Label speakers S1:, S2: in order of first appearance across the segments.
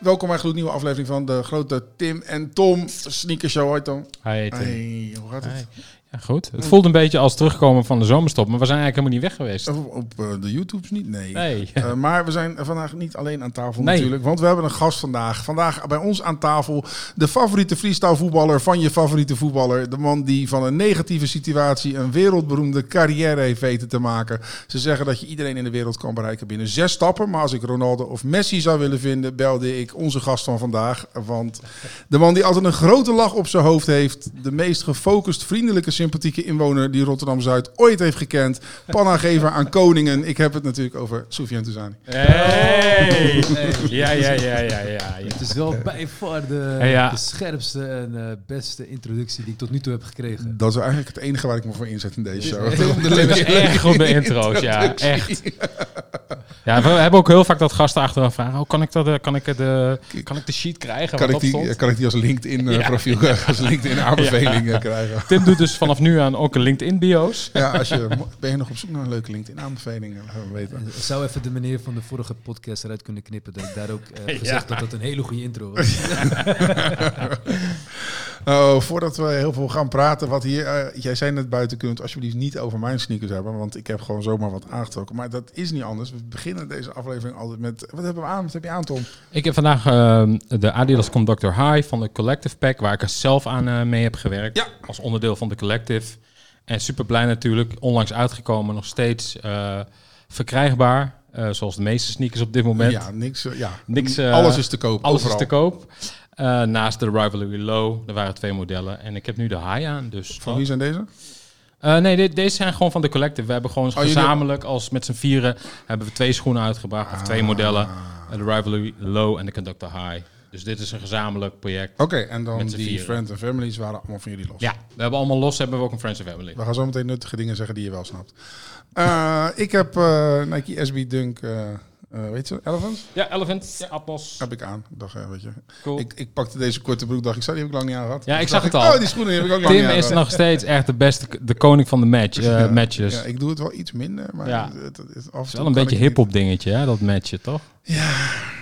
S1: Welkom bij een gloednieuwe aflevering van de grote Tim en Tom Sneaker Show. Hoi Tom.
S2: Hi, Tim.
S1: Hey, hoe gaat het?
S2: Hi. Ja, goed. Het voelt een beetje als terugkomen van de zomerstop, maar we zijn eigenlijk helemaal niet weg geweest.
S1: Op, op eh, de YouTubes niet? Nee.
S2: Nee.
S1: Eh, maar we zijn vandaag niet alleen aan tafel
S2: Nee.
S1: natuurlijk, want we hebben een gast vandaag. Vandaag bij ons aan tafel de favoriete freestyle voetballer van je favoriete voetballer. De man die van een negatieve situatie een wereldberoemde carrière heeft weten te maken. Ze zeggen dat je iedereen in de wereld kan bereiken binnen zes stappen. Maar als ik Ronaldo of Messi zou willen vinden, belde ik onze gast van vandaag. Want de man die altijd een grote lach op zijn hoofd heeft. De meest gefocust, vriendelijke, sympathieke inwoner die Rotterdam-Zuid ooit heeft gekend. Pannagever aan koningen. Ik heb het natuurlijk over Soufiane Touzani.
S2: Hey! Ja, ja, ja, ja, ja. ja.
S3: Het is wel bij far de,
S2: Ja,
S3: de scherpste en eh, beste introductie die ik tot nu toe heb gekregen.
S1: Dat is eigenlijk het enige waar ik me voor inzet in deze show.
S2: Tim is erg goed bij intro's, ja. Echt. Ja, we hebben ook heel vaak dat gasten achteraf vragen, oh, kan ik, dat, eh, kan ik, het, eh, kan ik de sheet krijgen?
S1: Kan ik, die, kan ik die als LinkedIn eh,
S2: Ja.
S1: profiel, als LinkedIn aanbeveling eh, krijgen?
S2: Tim doet dus vanaf nu aan ook een LinkedIn bio's.
S1: Ja, als je, ben je nog op zoek naar een leuke LinkedIn aanbeveling? Laat me weten.
S3: Ik zou even de meneer van de vorige podcast eruit kunnen knippen. Dat ik daar ook eh,
S2: Ja.
S3: gezegd dat dat een hele goede intro was.
S1: Oh, voordat we heel veel gaan praten, wat hier, eh, jij zei net buiten, kunt alsjeblieft niet over mijn sneakers hebben, want ik heb gewoon zomaar wat aangetrokken. Maar dat is niet anders. We beginnen deze aflevering altijd met, wat hebben we aan? Wat heb je aan, Tom?
S2: Ik heb vandaag ehm, de Adidas Conductor High van de Collective Pack, waar ik er zelf aan eh, mee heb gewerkt.
S1: Ja.
S2: Als onderdeel van de Collective. En super blij natuurlijk, onlangs uitgekomen, nog steeds eh, verkrijgbaar. eh, zoals de meeste sneakers op dit moment.
S1: Ja, niks. eh, ja,
S2: Niks, eh,
S1: alles is te koop.
S2: Alles
S1: overal.
S2: is te koop. Eh, naast de Rivalry Low, er waren twee modellen. En ik heb nu de High aan. Dus
S1: Van wie zijn deze?
S2: Eh, nee, de- deze zijn gewoon van de Collective. We hebben gewoon
S1: Oh,
S2: gezamenlijk, als met z'n vieren, hebben we twee schoenen uitgebracht. Of twee
S1: Ah.
S2: modellen. Eh, de Rivalry Low en de Conductor High. Dus dit is een gezamenlijk project.
S1: Oké, en dan die
S2: vieren.
S1: friends en families waren allemaal van jullie los.
S2: Ja, we hebben allemaal los, hebben we ook een Friends and Family.
S1: We gaan zo meteen nuttige dingen zeggen die je wel snapt. Ik heb Nike SB Dunk, eh weet je, Elephant?
S2: Ja, Elephant, Appels.
S1: Heb ik aan. Dacht, eh, weet je.
S2: Cool.
S1: Ik, ik pakte deze korte broek, dacht ik, die heb ik lang niet aan gehad.
S2: Ja, ik zag het al.
S1: Oh, die schoenen heb ik ook lang
S2: Tim
S1: niet aan
S2: is
S1: gehad.
S2: nog steeds echt de beste, de koning van de match, eh,
S1: Ja,
S2: matches.
S1: Ja,
S2: Het
S1: ik doe het wel iets minder, maar
S2: Ja.
S1: het, het, het- af en
S2: is wel een beetje
S1: het
S2: hip-hop dingetje, hè, dat matchen, toch?
S1: niet.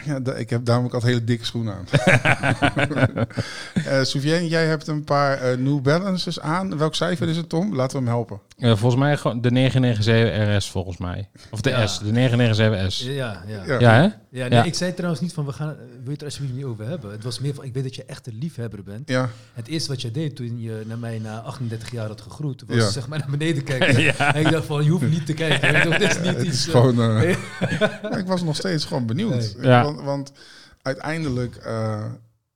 S1: Ja, ik heb daarom ook altijd hele dikke schoenen aan. Eh Soufiane, jij hebt een paar eh, New Balances aan. Welk cijfer is het, Tom? Laten we hem helpen.
S2: Eh, volgens mij gewoon de 997 RS, volgens mij. Of de
S3: Ja.
S2: S, de 997S.
S3: Ja, ja. ja.
S1: Ja.
S2: Ja, hè?
S3: nee,
S2: Ja.
S3: Ik zei trouwens niet van, we gaan, wil je het er alsjeblieft niet over hebben. Het was meer van, ik weet dat je echt een liefhebber bent.
S1: Ja,
S3: Het eerste wat je deed toen je naar mij na 38 jaar had gegroet, was
S1: Ja.
S3: zeg maar naar beneden kijken.
S2: Ja.
S3: En ik dacht van, je hoeft niet te kijken. Dit is niet
S1: het
S3: iets...
S1: is gewoon... ik was nog steeds gewoon benieuwd.
S3: Nee.
S2: Ja.
S1: Want, want uiteindelijk eh,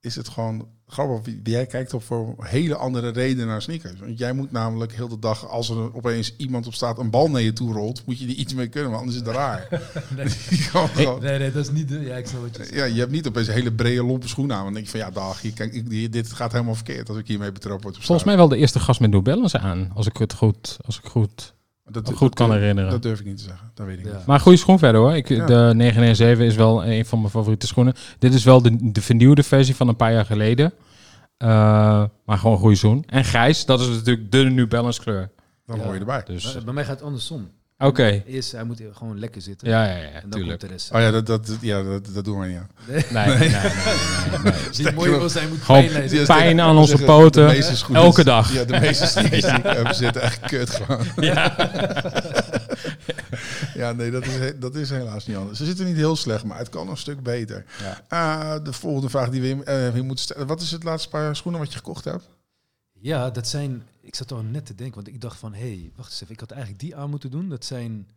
S1: is het gewoon grappig. Jij kijkt op voor hele andere redenen naar sneakers. Want jij moet namelijk heel de dag, als er opeens iemand op staat een bal naar je toe rolt, moet je er iets mee kunnen, want anders is het raar.
S3: nee. Nee, nee, dat is niet de... Ja, ik snap wat je zegt.
S1: ja, je hebt niet opeens een hele brede lompe schoen aan. Want dan denk je van ja, dag, hier, kijk, ik, dit gaat helemaal verkeerd als ik hiermee betrapt word.
S2: Volgens mij wel de eerste gast met New Balance aan, als ik het goed, als ik goed,
S1: dat,
S2: goed kan
S1: dat,
S2: herinneren.
S1: Dat durf ik niet te zeggen. Dat weet ik
S3: Ja.
S1: niet.
S2: Maar goede schoen verder hoor. Ik,
S1: Ja.
S2: De 997 is wel een van mijn favoriete schoenen. Dit is wel de, de vernieuwde versie van een paar jaar geleden. Eh, maar gewoon een goede schoen. En grijs, dat is natuurlijk de New Balance kleur.
S1: Dan
S3: Ja.
S1: hoor je erbij.
S2: Dus,
S3: Bij mij gaat het andersom.
S2: Oké.
S3: Eerst, hij moet gewoon lekker zitten.
S2: Ja, ja, ja,
S3: en dan
S2: tuurlijk.
S3: komt de rest.
S1: Oh ja, dat, dat, ja, dat, dat doen we niet aan.
S2: Nee, nee, nee, nee, nee, nee.
S3: Die mooie wil zijn, moet
S2: Gewoon
S3: pijn
S2: aan onze
S1: zeggen,
S2: poten,
S1: de meeste schoenen-
S2: elke dag.
S1: Ja, de meeste sneakers die ik heb zitten echt kut gewoon.
S2: Ja.
S1: Ja, nee, dat is, dat is helaas niet anders. Ze zitten niet heel slecht, maar het kan een stuk beter.
S2: Ja.
S1: Eh, de volgende vraag die we eh, weer moeten stellen. Wat is het laatste paar schoenen wat je gekocht hebt?
S3: Ja, dat zijn... Ik zat al net te denken, want ik dacht van... Hé, hey, wacht eens even. Ik had eigenlijk die aan moeten doen. Dat zijn...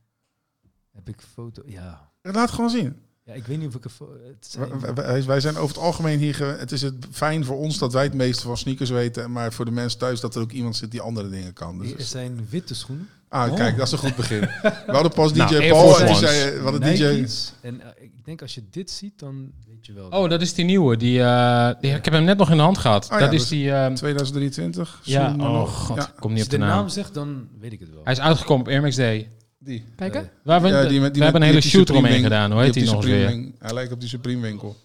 S3: Heb ik foto... Ja.
S1: Laat het gewoon zien.
S3: Ja, ik weet niet of ik. Het zijn,
S1: Wij- zijn over het algemeen hier... Het is het fijn voor ons dat wij het meeste van sneakers weten. Maar voor de mensen thuis dat er ook iemand zit die andere dingen kan.
S3: er
S1: Dus,
S3: zijn witte schoenen.
S1: ah,
S3: Oh.
S1: kijk, dat is een goed begin. We hadden pas DJ
S2: Nou, Air
S1: Paul en die zei... Wat een DJ...
S3: En eh, ik denk als je dit ziet, dan je wel.
S2: Oh, dat is die nieuwe. Die, eh, die, ik heb hem net nog in de hand gehad.
S1: Oh ja,
S2: dat
S1: dat
S2: is die... eh,
S1: 2023.
S2: ja, oh
S1: nog.
S2: god,
S1: Ja,
S2: ik kom
S3: als
S2: niet
S3: je
S2: op
S3: de
S2: de
S3: naam
S2: naam.
S3: zegt, dan weet ik het wel.
S2: Hij is uitgekomen op Air Max Day.
S1: die.
S3: Kijken?
S2: Waar we,
S1: Ja, die met- die
S2: we
S1: met-
S2: hebben een
S1: die
S2: hele
S1: op die
S2: shoot
S1: Supreme
S2: eromheen
S1: win-
S2: gedaan. Hoe
S1: die
S2: heet
S1: op
S2: die nog weer?
S1: Hij lijkt op die Supreme winkel.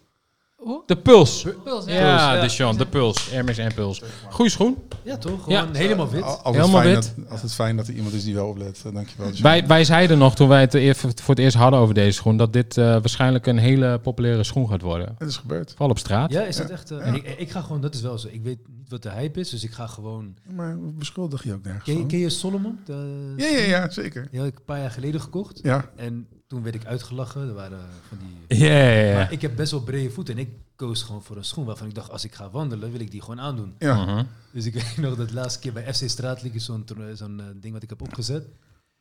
S4: Hoe?
S2: De Puls.
S4: Puls, ja.
S2: Ja,
S3: ja.
S2: de Sean, de Puls. Air Max en Puls. Goeie schoen.
S3: Ja, toch? Gewoon
S2: Ja.
S3: helemaal wit.
S1: Al- Altijd,
S2: Helemaal
S1: fijn
S2: wit.
S1: Dat, altijd fijn dat er iemand is die wel oplet. Eh, Dankjewel.
S2: Wij, wij zeiden nog toen wij het voor het eerst hadden over deze schoen... dat dit eh, waarschijnlijk een hele populaire schoen gaat worden.
S1: Het is gebeurd.
S2: Vooral op straat.
S3: Ja, is dat echt... eh, en ik, ik ga gewoon, dat is wel zo. Ik weet niet wat de hype is, dus ik ga gewoon...
S1: Maar beschuldig je ook nergens
S3: Ken, je-
S1: van.
S3: ken je Solomon? De-
S1: Ja, ja, ja, zeker.
S3: Die had ik een paar jaar geleden gekocht.
S1: Ja,
S3: En toen werd ik uitgelachen. Er waren van die...
S2: Ja, ja, ja.
S3: Maar ik heb best wel brede voeten. En ik koos gewoon voor een schoen waarvan ik dacht, als ik ga wandelen, wil ik die gewoon aandoen.
S1: ja.
S2: Mhm.
S3: Dus ik weet nog dat de laatste keer bij FC Straatliek is zo'n zo'n eh, ding wat ik heb opgezet.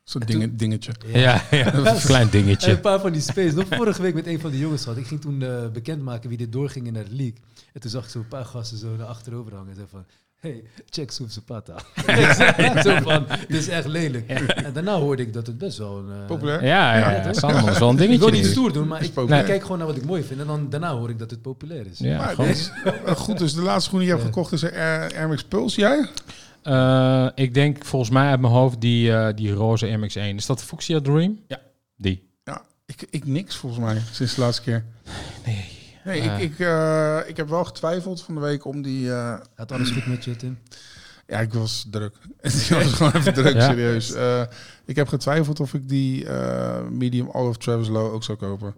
S1: zo'n dingetje.
S2: Ja, ja. Een klein
S3: En
S2: dingetje.
S3: een paar van die space. Nog vorige week met een van de jongens gehad. Ik ging toen eh, bekendmaken wie dit doorging naar de league. En toen zag ik zo een paar gasten zo naar achterover hangen. En zei van, hey, check Soef Zapata. zo van, dit is echt lelijk. En daarna hoorde ik dat het best wel een... eh,
S1: Populair?
S2: Ja, ja,
S3: Ja,
S2: ja.
S3: toch?
S2: Salomon is wel een
S3: Ik wil
S2: dingetje
S3: niet
S2: nu.
S3: stoer doen, maar ik,
S1: populair.
S3: ik kijk gewoon naar wat ik mooi vind. En dan daarna hoor ik dat het populair is.
S2: Ja,
S1: Maar
S2: gewoon.
S1: dit is- eh, goed, dus de laatste schoen die je hebt gekocht is een Air, Air Max Pulse. Jij?
S2: Eh, ik denk volgens mij uit mijn hoofd die, eh, die roze MX-1. Is dat de Fuchsia Dream?
S1: Ja.
S2: Die.
S1: Ja, ik, ik niks volgens mij sinds de laatste keer.
S2: Nee.
S1: Nee,
S2: Eh.
S1: ik, ik, eh, ik heb wel getwijfeld van de week om die... eh,
S3: Gaat alles goed met je, Tim?
S1: ja, ik was druk. ik was gewoon even druk,
S2: Ja.
S1: serieus. Eh, ik heb getwijfeld of ik die eh, medium Olive Travis Low ook zou kopen.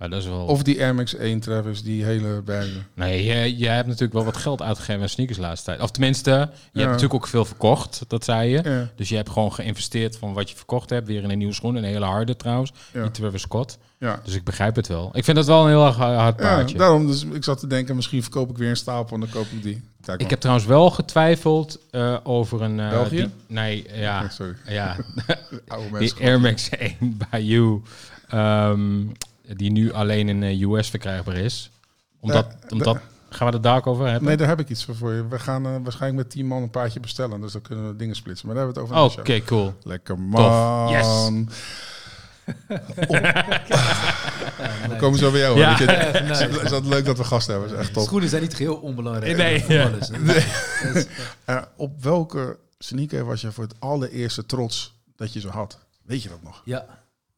S2: Maar dat is wel...
S1: Of die Air Max 1 Travis, die hele bergen.
S2: Nee, jij, jij hebt natuurlijk wel wat geld uitgegeven aan sneakers de laatste tijd. Of tenminste, je hebt
S1: Ja.
S2: natuurlijk ook veel verkocht, dat zei je.
S1: Ja,
S2: Dus je hebt gewoon geïnvesteerd van wat je verkocht hebt. Weer in een nieuwe schoen, een hele harde trouwens.
S1: Ja.
S2: Die Travis Scott.
S1: ja.
S2: Dus ik begrijp het wel. Ik vind het wel een heel hard
S1: Ja,
S2: paardje.
S1: daarom. Dus ik zat te denken, misschien verkoop ik weer een stapel en dan koop ik die. Kijk
S2: ik heb trouwens wel getwijfeld eh, over een... eh,
S1: België?
S2: die- nee, ja.
S1: Sorry,
S2: ja. Die. Air Max 1 bij You, ehm, die nu alleen in de US verkrijgbaar is. Omdat,
S1: Eh,
S2: omdat gaan we het daar ook over hebben?
S1: Nee, daar heb ik iets voor voor je. We gaan eh, waarschijnlijk met 10 man een paardje bestellen. Dus dan kunnen we dingen splitsen. Maar daar hebben we het over.
S2: Oké, cool.
S1: Lekker man.
S2: Yes.
S1: We komen zo bij jou. hoor.
S2: Ja.
S1: Je,
S3: nice.
S1: is, dat leuk dat we gasten hebben? is echt top.
S3: Schoenen zijn niet geheel onbelangrijk.
S2: Nee, ja.
S1: Eh, op welke sneaker was je voor het allereerste trots dat je zo had? Weet je dat nog?
S3: Ja,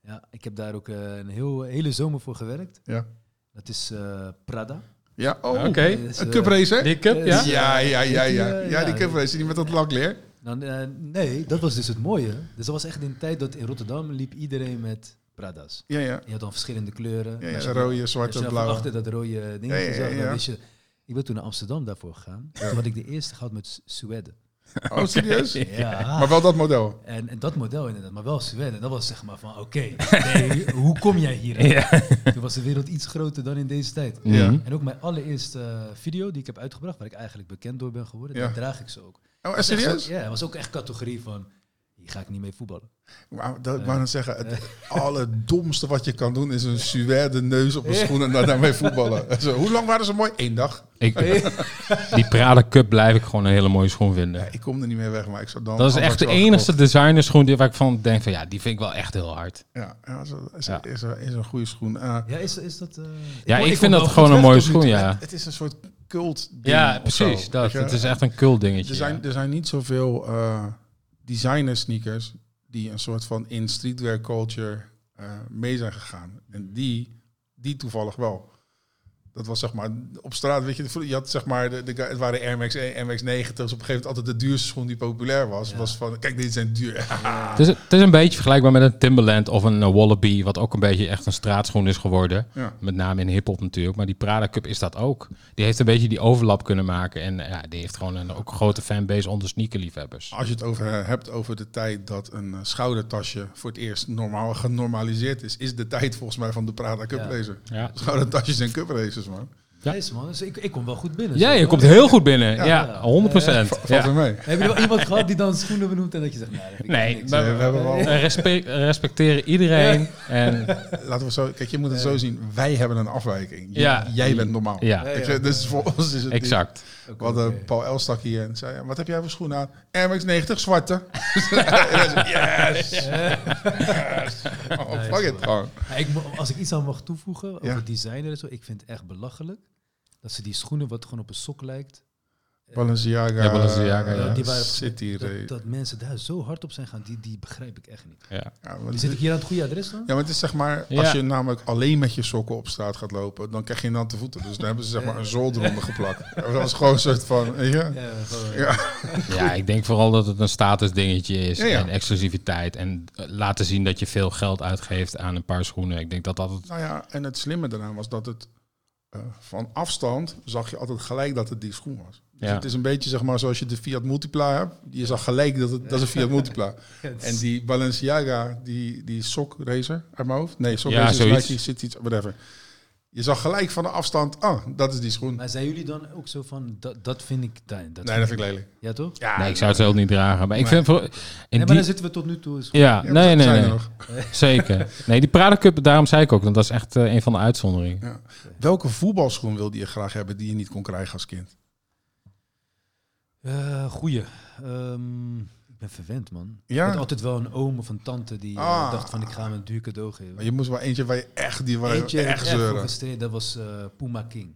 S3: ja, ik heb daar ook eh, een heel, hele zomer voor gewerkt.
S1: Ja.
S3: Dat is eh, Prada.
S1: Ja, oh.
S2: Oké.
S1: Een
S3: eh,
S1: cup race, hè?
S2: Die cup,
S3: eh,
S2: ja?
S1: Ja, ja, ja,
S3: Die,
S1: ja. Ja, die
S3: ja,
S1: cup race, die met dat lakleer.
S3: Dan, eh, nee, dat was dus het mooie. Dus dat was echt in de tijd dat in Rotterdam liep iedereen met Prada's.
S1: Ja, ja.
S3: Je had dan verschillende kleuren.
S1: Ja, ja,
S3: Als je-
S1: rode,
S3: als
S1: zwarte,
S3: je dan
S1: blauwe.
S3: achter dat rode ding
S1: Ja, ja, ja.
S3: wist je... Ik ben toen naar Amsterdam daarvoor gegaan. Toen had ik de eerste gehad met Suède.
S1: Oh, serieus?
S3: Ja.
S1: Maar wel dat model.
S3: En, en dat model inderdaad, maar wel Suède. Dat was zeg maar van, oké, nee, hoe kom jij hier?
S2: Ja.
S3: Toen was de wereld iets groter dan in deze tijd.
S1: Ja.
S3: En ook mijn allereerste eh, video die ik heb uitgebracht, waar ik eigenlijk bekend door ben geworden,
S1: Ja.
S3: daar draag ik ze ook.
S1: Oh, serieus?
S3: zo- Ja, het was ook echt categorie van, hier ga ik niet mee voetballen.
S1: Maar dat, ik wou net zeggen, het allerdomste wat je kan doen is een suède neus op een schoen en daar- daarmee voetballen. Zo, hoe lang waren ze mooi? Eén dag.
S2: Ik, die Prada Cup blijf ik gewoon een hele mooie schoen vinden.
S1: Ja, ik kom er niet meer weg, maar ik zou dan...
S2: Dat is echt de
S1: zo
S2: enigste
S1: gekocht.
S2: designerschoen die waar ik van denk van ja, die vind ik wel echt heel hard.
S1: Ja, ja, dat is, is,
S2: Ja.
S1: is, is een goede schoen. Eh,
S3: Ja, is, is dat... eh,
S2: Ja, ik vind dat gewoon een mooie schoen, ja.
S1: Het, het is een soort cult ding
S2: Ja,
S1: zo,
S2: precies. Dat. Het is echt een cool
S1: Er
S2: dingetje.
S1: zijn,
S2: ja.
S1: er zijn niet zoveel eh designer sneakers die een soort van in streetwear culture eh, mee zijn gegaan. En die, die toevallig wel. Dat was zeg maar op straat, weet je, je had zeg maar, de, de, het waren Air Max 1, Air Max 90, dus op een gegeven moment altijd de duurste schoen die populair was.
S3: Ja.
S1: Was van, kijk, dit zijn duur.
S2: Het is, het is een beetje vergelijkbaar met een Timberland of een eh, Wallaby, wat ook een beetje echt een straatschoen is geworden.
S1: Ja.
S2: Met name in hip-hop natuurlijk. Maar die Prada Cup is dat ook. Die heeft een beetje die overlap kunnen maken. En eh, ja, die heeft gewoon een ook een grote fanbase onder sneakerliefhebbers.
S1: Als je het over eh, hebt over de tijd dat een schoudertasje voor het eerst normaal genormaliseerd is, is de tijd volgens mij van de Prada Cup
S3: Ja.
S1: Schoudertasjes en cup racers, man.
S2: Ja.
S3: Deze man, dus ik, ik kom wel goed binnen.
S2: ja
S3: zo,
S2: je komt heel goed binnen.
S1: Ja.
S2: Ja, 100 procent. Ja.
S1: mee.
S3: Heb je wel iemand gehad die dan schoenen benoemt en dat je zegt, nee, ik
S2: Nee, maar
S1: Nee, we hebben wel-
S2: we respe- respecteren iedereen. En
S1: Laten we zo, kijk, je moet het zo zien. Wij hebben een afwijking. J-
S2: Ja.
S1: Jij bent normaal.
S2: ja,
S1: je, dus voor ons is het
S2: exact.
S3: Oké,
S1: We hadden
S3: oké.
S1: Paul Elstak hier en zei, wat heb jij voor schoenen aan? Air Max 90, zwarte. Yes! yes. Oh,
S3: Nice,
S1: fuck it.
S3: man. ik, als ik iets aan mag toevoegen over
S1: Ja.
S3: designer en zo, ik vind het echt belachelijk dat ze die schoenen wat gewoon op een sok lijkt,
S1: Balenciaga,
S2: Ja, Balenciaga,
S1: eh,
S2: ja.
S3: die waren,
S1: City.
S3: dat, dat mensen daar zo hard op zijn gaan, die, die begrijp ik echt niet.
S2: Ja.
S1: Ja, maar
S3: zit ik hier aan het goede adres dan?
S1: ja, maar het is zeg maar,
S2: Ja.
S1: als je namelijk alleen met je sokken op straat gaat lopen, dan krijg je natte voeten. Dus dan hebben ze zeg maar een zool eronder geplakt. Dat was gewoon een soort van, weet je?
S3: Ja, gewoon,
S1: Ja.
S2: ja, ik denk vooral dat het een statusdingetje is.
S1: Ja, ja.
S2: En exclusiviteit. En eh, laten zien dat je veel geld uitgeeft aan een paar schoenen. Ik denk dat dat het...
S1: Nou ja, en het slimme daaraan was dat het eh, van afstand zag je altijd gelijk dat het die schoen was. Dus
S2: Ja.
S1: het is een beetje zeg maar zoals je de Fiat Multipla hebt. Je zag gelijk dat het dat is een Fiat Multipla. En die Balenciaga, die, die sok racer uit mijn hoofd. Nee, sok
S2: Ja,
S1: racer. Nike, zit iets, whatever. Je zag gelijk van de afstand, ah, dat is die schoen.
S3: Maar zijn jullie dan ook zo van, dat, dat vind ik... Dat, dat
S1: nee, dat vind ik lelijk.
S3: Ja, toch?
S1: Ja,
S2: Nee, ik zou het zelf niet dragen. Maar ik
S1: Nee.
S2: vind... Voor, in
S3: Nee, maar
S2: die-
S3: dan zitten we tot nu toe... Is
S2: ja,
S1: Ja,
S2: nee, nee, nee. Zeker. Nee, die Prada Cup, daarom zei ik ook. Want dat is echt eh, een van de uitzonderingen.
S1: Ja. Welke voetbalschoen wilde je graag hebben die je niet kon krijgen als kind?
S3: Eh, goeie. Ehm, ben verwend, man.
S1: Ja?
S3: Ik had altijd wel een oom of een tante die eh,
S1: Ah.
S3: dacht van, ik ga hem een duur cadeau geven.
S1: Maar je moest wel eentje waar je echt, die waar je
S3: Eentje ik
S1: echt zeuren.
S3: dat was eh, Puma King.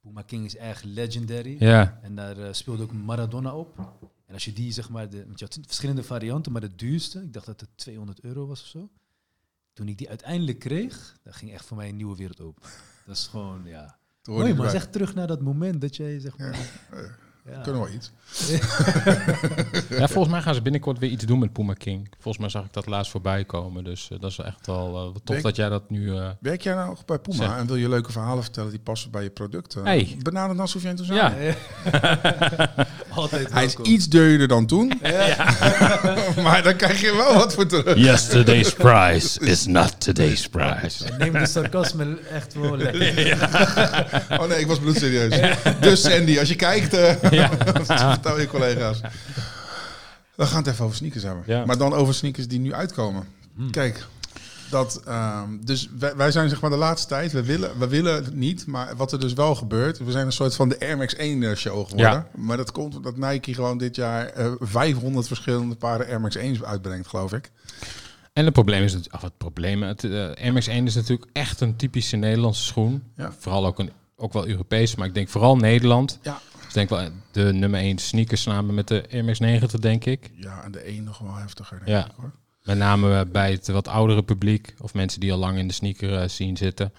S3: Puma King is echt legendary.
S2: Ja.
S3: En daar eh, speelde ook Maradona op. En als je die, zeg maar, de, want je had verschillende varianten, maar de duurste, ik dacht dat het 200 euro was of zo. Toen ik die uiteindelijk kreeg, dat ging echt voor mij een nieuwe wereld open. Dat is gewoon, ja. Mooi, maar zeg terug naar dat moment dat jij, zeg maar...
S1: Ja,
S3: Ja.
S1: Kunnen wel iets.
S2: ja, volgens mij gaan ze binnenkort weer iets doen met Puma King. Volgens mij zag ik dat laatst voorbij komen. Dus eh, dat is echt wel eh, wat tof
S1: Denk-
S2: dat jij dat nu... eh,
S1: Werk jij nou nog bij Puma en wil je leuke verhalen vertellen die passen bij je producten?
S2: Hey.
S1: Benader dan Soufiane Touzsaint.
S2: ja,
S3: Altijd
S1: Hij is
S3: welkom.
S1: iets duurder dan toen, maar dan krijg je wel wat voor terug.
S2: Yesterday's price is not today's price.
S3: Neem de sarcasme echt wel lekker.
S1: Oh nee, ik was bloedserieus. Dus Sandy, als je kijkt, eh
S2: Ja.
S1: vertel je collega's. We gaan het even over sneakers hebben.
S2: Ja.
S1: Maar dan over sneakers die nu uitkomen. Kijk, dat, ehm, dus wij, wij zijn zeg maar de laatste tijd, we willen, we willen het niet, maar wat er dus wel gebeurt, we zijn een soort van de Air Max 1 eh, show geworden.
S2: Ja.
S1: Maar dat komt omdat Nike gewoon dit jaar eh, 500 verschillende paren Air Max 1's uitbrengt, geloof ik.
S2: En het probleem is, of het probleem, het eh, Air Max 1 is natuurlijk echt een typische Nederlandse schoen.
S1: Ja.
S2: Vooral ook, een, ook wel Europees, maar ik denk vooral Nederland.
S1: Ja.
S2: Ik denk wel de nummer 1 sneakers samen met de Air Max 90, denk ik.
S1: Ja, en de 1 nog wel heftiger, denk
S2: Ja.
S1: ik hoor.
S2: Met name eh, bij het wat oudere publiek of mensen die al lang in de sneaker eh, scene zitten.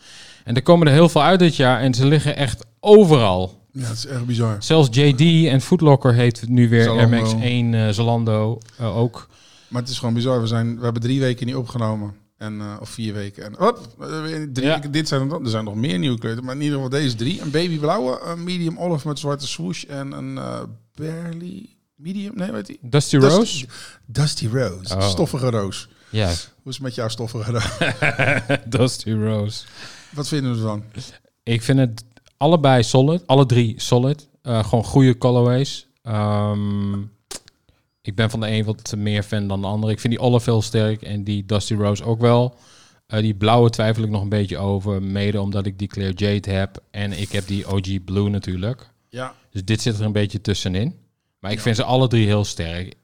S2: En er komen er heel veel uit dit jaar en ze liggen echt overal.
S1: Ja, het is echt bizar.
S2: Zelfs JD en Footlocker heeft nu weer Air. Max 1 eh, Zalando eh, ook.
S1: Maar het is gewoon bizar. We, zijn, we hebben drie weken niet opgenomen. En, eh, of vier weken. En weer drie,
S2: Ja.
S1: dit zijn er, dan- er zijn nog meer nieuwe kleuren. Maar in ieder geval deze drie. Een babyblauwe, een medium olive met zwarte swoosh. En een eh barely medium. Nee, weet je?
S2: Dusty
S1: Dusty-
S2: Rose?
S1: Dusty Rose.
S2: Oh.
S1: Stoffige roos.
S2: Ja,
S1: Hoe is het met jouw stoffige roos?
S2: Dusty Rose.
S1: Wat vinden we ervan?
S2: Ik vind het allebei solid. Alle drie solid. Eh, gewoon goede colorways. Ehm, ik ben van de een wat meer fan dan de andere. Ik vind die Olive heel sterk en die Dusty Rose ook wel. Eh, die blauwe twijfel ik nog een beetje over. Mede omdat ik die Clear Jade heb. En ik heb die OG Blue natuurlijk.
S1: Ja.
S2: Dus dit zit er een beetje tussenin. Maar ik vind ze alle drie heel sterk.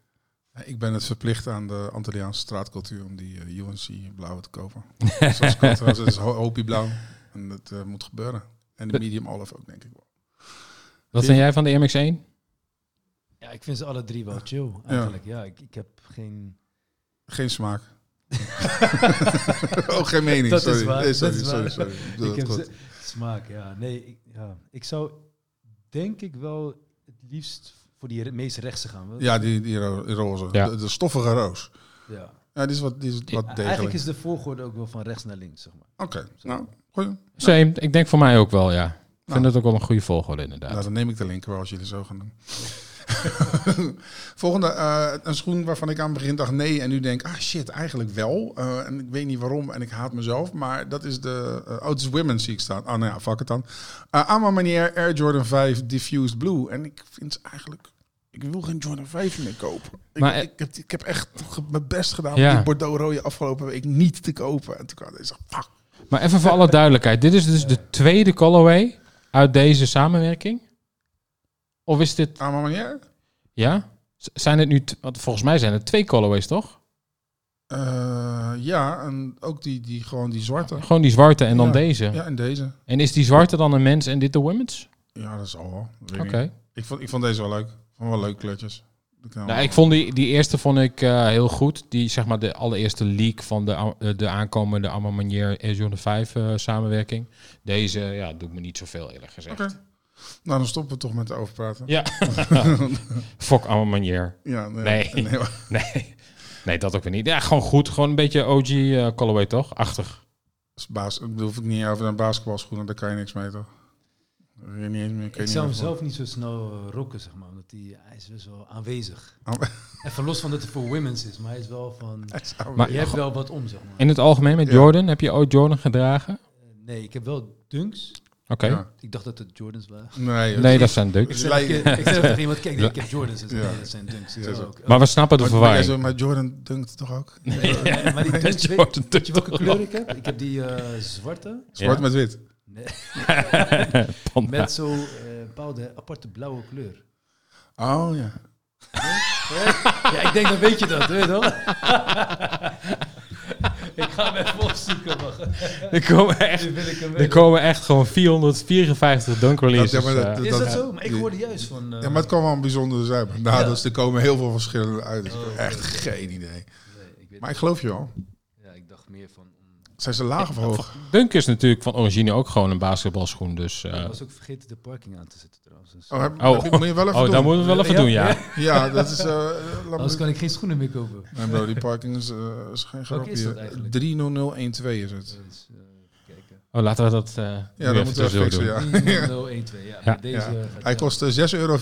S1: Ik ben het verplicht aan de Antilliaanse straatcultuur om die eh, UNC blauwe te kopen. Zoals ik het is ho- Hopi blauw. En dat eh, moet gebeuren. En de medium olive ook, denk ik wel.
S2: Wat vind jij van de Air Max 1?
S3: Ja, ik vind ze alle drie wel chill, eigenlijk. Ja, ik, ik heb geen...
S1: Geen smaak. oh, geen mening.
S3: Dat is
S1: sorry.
S3: waar,
S1: Nee, sorry,
S3: dat is
S1: sorry,
S3: waar.
S1: sorry. Ik
S3: heb
S1: goed.
S3: smaak, ja. Nee, ik, ja. ik zou denk ik wel het liefst voor die meest rechtse gaan. Wel-
S1: Ja, die, die ro- die roze.
S2: Ja.
S1: De, de stoffige roos.
S3: ja.
S1: Ja, die is wat, die is wat
S3: Eigenlijk
S1: degelijk.
S3: is de volgorde ook wel van rechts naar links, zeg maar.
S1: Oké, nou, goeie.
S2: Same. Ik denk voor mij ook wel, ja. Ik vind
S1: Nou.
S2: het ook wel een goede volgorde inderdaad.
S1: Nou, dan neem ik de linker wel als jullie zo gaan doen. Volgende, eh, een schoen waarvan ik aan het begin dacht nee en nu denk, ah shit, eigenlijk wel. Eh, en ik weet niet waarom en ik haat mezelf, maar dat is de, eh oh, het is Women's zie ik staan. Ah, nou ja, fuck het dan. Uh, aan mijn manier Air Jordan 5 Diffused Blue. En ik vind ze eigenlijk, ik wil geen Jordan 5 meer kopen. Ik,
S2: Maar, eh,
S1: ik, heb, ik heb echt mijn best gedaan
S2: Ja.
S1: om die Bordeaux rode afgelopen week niet te kopen. En toen kwam deze, fuck.
S2: Maar even voor alle duidelijkheid. Dit is dus de tweede colorway uit deze samenwerking? Of is dit...
S1: Aan manier?
S2: Ja? Z- Zijn het nu... t- Want volgens mij zijn het twee colorways, toch?
S1: Eh, ja, en ook die, die, gewoon die zwarte.
S2: Gewoon die zwarte en dan
S1: Ja.
S2: deze.
S1: Ja, en deze.
S2: En is die zwarte dan een mens en dit de women's?
S1: Ja, dat is al wel. Weet ik
S2: Oké.
S1: niet. Ik vond, ik vond deze wel leuk. Ik vond wel leuk kleurtjes. Kan
S2: Nou,
S1: wel-
S2: ik vond die, die eerste vond ik eh, heel goed. Die zeg maar de allereerste leak van de, a- eh, de aankomende Allemaal Manier Jordan 5 eh, samenwerking. Deze ja, doet me niet zoveel eerlijk gezegd.
S1: Oké. Nou, dan stoppen we toch met overpraten.
S2: Ja. Fok Allemaal Manier.
S1: Ja,
S2: Nee.
S1: nee.
S2: Nee. nee, dat ook weer niet. Ja, gewoon goed. Gewoon een beetje OG eh colorway toch? Achtig.
S1: Als baas, ik bedoel, hoef ik niet over een basketbalschoenen, daar kan je niks mee toch? Niet eens meer,
S3: Ik
S1: niet
S3: zou hem
S1: voor.
S3: zelf niet zo snel eh, rocken, zeg maar. Omdat hij, hij is best wel aanwezig.
S1: Ah,
S3: Even los van dat het voor women's is, maar hij is wel van...
S2: Maar-
S3: Je hebt wel wat om, zeg maar.
S2: In het algemeen met
S1: Ja.
S2: Jordan, heb je ooit Jordan gedragen?
S3: Eh, Nee, ik heb wel dunks.
S2: Oké.
S1: Ja.
S3: Ik dacht dat het Jordans waren.
S1: Nee,
S2: Nee, dat zijn
S3: Ik
S2: dunks.
S3: zei, ik, ik zei tegen iemand, kijk, ik heb Jordans. Dus
S1: Ja.
S3: nee, dat zijn dunks.
S1: Ja,
S3: ook,
S2: Maar we snappen de
S1: Maar, maar,
S2: verwarring.
S1: zo- maar Jordan dunkt toch ook?
S3: Nee, nee, maar die dunks, weet, je welke kleur ik heb? Ik heb die eh, zwarte.
S1: Zwart
S2: Ja.
S1: met wit.
S3: Nee, met zo'n eh, bepaalde aparte blauwe kleur.
S1: Oh ja.
S3: Ja, ik denk, dan weet je dat, weet je wel? ik ga hem even opzoeken.
S2: Er komen echt, er komen echt gewoon 454 dunk releases.
S1: Ja, maar dat-
S2: eh.
S1: dat-
S3: Is dat zo? Maar ik hoorde juist van... eh,
S1: Ja, maar het kan wel een bijzondere zijn. Nou,
S3: Ja.
S1: dus er komen heel veel verschillende uit. Dus ik heb
S3: Oh,
S1: echt geen idee.
S3: nee, ik weet
S1: Maar ik geloof je wel.
S3: Ja, ik dacht meer van...
S1: Zijn ze laag of hoog?
S2: Dunk is natuurlijk van origine ook gewoon een basketbalschoen. Dus, eh,
S3: Ik was ook vergeten de parking aan te zetten trouwens. Dus,
S1: Oh, heb,
S2: Oh.
S1: heb moet je wel even
S2: oh,
S1: doen.
S2: dat moeten we wel even
S3: Ja,
S2: doen, ja.
S3: ja.
S1: Ja, dat is... eh laat
S3: Anders
S1: me-
S3: kan ik geen schoenen meer kopen.
S1: Nee bro, die parking is, eh, is geen grap
S3: is dat
S1: hier.
S3: eigenlijk?
S1: 30012 is het.
S3: Dus, eh, even kijken.
S2: Oh, laten we dat eh
S1: Ja, dat moeten we fixen,
S2: doen.
S1: ja.
S3: 012, ja.
S2: Ja.
S3: Deze
S1: Ja. Hij kost eh, 6,64 euro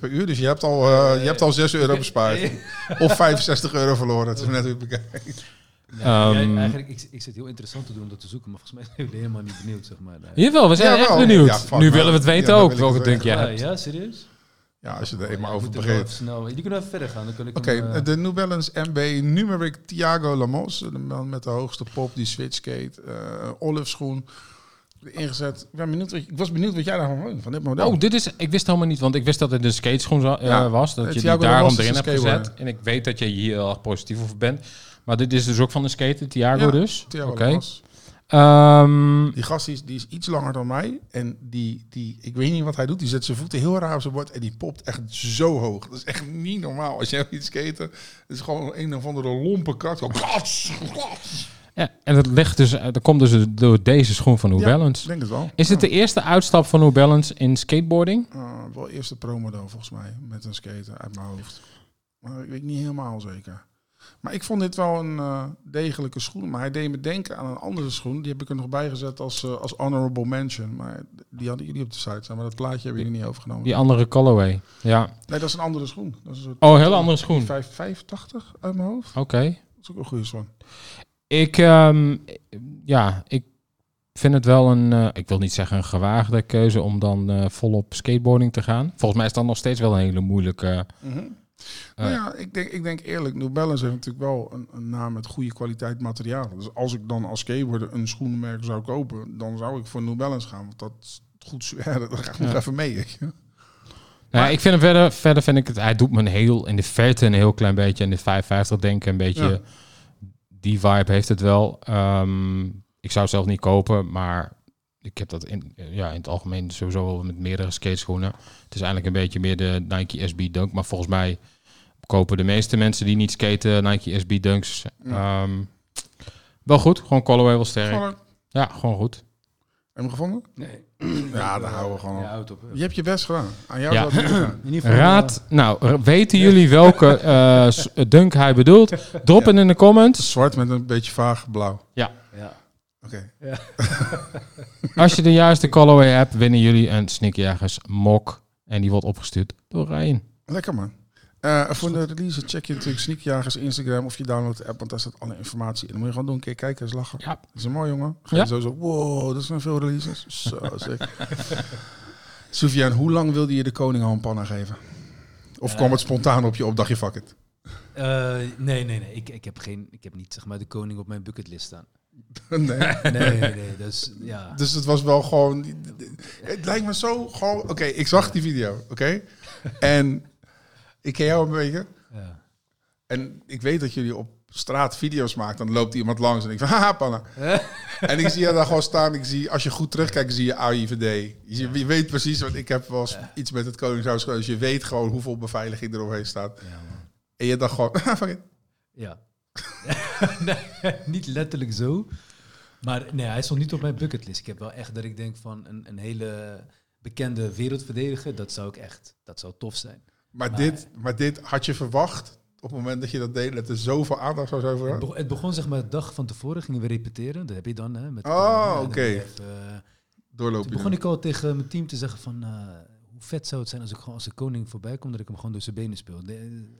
S1: per uur, dus je hebt al, eh, je hebt al 6 euro bespaard. Of 65 euro verloren, het is net hoe bekijkt.
S3: Ja,
S2: Ehm,
S3: jij- eigenlijk, ik, ik zit heel interessant te doen om dat te zoeken, maar volgens mij zijn jullie helemaal niet benieuwd, zeg maar.
S2: Jawel, we zijn echt benieuwd.
S1: Ja,
S2: nu
S1: man.
S2: willen we het weten ook, welke
S1: het
S2: dunk jij
S3: Ja,
S2: hebt.
S3: ja, serieus?
S1: Ja, als je er
S3: Oh,
S1: eenmaal
S3: ja,
S1: over
S3: er
S1: begint.
S3: even Snel, jullie kunnen even verder gaan, dan kan ik
S1: Oké,
S3: eh,
S1: de New Balance MB Numeric Thiago Lamos. De man met de hoogste pop, die switchskate. eh olive schoen. Ingezet. Ik, ben benieuwd, wat- ik was benieuwd wat jij daarvan vond, van dit model.
S2: Oh, dit is, ik wist helemaal niet, want ik wist dat het een skateschoen za- eh,
S1: Ja,
S2: was. Dat
S1: het
S2: je die daarom erin hebt gezet. En ik weet dat je hier heel erg positief over bent. Maar dit is dus ook van de skater, Thiago dus.
S1: Thiago
S2: Oké.
S1: Lamos.
S2: Ehm,
S1: Die gast is, die is iets langer dan mij. En die, die, ik weet niet wat hij doet. Die zet zijn voeten heel raar op zijn bord. En die popt echt zo hoog. Dat is echt niet normaal. Als jij iets skaten, het is gewoon een of andere lompe kat.
S2: Ja, en dat, ligt dus, eh, dat komt dus door deze schoen van New
S1: Ja.
S2: Balance.
S1: Denk het wel.
S2: Is het de eerste uitstap van New Balance in skateboarding?
S1: Uh, wel eerste pro-model volgens mij. Met een skater uit mijn hoofd. Maar ik weet niet helemaal zeker. Maar ik vond dit wel een eh, degelijke schoen. Maar hij deed me denken aan een andere schoen. Die heb ik er nog bij gezet als, eh, als honorable mention. Maar die hadden jullie op de site staan. Maar dat plaatje hebben jullie niet overgenomen.
S2: Die andere colorway. Ja.
S1: Nee, dat is een andere schoen. Dat is een
S2: Oh, een hele andere schoen.
S1: 5, 85 uit mijn hoofd.
S2: Oké.
S1: Dat is ook een goede schoen.
S2: Ik, ehm, ja, ik vind het wel een, eh, ik wil niet zeggen een gewaagde keuze om dan volop skateboarding te gaan. Volgens mij is dat nog steeds wel een hele moeilijke.
S1: Nou ja, ik denk, ik denk eerlijk, New Balance heeft natuurlijk wel een, een naam met goede kwaliteit materialen. Dus als ik dan als skateboarder een schoenenmerk zou kopen, dan zou ik voor New Balance gaan. Want dat is goed zweren, daar ga ik nog
S2: Ja.
S1: even mee. weet je.
S2: Nou, ik vind hem verder, verder vind ik het, hij doet me een heel in de verte een heel klein beetje in de 550 denken, een beetje
S1: Ja.
S2: die vibe heeft het wel. Ehm, ik zou het zelf niet kopen, maar ik heb dat in, ja, in het algemeen sowieso wel met meerdere skateschoenen. Het is eigenlijk een beetje meer de Nike SB Dunk, maar volgens mij kopen de meeste mensen die niet skaten Nike SB Dunks.
S1: Ja.
S2: Ehm, wel goed, gewoon colorway wel sterk.
S1: Gewoon, heb
S2: Ja, gewoon goed.
S1: je hem gevonden?
S3: Nee.
S1: Ja, daar houden we gewoon
S3: Ja,
S1: op. Je hebt je best gedaan. Aan jou
S2: Ja. Raad, nou, r- weten jullie welke eh, s- dunk hij bedoelt? Drop het in de comments.
S1: Zwart met een beetje vaag blauw.
S3: eh, ja.
S1: Oké.
S2: Als je de juiste colorway hebt, winnen jullie een Sneakjagers mok. En die wordt opgestuurd door Ryan.
S1: Lekker man. Eh, voor de release check je natuurlijk Sneakjagers Instagram of je downloadt de app, want daar staat alle informatie in. Dan moet je gewoon doen, een keer kijken, eens lachen.
S2: Ja.
S1: Dat is een mooi jongen. Ga
S2: Ja.
S1: je sowieso, wow, dat zijn veel releases. Zo, sick. Soufiane, hoe lang wilde je de koning al een panna geven? Of
S3: Eh.
S1: kwam het spontaan op je op, dacht je, fuck it?
S3: Eh, nee, nee, nee. Ik, ik, heb geen, ik heb niet zeg maar, de koning op mijn bucketlist staan.
S1: nee.
S3: Nee, nee, nee. Dus ja.
S1: Dus het was wel gewoon. Het lijkt me zo gewoon. Oké, ik zag die video, oké? En ik ken jou een beetje.
S3: ja.
S1: En ik weet dat jullie op straat video's maakt, dan loopt iemand langs en ik van, haha, panna. en ik zie je daar gewoon staan. Ik zie, als je goed terugkijkt, zie je AIVD. Je, weet precies, want ik heb wel eens iets met het Koningshuis. Dus je weet gewoon hoeveel beveiliging er omheen staat.
S3: Ja.
S1: En je dacht gewoon, fuck it.
S3: Ja. nee, niet letterlijk zo. Maar nee, hij stond niet op mijn bucketlist. Ik heb wel echt dat ik denk van een, een hele bekende wereldverdediger, dat zou ik echt, dat zou tof zijn.
S1: Maar,
S3: Maar-
S1: dit, maar dit had je verwacht op het moment dat je dat deed, dat er zoveel aandacht zou zijn voor
S3: Het begon, het begon zeg maar de dag van tevoren, gingen we repeteren. Dat heb je dan, hè. Met
S1: Oh,
S3: dan
S1: oké.
S3: eh,
S1: Doorloop
S3: Toen begon ik al tegen mijn team te zeggen van... eh, hoe vet zou het zijn als ik gewoon als de koning voorbij kom... dat ik hem gewoon door zijn benen speel. Dan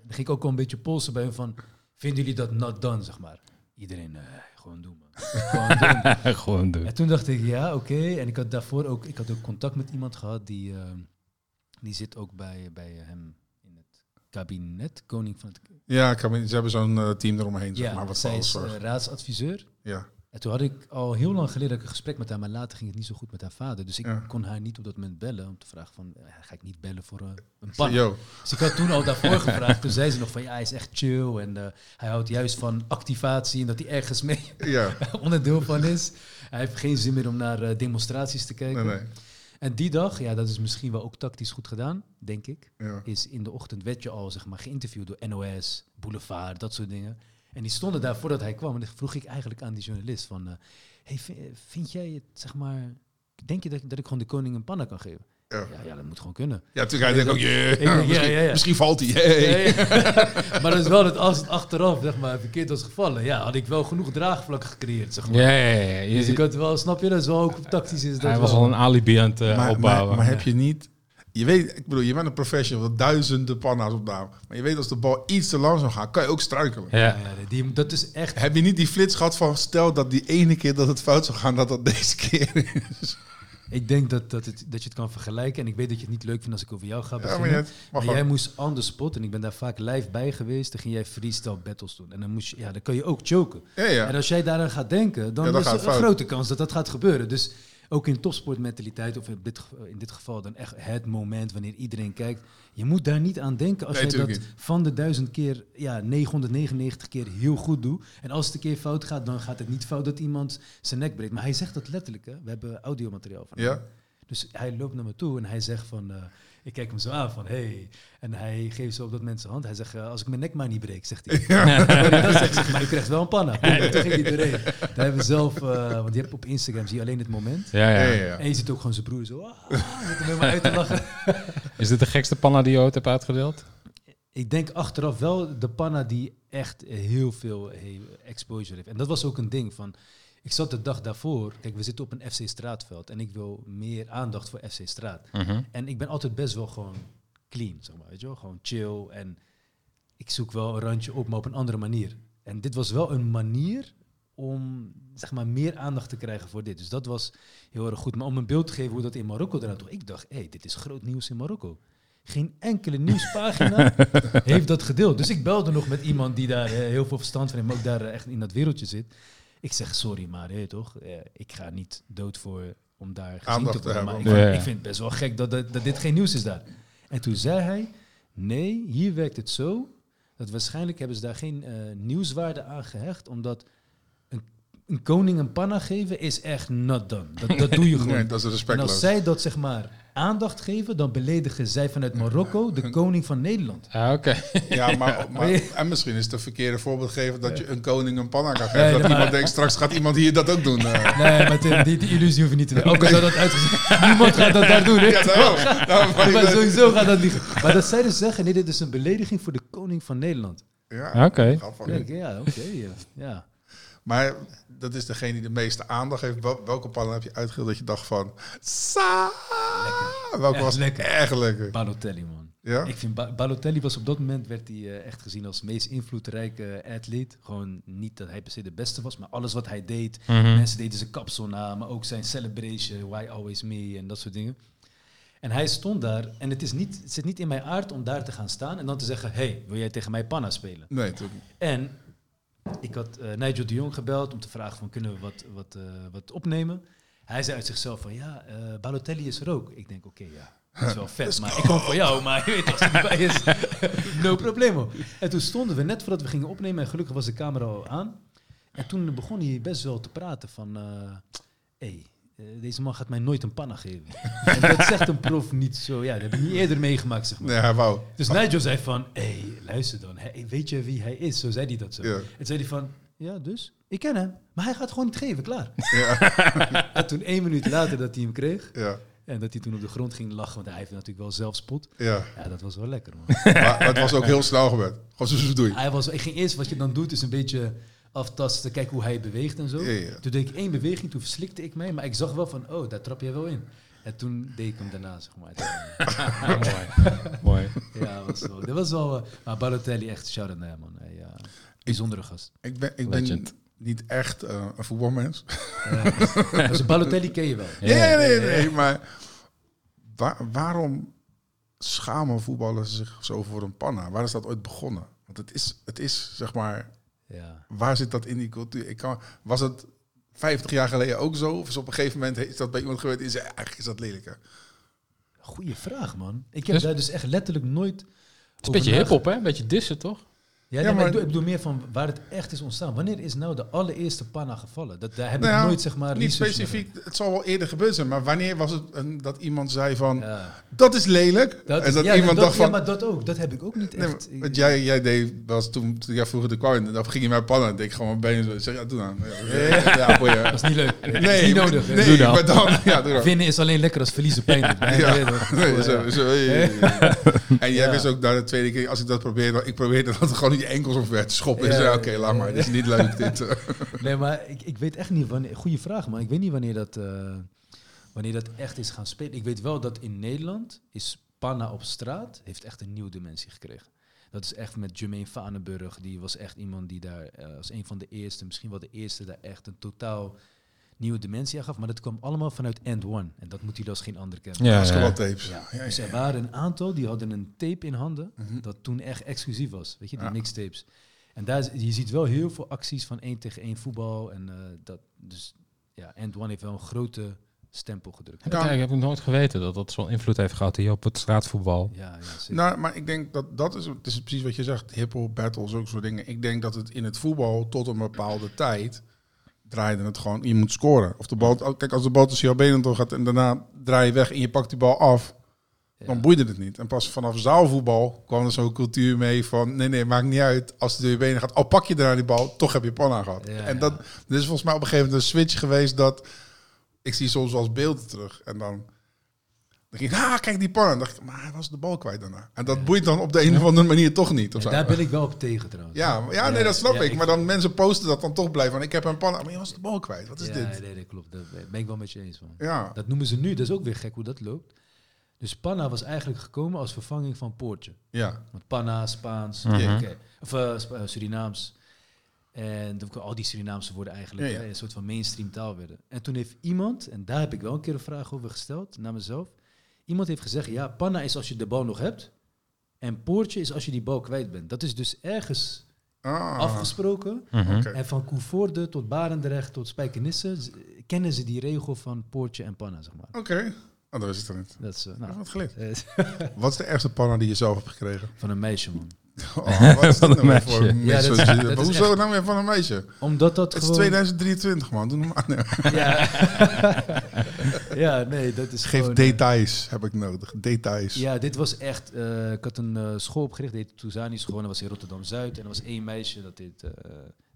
S3: ging ik ook al een beetje polsen bij hem van... vinden jullie dat not done, zeg maar? Iedereen, eh, gewoon doen, man. gewoon doen.
S2: Gewoon doen.
S3: En toen dacht ik, ja, oké. En ik had daarvoor ook, ik had ook contact met iemand gehad... die, eh, die zit ook bij, bij hem kabinet. Koning van het...
S1: Ja, me- ze hebben zo'n eh, team eromheen, zeg
S3: Ja,
S1: maar, wat
S3: zij is eh,
S1: zorgt.
S3: raadsadviseur.
S1: Ja.
S3: En toen had ik al heel lang geleden een gesprek met haar, maar later ging het niet zo goed met haar vader. Dus ik
S1: Ja.
S3: kon haar niet op dat moment bellen om te vragen van, eh, ga ik niet bellen voor een, een pan? Dus ik had toen al daarvoor gevraagd. Toen zei ze nog van, ja, hij is echt chill en eh, hij houdt juist van activatie en dat hij ergens mee
S1: ja,
S3: onderdeel van is. Hij heeft geen zin meer om naar eh, demonstraties te kijken.
S1: nee, nee.
S3: En die dag, ja, dat is misschien wel ook tactisch goed gedaan, denk ik.
S1: Ja.
S3: Is in de ochtend werd je al zeg maar geïnterviewd door NOS, Boulevard, dat soort dingen. En die stonden daar voordat hij kwam. En dan vroeg ik eigenlijk aan die journalist van, eh, hey, vi- vind jij het, zeg maar, denk je dat, dat ik gewoon de koning een panna kan geven?
S1: Ja.
S3: Ja, ja dat moet gewoon kunnen.
S1: Ja, natuurlijk. Hij denkt ook, yeah,
S3: Ik denk, ja,
S1: misschien,
S3: ja, ja.
S1: misschien valt hij. Hey.
S3: maar dat is wel dat als het achteraf zeg maar, verkeerd was gevallen, ja, had ik wel genoeg draagvlak gecreëerd. Zeg maar.
S2: Ja, ja, ja. ja.
S3: Dus ik
S2: Je-
S3: had wel, snap je, dat is wel ook tactisch is dat
S2: hij was
S3: wel.
S2: al een alibi aan het eh,
S1: maar, maar,
S2: opbouwen.
S1: maar heb je niet... Je weet, ik bedoel, je bent een professional, duizenden panna's op naam. Maar je weet als de bal iets te langzaam gaat, kan je ook struikelen.
S2: Ja.
S3: Ja, ja, die, dat is echt
S1: Heb je niet die flits gehad van stel dat die ene keer dat het fout zou gaan, dat dat deze keer is?
S3: Ik denk dat, dat, het, dat je het kan vergelijken. En ik weet dat je het niet leuk vindt als ik over jou ga
S1: Ja,
S3: beginnen.
S1: maar, net,
S3: maar
S1: maar
S3: jij moest on the spot, en ik ben daar vaak live bij geweest. Dan ging jij freestyle battles doen. En dan, moest je, ja, dan kan je ook choken.
S1: ja, ja.
S3: En als jij daaraan gaat denken, dan,
S1: Ja, dan
S3: is er een
S1: fout.
S3: grote kans dat dat gaat gebeuren. Dus ook in topsportmentaliteit, of in dit, ge- in dit geval dan echt het moment wanneer iedereen kijkt. Je moet daar niet aan denken als
S1: Nee,
S3: jij dat van de duizend keer, ja, 999 keer heel goed doet. En als het een keer fout gaat, dan gaat het niet fout dat iemand zijn nek breekt. Maar hij zegt dat letterlijk, hè. We hebben audiomateriaal van hem.
S1: Ja?
S3: Dus hij loopt naar me toe en hij zegt van... eh, ik kijk hem zo aan van, hey. En hij geeft zo op dat mensen hand. Hij zegt, eh, als ik mijn nek maar niet breek, zegt hij. dat zegt hij, maar je krijgt wel een panna. En toen ging hij doorheen. Daar hebben we zelf... eh, want je hebt op Instagram zie je alleen het moment.
S2: Ja, ja.
S1: Ja, ja, ja.
S3: En je ziet ook gewoon zijn broer zo... Ah, zit hem helemaal uit te lachen.
S2: Is dit de gekste panna die je ooit hebt uitgedeeld?
S3: Ik denk achteraf wel de panna die echt heel veel eh, exposure heeft. En dat was ook een ding van... Ik zat de dag daarvoor... Kijk, we zitten op een FC Straatveld. En ik wil meer aandacht voor FC Straat.
S2: Mhm.
S3: En ik ben altijd best wel gewoon clean, zeg maar, weet je wel? Gewoon chill en ik zoek wel een randje op, maar op een andere manier. En dit was wel een manier om, zeg maar, meer aandacht te krijgen voor dit. Dus dat was heel erg goed. Maar om een beeld te geven hoe dat in Marokko eraan toe... Ik dacht, hé, hey, dit is groot nieuws in Marokko. Geen enkele nieuwspagina heeft dat gedeeld. Dus ik belde nog met iemand die daar eh, heel veel verstand van heeft, maar ook daar eh, echt in dat wereldje zit. Ik zeg, sorry, maar hé, toch? Eh, ik ga niet dood voor om daar gezien
S1: Aandacht
S3: te
S1: te
S3: worden. Maar ik,
S2: Ja, ja.
S3: ik vind het best wel gek dat, dat, dat dit geen nieuws is daar. En toen zei hij, nee, hier werkt het zo... dat waarschijnlijk hebben ze daar geen eh, nieuwswaarde aan gehecht... omdat een, een koning een panna geven is echt not done. Dat, dat doe je gewoon.
S1: Nee, dat is
S3: en als
S1: respectloos.
S3: zij dat zeg maar aandacht geven... dan beledigen zij vanuit Marokko de koning van Nederland.
S2: Ah, oké.
S1: Ja, maar, maar en misschien is het een verkeerde voorbeeld geven dat je een koning een panna kan geven.
S3: Nee,
S1: dat
S3: nee,
S1: iemand
S3: maar-
S1: denkt, straks gaat iemand hier dat ook doen. eh.
S3: Nee, maar die, die illusie hoef je niet te nemen. Ook al zou dat uitgezet... Niemand gaat dat daar doen, hè?
S1: Ja, daarom. Daarom van-
S3: Maar sowieso gaat dat niet. Maar dat zij dus zeggen, nee, dit is een belediging voor de koning van Nederland.
S1: Ja,
S2: Oké.
S3: ja, oké. ja. ja.
S1: Maar dat is degene die de meeste aandacht heeft. Wel- Welke pannen heb je uitgedeeld dat je dacht van... Sa Welke
S3: Echt
S1: was
S3: lekker.
S1: erg lekker?
S3: Balotelli, man.
S1: Ja?
S3: Ik vind Ba- Balotelli was op dat moment werd hij eh, echt gezien als meest invloedrijke atleet. Gewoon niet dat hij per se de beste was, maar alles wat hij deed.
S2: Mhm.
S3: Mensen deden zijn kapsel na, maar ook zijn celebration, why always me en dat soort dingen. En hij stond daar en het, is niet, het zit niet in mijn aard om daar te gaan staan en dan te zeggen, hey, wil jij tegen mij panna spelen?
S1: Nee, natuurlijk niet.
S3: En ik had eh, Nigel de Jong gebeld om te vragen van kunnen we wat, wat, eh, wat opnemen. Hij zei uit zichzelf van ja, eh Balotelli is er ook. Ik denk oké ja, Dat is wel vet, maar ik kom voor jou, maar je weet als je erbij is, no problemo. En toen stonden we, net voordat we gingen opnemen, en gelukkig was de camera al aan. En toen begon hij best wel te praten van, eh hey, deze man gaat mij nooit een panna geven. en dat zegt een prof niet zo, ja, dat heb ik niet eerder meegemaakt, zeg maar.
S1: Hij wou.
S3: Dus Nigel zei van, hé, hey, luister dan, weet je wie hij is? Zo zei hij dat zo.
S1: Ja.
S3: En zei hij van, ja, dus, ik ken hem, maar hij gaat gewoon niet geven, klaar. en toen één minuut later dat hij hem kreeg,
S1: Ja,
S3: en dat hij toen op de grond ging lachen, want hij heeft natuurlijk wel zelfspot.
S1: ja.
S3: Ja, dat was wel lekker, man.
S1: Maar het was ook heel snel gebeurd. Gewoon zo, zo doe je.
S3: hij was, ik ging eerst, wat je dan doet, is een beetje aftasten, kijken hoe hij beweegt en zo.
S1: Ja, ja.
S3: Toen deed ik één beweging, toen verslikte ik mij, maar ik zag wel van, oh, daar trap jij wel in. En toen deed ik hem daarna, zeg maar.
S2: mooi. mooi.
S3: ja, was wel, dat was wel... eh, maar Balotelli, echt shout-out naar hem, man. Hij, ja, bijzondere gast.
S1: Ik ben, ik ben niet echt eh, een voetbalmens.
S3: Ja. Dus Balotelli ken je wel.
S1: Nee,
S2: Ja.
S1: nee, nee. Maar waar- waarom schamen voetballers zich zo voor een panna? Waar is dat ooit begonnen? Want het is, het is zeg maar,
S3: Ja.
S1: waar zit dat in die cultuur? Ik kan, was het 50 jaar geleden ook zo? Of is op een gegeven moment is dat bij iemand gebeurd en zei, eigenlijk is dat lelijker?
S3: Goeie vraag, man. Ik heb
S2: Dus-
S3: daar dus echt letterlijk nooit...
S2: Het is een beetje hip-hop, hè? Een beetje dissen, toch?
S3: Ja, maar,
S1: maar-
S3: ik, bedoel, ik bedoel meer van waar het echt is ontstaan. Wanneer is nou de allereerste panna gevallen? Dat, daar heb
S1: Nou
S3: ik
S1: ja,
S3: nooit, zeg maar...
S1: Niet
S3: naar
S1: specifiek, het zal wel eerder gebeurd zijn, maar wanneer was het een, dat iemand zei van.
S3: Ja.
S1: dat is lelijk?
S3: Dat
S1: en dat
S3: ja,
S1: iemand
S3: dat,
S1: dacht van,
S3: Ja, maar dat ook. Dat heb ik ook niet
S1: Nee,
S3: echt.
S1: maar wat jij, jij deed was toen, toen jij vroeger de kwam, en dan ging je mij pannen. Dan deed ik gewoon mijn benen zo. Ik zeg, ja, doe dan. Ja, ja.
S3: Dat is niet leuk.
S1: Nee,
S3: dat is niet
S1: maar-
S3: nodig.
S1: Nee,
S2: Doe dan.
S1: maar dan. Ja, doe dan.
S3: Winnen is alleen lekker als verliezen pijn doet.
S1: En jij wist ook na de tweede keer, als ik dat probeerde, ik probeerde dat gewoon niet je enkels omver te schoppen.
S3: Ja,
S1: Oké, laat maar, dit is niet leuk dit.
S3: Nee, maar ik, ik weet echt niet wanneer. Goeie vraag, man. Ik weet niet wanneer dat, eh, wanneer dat echt is gaan spelen. Ik weet wel dat in Nederland is Panna op straat heeft echt een nieuwe dimensie gekregen. Dat is echt met Jermaine Vanenburg. Die was echt iemand die daar eh, als een van de eerste, misschien wel de eerste, daar echt een totaal nieuwe dimensie aan gaf. Maar dat kwam allemaal vanuit End One. En dat moet hij als geen ander kennen.
S2: Ja,
S1: Basketbaltapes.
S3: Ja,
S1: Ja,
S3: dus
S1: ja,
S3: er
S1: ja.
S3: waren een aantal die hadden een tape in handen
S1: Mhm.
S3: dat toen echt exclusief was. Weet je, die
S1: Ja.
S3: mixtapes. En daar, je ziet wel heel veel acties van één tegen één voetbal. En eh, dat, dus ja, End One heeft wel een grote stempel gedrukt.
S1: Ja.
S2: ik, heb ik nooit geweten dat dat zo'n invloed heeft gehad hier op het straatvoetbal.
S3: Ja, ja, zeker.
S1: Nou, maar ik denk dat dat is, het is precies wat je zegt, hiphop, battles, ook soort dingen. Ik denk dat het in het voetbal tot een bepaalde tijd draaide het gewoon, je moet scoren. Of de bal, oh, kijk, als de bal tussen jouw benen door gaat en daarna draai je weg en je pakt die bal af,
S3: Ja.
S1: dan boeide het niet. En pas vanaf zaalvoetbal kwam er zo'n cultuur mee van, nee, nee, maakt niet uit. Als het door je benen gaat, al pak je daarna die bal, toch heb je pan aan gehad.
S3: Ja,
S1: en dat, er is volgens mij op een gegeven moment een switch geweest dat, ik zie soms eens beelden terug en dan... Dan ging ik, ah, kijk die pan. En dacht ik, maar hij was de bal kwijt daarna. En dat boeit dan op de een of andere manier toch niet. Of
S3: Ja, daar ben ik wel op tegen trouwens.
S1: Ja, ja, nee, dat snap
S3: ja,
S1: ik. Maar dan mensen posten dat dan toch blij van, ik heb een pan. Maar je was de bal kwijt. Wat is
S3: ja,
S1: dit?
S3: Nee, dat klopt. Daar ben ik wel met je eens van.
S1: Ja,
S3: Dat noemen ze nu, dat is ook weer gek hoe dat loopt. Dus Panna was eigenlijk gekomen als vervanging van Poortje.
S1: ja.
S3: Want Panna, Spaans,
S2: Mhm.
S3: oké, of eh, Spa- eh, Surinaams. En dan kwamen al die Surinaamse woorden eigenlijk
S1: Ja, ja.
S3: hè, een soort van mainstream taal werden. En toen heeft iemand, en daar heb ik wel een keer een vraag over gesteld naar mezelf. Iemand heeft gezegd, ja, panna is als je de bal nog hebt. En poortje is als je die bal kwijt bent. Dat is dus ergens
S1: Ah,
S3: afgesproken.
S2: Mhm.
S1: oké.
S3: En van Koevoorde tot Barendrecht tot Spijkenisse kennen ze die regel van poortje en panna, zeg maar.
S1: Oké. Oh, dat is het er niet.
S3: Dat is, eh,
S1: Ik
S3: nou,
S1: wat geleerd.
S3: eh,
S1: Wat is de ergste panna die je zelf hebt gekregen?
S3: van een meisje, man.
S1: Oh, wat is
S2: een
S1: nou weer voor
S2: meisje.
S1: een
S3: Ja, dat dat is
S1: Hoezo
S3: echt-
S1: nou weer van een meisje?
S3: Omdat dat
S1: Het is
S3: gewoon...
S1: 2023, man. Doe normaal. Nee.
S3: Ja. ja, nee, dat is
S1: Geef
S3: gewoon...
S1: details, heb ik nodig. Details.
S3: Ja, dit was echt... eh, ik had een eh, school opgericht, die heette Touzani school. En dat was in Rotterdam-Zuid. En er was één meisje, dat deed... eh,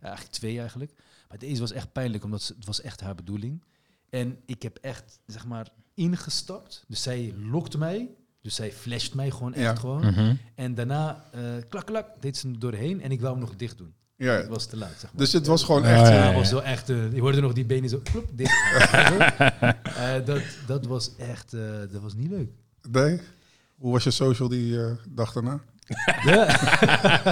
S3: eigenlijk twee eigenlijk. Maar deze was echt pijnlijk, omdat ze, het was echt haar bedoeling. En ik heb echt, zeg maar, ingestapt. Dus zij lokt mij. Dus zij flasht mij gewoon echt
S1: Ja.
S3: gewoon.
S2: Mhm.
S3: En daarna, eh, klak, klak, deed ze hem doorheen. En ik wou hem nog dicht doen.
S1: Ja.
S3: Het was te laat, zeg maar.
S1: Dus het was gewoon
S2: Ja,
S1: echt...
S2: ja,
S3: Ja,
S2: ja.
S3: was wel echt. eh, je hoorde nog die benen zo kloep, dicht. Eh, dat, dat was echt. eh, dat was niet leuk.
S1: Nee? Hoe was je social die eh, dag daarna?
S3: Ja.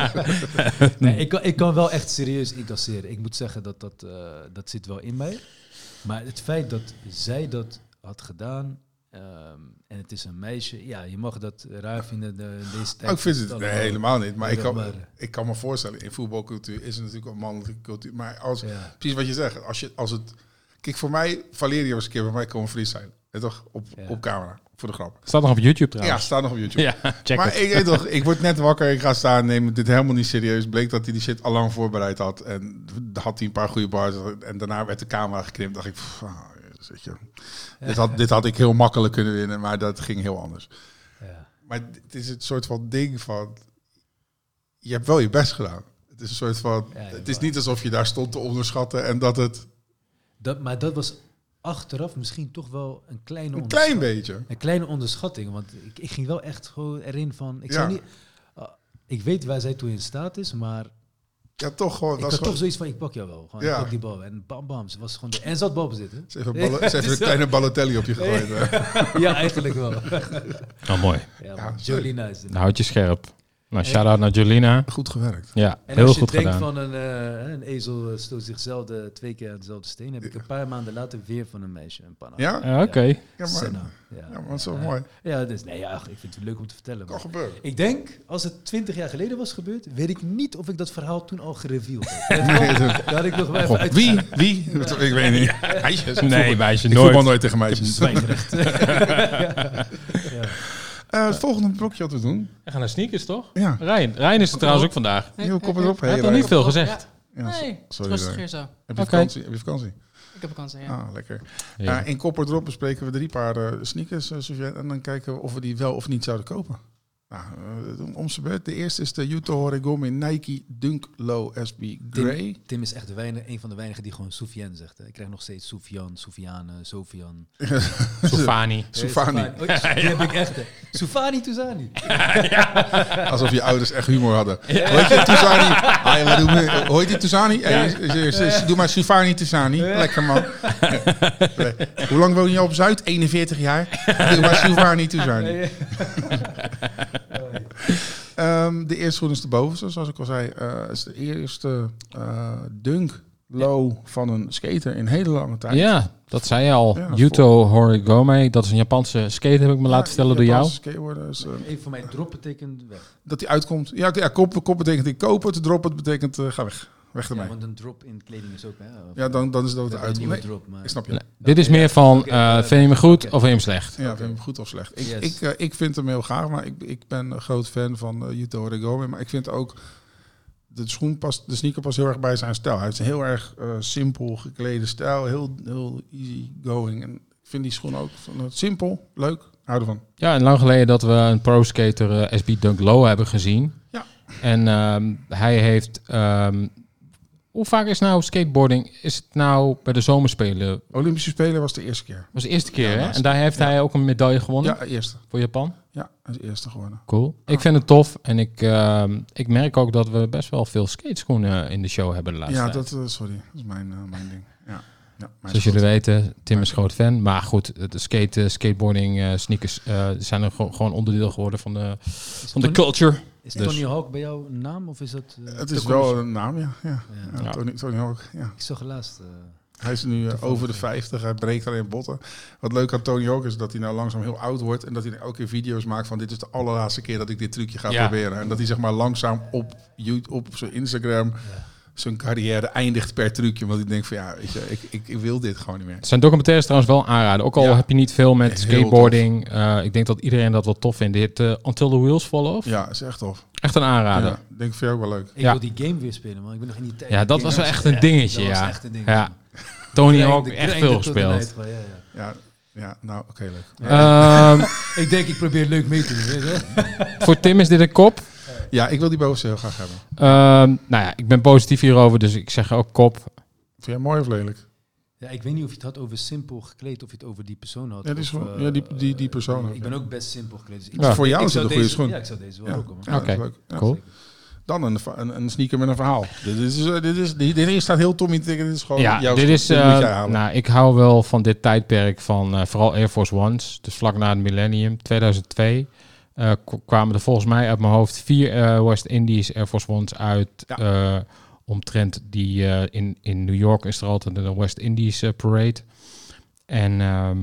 S3: nee, ik, kan, ik kan wel echt serieus incasseren. Ik moet zeggen dat dat, eh, dat zit wel in mij. Maar het feit dat zij dat had gedaan. Ehm, en het is een meisje. Ja, je mag dat raar vinden de, deze tijd.
S1: Oh, ik vind
S3: is
S1: het nee, helemaal niet. Maar ik, kan,
S3: maar,
S1: ik kan me voorstellen, in voetbalcultuur is het natuurlijk een mannelijke cultuur. Maar als,
S3: Ja.
S1: precies wat je zegt, als, je, als het... Kijk, voor mij, Valeria was een keer bij mij komen freestylen. Weet toch? Op,
S3: Ja.
S1: op camera, voor de grap.
S2: Staat nog op YouTube
S1: Ja,
S2: trouwens.
S1: staat nog op YouTube.
S2: Ja, check
S1: maar ik, weet toch, ik word net wakker, ik ga staan, neem dit helemaal niet serieus. Bleek dat hij die shit al lang voorbereid had. En had hij een paar goede bars. En daarna werd de camera geknipt. dacht ik, pff, ah, weet je. Dit, had, dit had ik heel makkelijk kunnen winnen, maar dat ging heel anders.
S3: Ja.
S1: Maar het is het soort van ding van... Je hebt wel je best gedaan. Het is een soort van...
S3: Ja,
S1: het is niet alsof je daar stond te onderschatten en dat het...
S3: Dat, maar dat was achteraf misschien toch wel een kleine
S1: Een klein beetje.
S3: Een kleine onderschatting, want ik, ik ging wel echt gewoon erin van... Ik,
S1: Ja.
S3: zou niet, ah, ik weet waar zij toe in staat is, maar
S1: Ja, toch gewoon...
S3: ik
S1: Dat
S3: had
S1: is
S3: toch zoiets van, ik pak jou wel. Gewoon,
S1: Ja.
S3: ik pak die bal. En bam, bam. Ze was gewoon de, en ze had balbezit, hè?
S1: ze heeft een, ballen- ze heeft een kleine ballotelli op je gegooid.
S3: ja, eigenlijk wel.
S2: Oh, mooi.
S3: Ja,
S1: Ja,
S3: is het.
S2: Nou, houd je scherp. Nou, shout-out naar Jolina.
S1: Goed gewerkt.
S2: Ja,
S3: En
S2: heel
S3: als je
S2: goed
S3: denkt
S2: gedaan.
S3: van een, eh, een ezel eh, stoot zichzelf de, twee keer aan dezelfde steen, heb ik een paar maanden later weer van een meisje een panna.
S1: Ja?
S2: Ja, Oké.
S1: Ja, maar,
S3: Senna. Ja,
S1: ja, maar
S3: Ja.
S1: mooi.
S3: Ja, dus nee, ja, ik vind het leuk om te vertellen.
S1: Kan gebeuren.
S3: Ik denk, als het twintig jaar geleden was gebeurd, weet ik niet of ik dat verhaal toen al gereveeld.
S1: Nee, dat-
S3: had ik nog wel even
S1: wie? Wie? Ik weet niet. Meisjes.
S2: Nee, meisje,
S1: Ik voetbal
S2: nooit.
S1: nooit tegen
S3: Ik heb een
S1: meisjes.
S3: zwijgrecht.
S1: Eh, het volgende blokje wat we doen.
S2: We gaan naar sneakers, toch?
S1: Ja.
S2: Rijn. Rijn is er trouwens ook vandaag.
S1: Nieuwe kop erop.
S2: Heeft
S1: Hey,
S2: nog niet veel gezegd.
S1: Ja,
S4: nee,
S1: sorry,
S4: rustig hier zo.
S1: Heb je vakantie? Heb je vakantie?
S4: Ik heb vakantie, ja.
S1: Ah, lekker.
S2: Ja.
S1: In Kopper erop bespreken we drie paar eh, sneakers, eh, Suzanne, en dan kijken we of we die wel of niet zouden kopen. Nou, eh, doen om zijn beurt. De eerste is de Yuto Horigome Nike Dunk Low SB Grey.
S3: Tim, Tim is echt de weinig, een van de weinigen die gewoon Soufiane zegt. Hè. Ik krijg nog steeds Soufiane, Soufiane, Sofian.
S2: Sofani.
S1: Soufani.
S3: Oh, die heb ik echt. hè. Soufani Touzani.
S1: Alsof je ouders echt humor hadden. Hoe heet je Touzani? Ah? Hey, doe maar Soufani Touzani. Lekker man. Nee. Hoe lang woon je op Zuid? 41 jaar. Doe maar Soufani Touzani. Ehm, de eerste schoen is de bovenste, zoals ik al zei. eh is de eerste eh, dunk low van een skater in hele lange tijd.
S2: Ja, dat zei je al.
S1: Ja,
S2: Yuto Horigome. Dat is een Japanse skate, heb ik me laten vertellen door jou.
S1: Japanse skateboarder is, eh,
S3: Even voor mij drop betekent weg.
S1: dat hij uitkomt. Ja, ja kop, kop betekent ik koop het. Drop het betekent ga weg. Weg
S3: Ja,
S1: ermee.
S3: want een drop in kleding is ook. Hè,
S1: Ja, dan, dan is dat het uit.
S3: een nieuwe
S1: Nee,
S3: drop. Maar
S1: ik snap je.
S2: Nee, dit is meer van, eh, vind je hem goed of vind je hem slecht?
S1: Ja, vind je hem goed of slecht? Ik,
S3: Yes.
S1: ik, eh, ik vind hem heel gaaf, maar ik, ik ben een groot fan van uh, Yuto. Maar ik vind ook, de schoen past, de sneaker past heel erg bij zijn stijl. Hij heeft een heel erg eh, simpel geklede stijl, heel, heel easy going. En ik vind die schoen ook van, simpel, leuk, hou ervan.
S2: Ja, en lang geleden dat we een pro-skater eh, SB Dunk Low hebben gezien.
S1: Ja.
S2: En ehm, hij heeft... ehm, hoe vaak is nou skateboarding? Is het nou bij de zomerspelen?
S1: Olympische Spelen was de eerste keer.
S2: Dat was de eerste keer,
S1: Ja,
S2: hè? En daar heeft hij ook een medaille gewonnen
S1: Ja, eerste.
S2: voor Japan.
S1: Ja, de eerste geworden.
S2: Cool. Ik vind het tof. En ik, ehm, ik merk ook dat we best wel veel skateschoenen in de show hebben de laatste
S1: Ja,
S2: tijd.
S1: dat, eh, sorry, dat is mijn, eh, mijn ding. Ja. Ja,
S2: Zoals jullie weten, Tim is groot fan. Maar goed, de skate, skateboarding, eh, sneakers zijn er gewoon onderdeel geworden van de, van de culture.
S3: Is
S2: Dus-
S3: Tony Hawk bij jou een naam of is dat... eh,
S1: Het is wel een naam, ja. ja.
S3: Ja.
S1: ja
S2: Ja.
S1: Tony, Tony Hawk, ja.
S3: Ik zag laatst... eh,
S1: Hij is nu eh, over de
S3: ja.
S1: 50, hij breekt alleen botten. Wat leuk aan Tony Hawk is dat hij nou langzaam heel oud wordt... en dat hij elke keer video's maakt van... dit is de allerlaatste keer dat ik dit trucje ga
S2: Ja.
S1: proberen. En dat hij zeg maar langzaam op, YouTube, op zijn Instagram... zijn carrière eindigt per trucje. Want ik denk van ja, weet je, ik, ik, ik wil dit gewoon niet meer.
S2: Zijn documentaires trouwens wel aanraden. Ook al
S1: Ja.
S2: heb je niet veel met
S1: Heel
S2: skateboarding. eh, ik denk dat iedereen dat wel tof vindt. Dit eh Until the Wheels Fall Off.
S1: Ja, is echt tof.
S2: Echt een aanrader.
S1: Ja, denk ik voor jou ook wel leuk.
S3: Ik
S2: Ja.
S3: wil die game weer spelen, man. Ik ben nog in die tijd.
S2: Ja, dat was wel echt een
S3: ja,
S2: dingetje,
S3: dat was
S2: ja.
S3: echt een ding.
S2: Ja. Tony Hawk
S3: de
S2: echt veel gespeeld.
S3: ja, ja.
S1: Ja, ja nou oké, leuk.
S2: Ehm,
S3: Ik denk, ik probeer leuk mee te doen. weet je.
S2: voor Tim is dit een kop.
S1: Ja, ik wil die bovenste heel graag hebben.
S2: Ehm, nou ja, ik ben positief hierover, dus ik zeg ook kop.
S1: Vind jij mooi of lelijk?
S3: Ja, ik weet niet of je het had over simpel gekleed of je het over die persoon had.
S1: Ja, die is
S3: of, eh,
S1: ja, die- die- die persoon ook,
S3: Ik ben
S1: ja.
S3: ook best simpel gekleed. Dus ik
S2: Ja.
S1: Voor jou
S3: ik
S1: is het
S3: zou
S1: een goede
S3: deze-
S1: schoen.
S3: Ja, ik zou deze wel
S1: Ja,
S3: ook
S1: ja,
S2: Oké,
S1: dat is leuk. Ja.
S2: cool.
S1: Dan een, va- een, een sneaker met een verhaal. Dit is, eh, dit is, dit, dit hier staat heel Tommy Ticket. Dit is gewoon
S2: Ja,
S1: jouw
S2: dit
S1: schoen.
S2: is. Eh,
S1: moet jij halen.
S2: nou, ik hou wel van dit tijdperk van eh, vooral Air Force Ones. Dus vlak na het millennium, 2002, eh, kwamen er volgens mij uit mijn hoofd vier eh, West Indies Air Force Ones uit.
S1: Ja.
S2: eh, omtrent die in, in New York is er altijd een West Indies parade. En, ehm,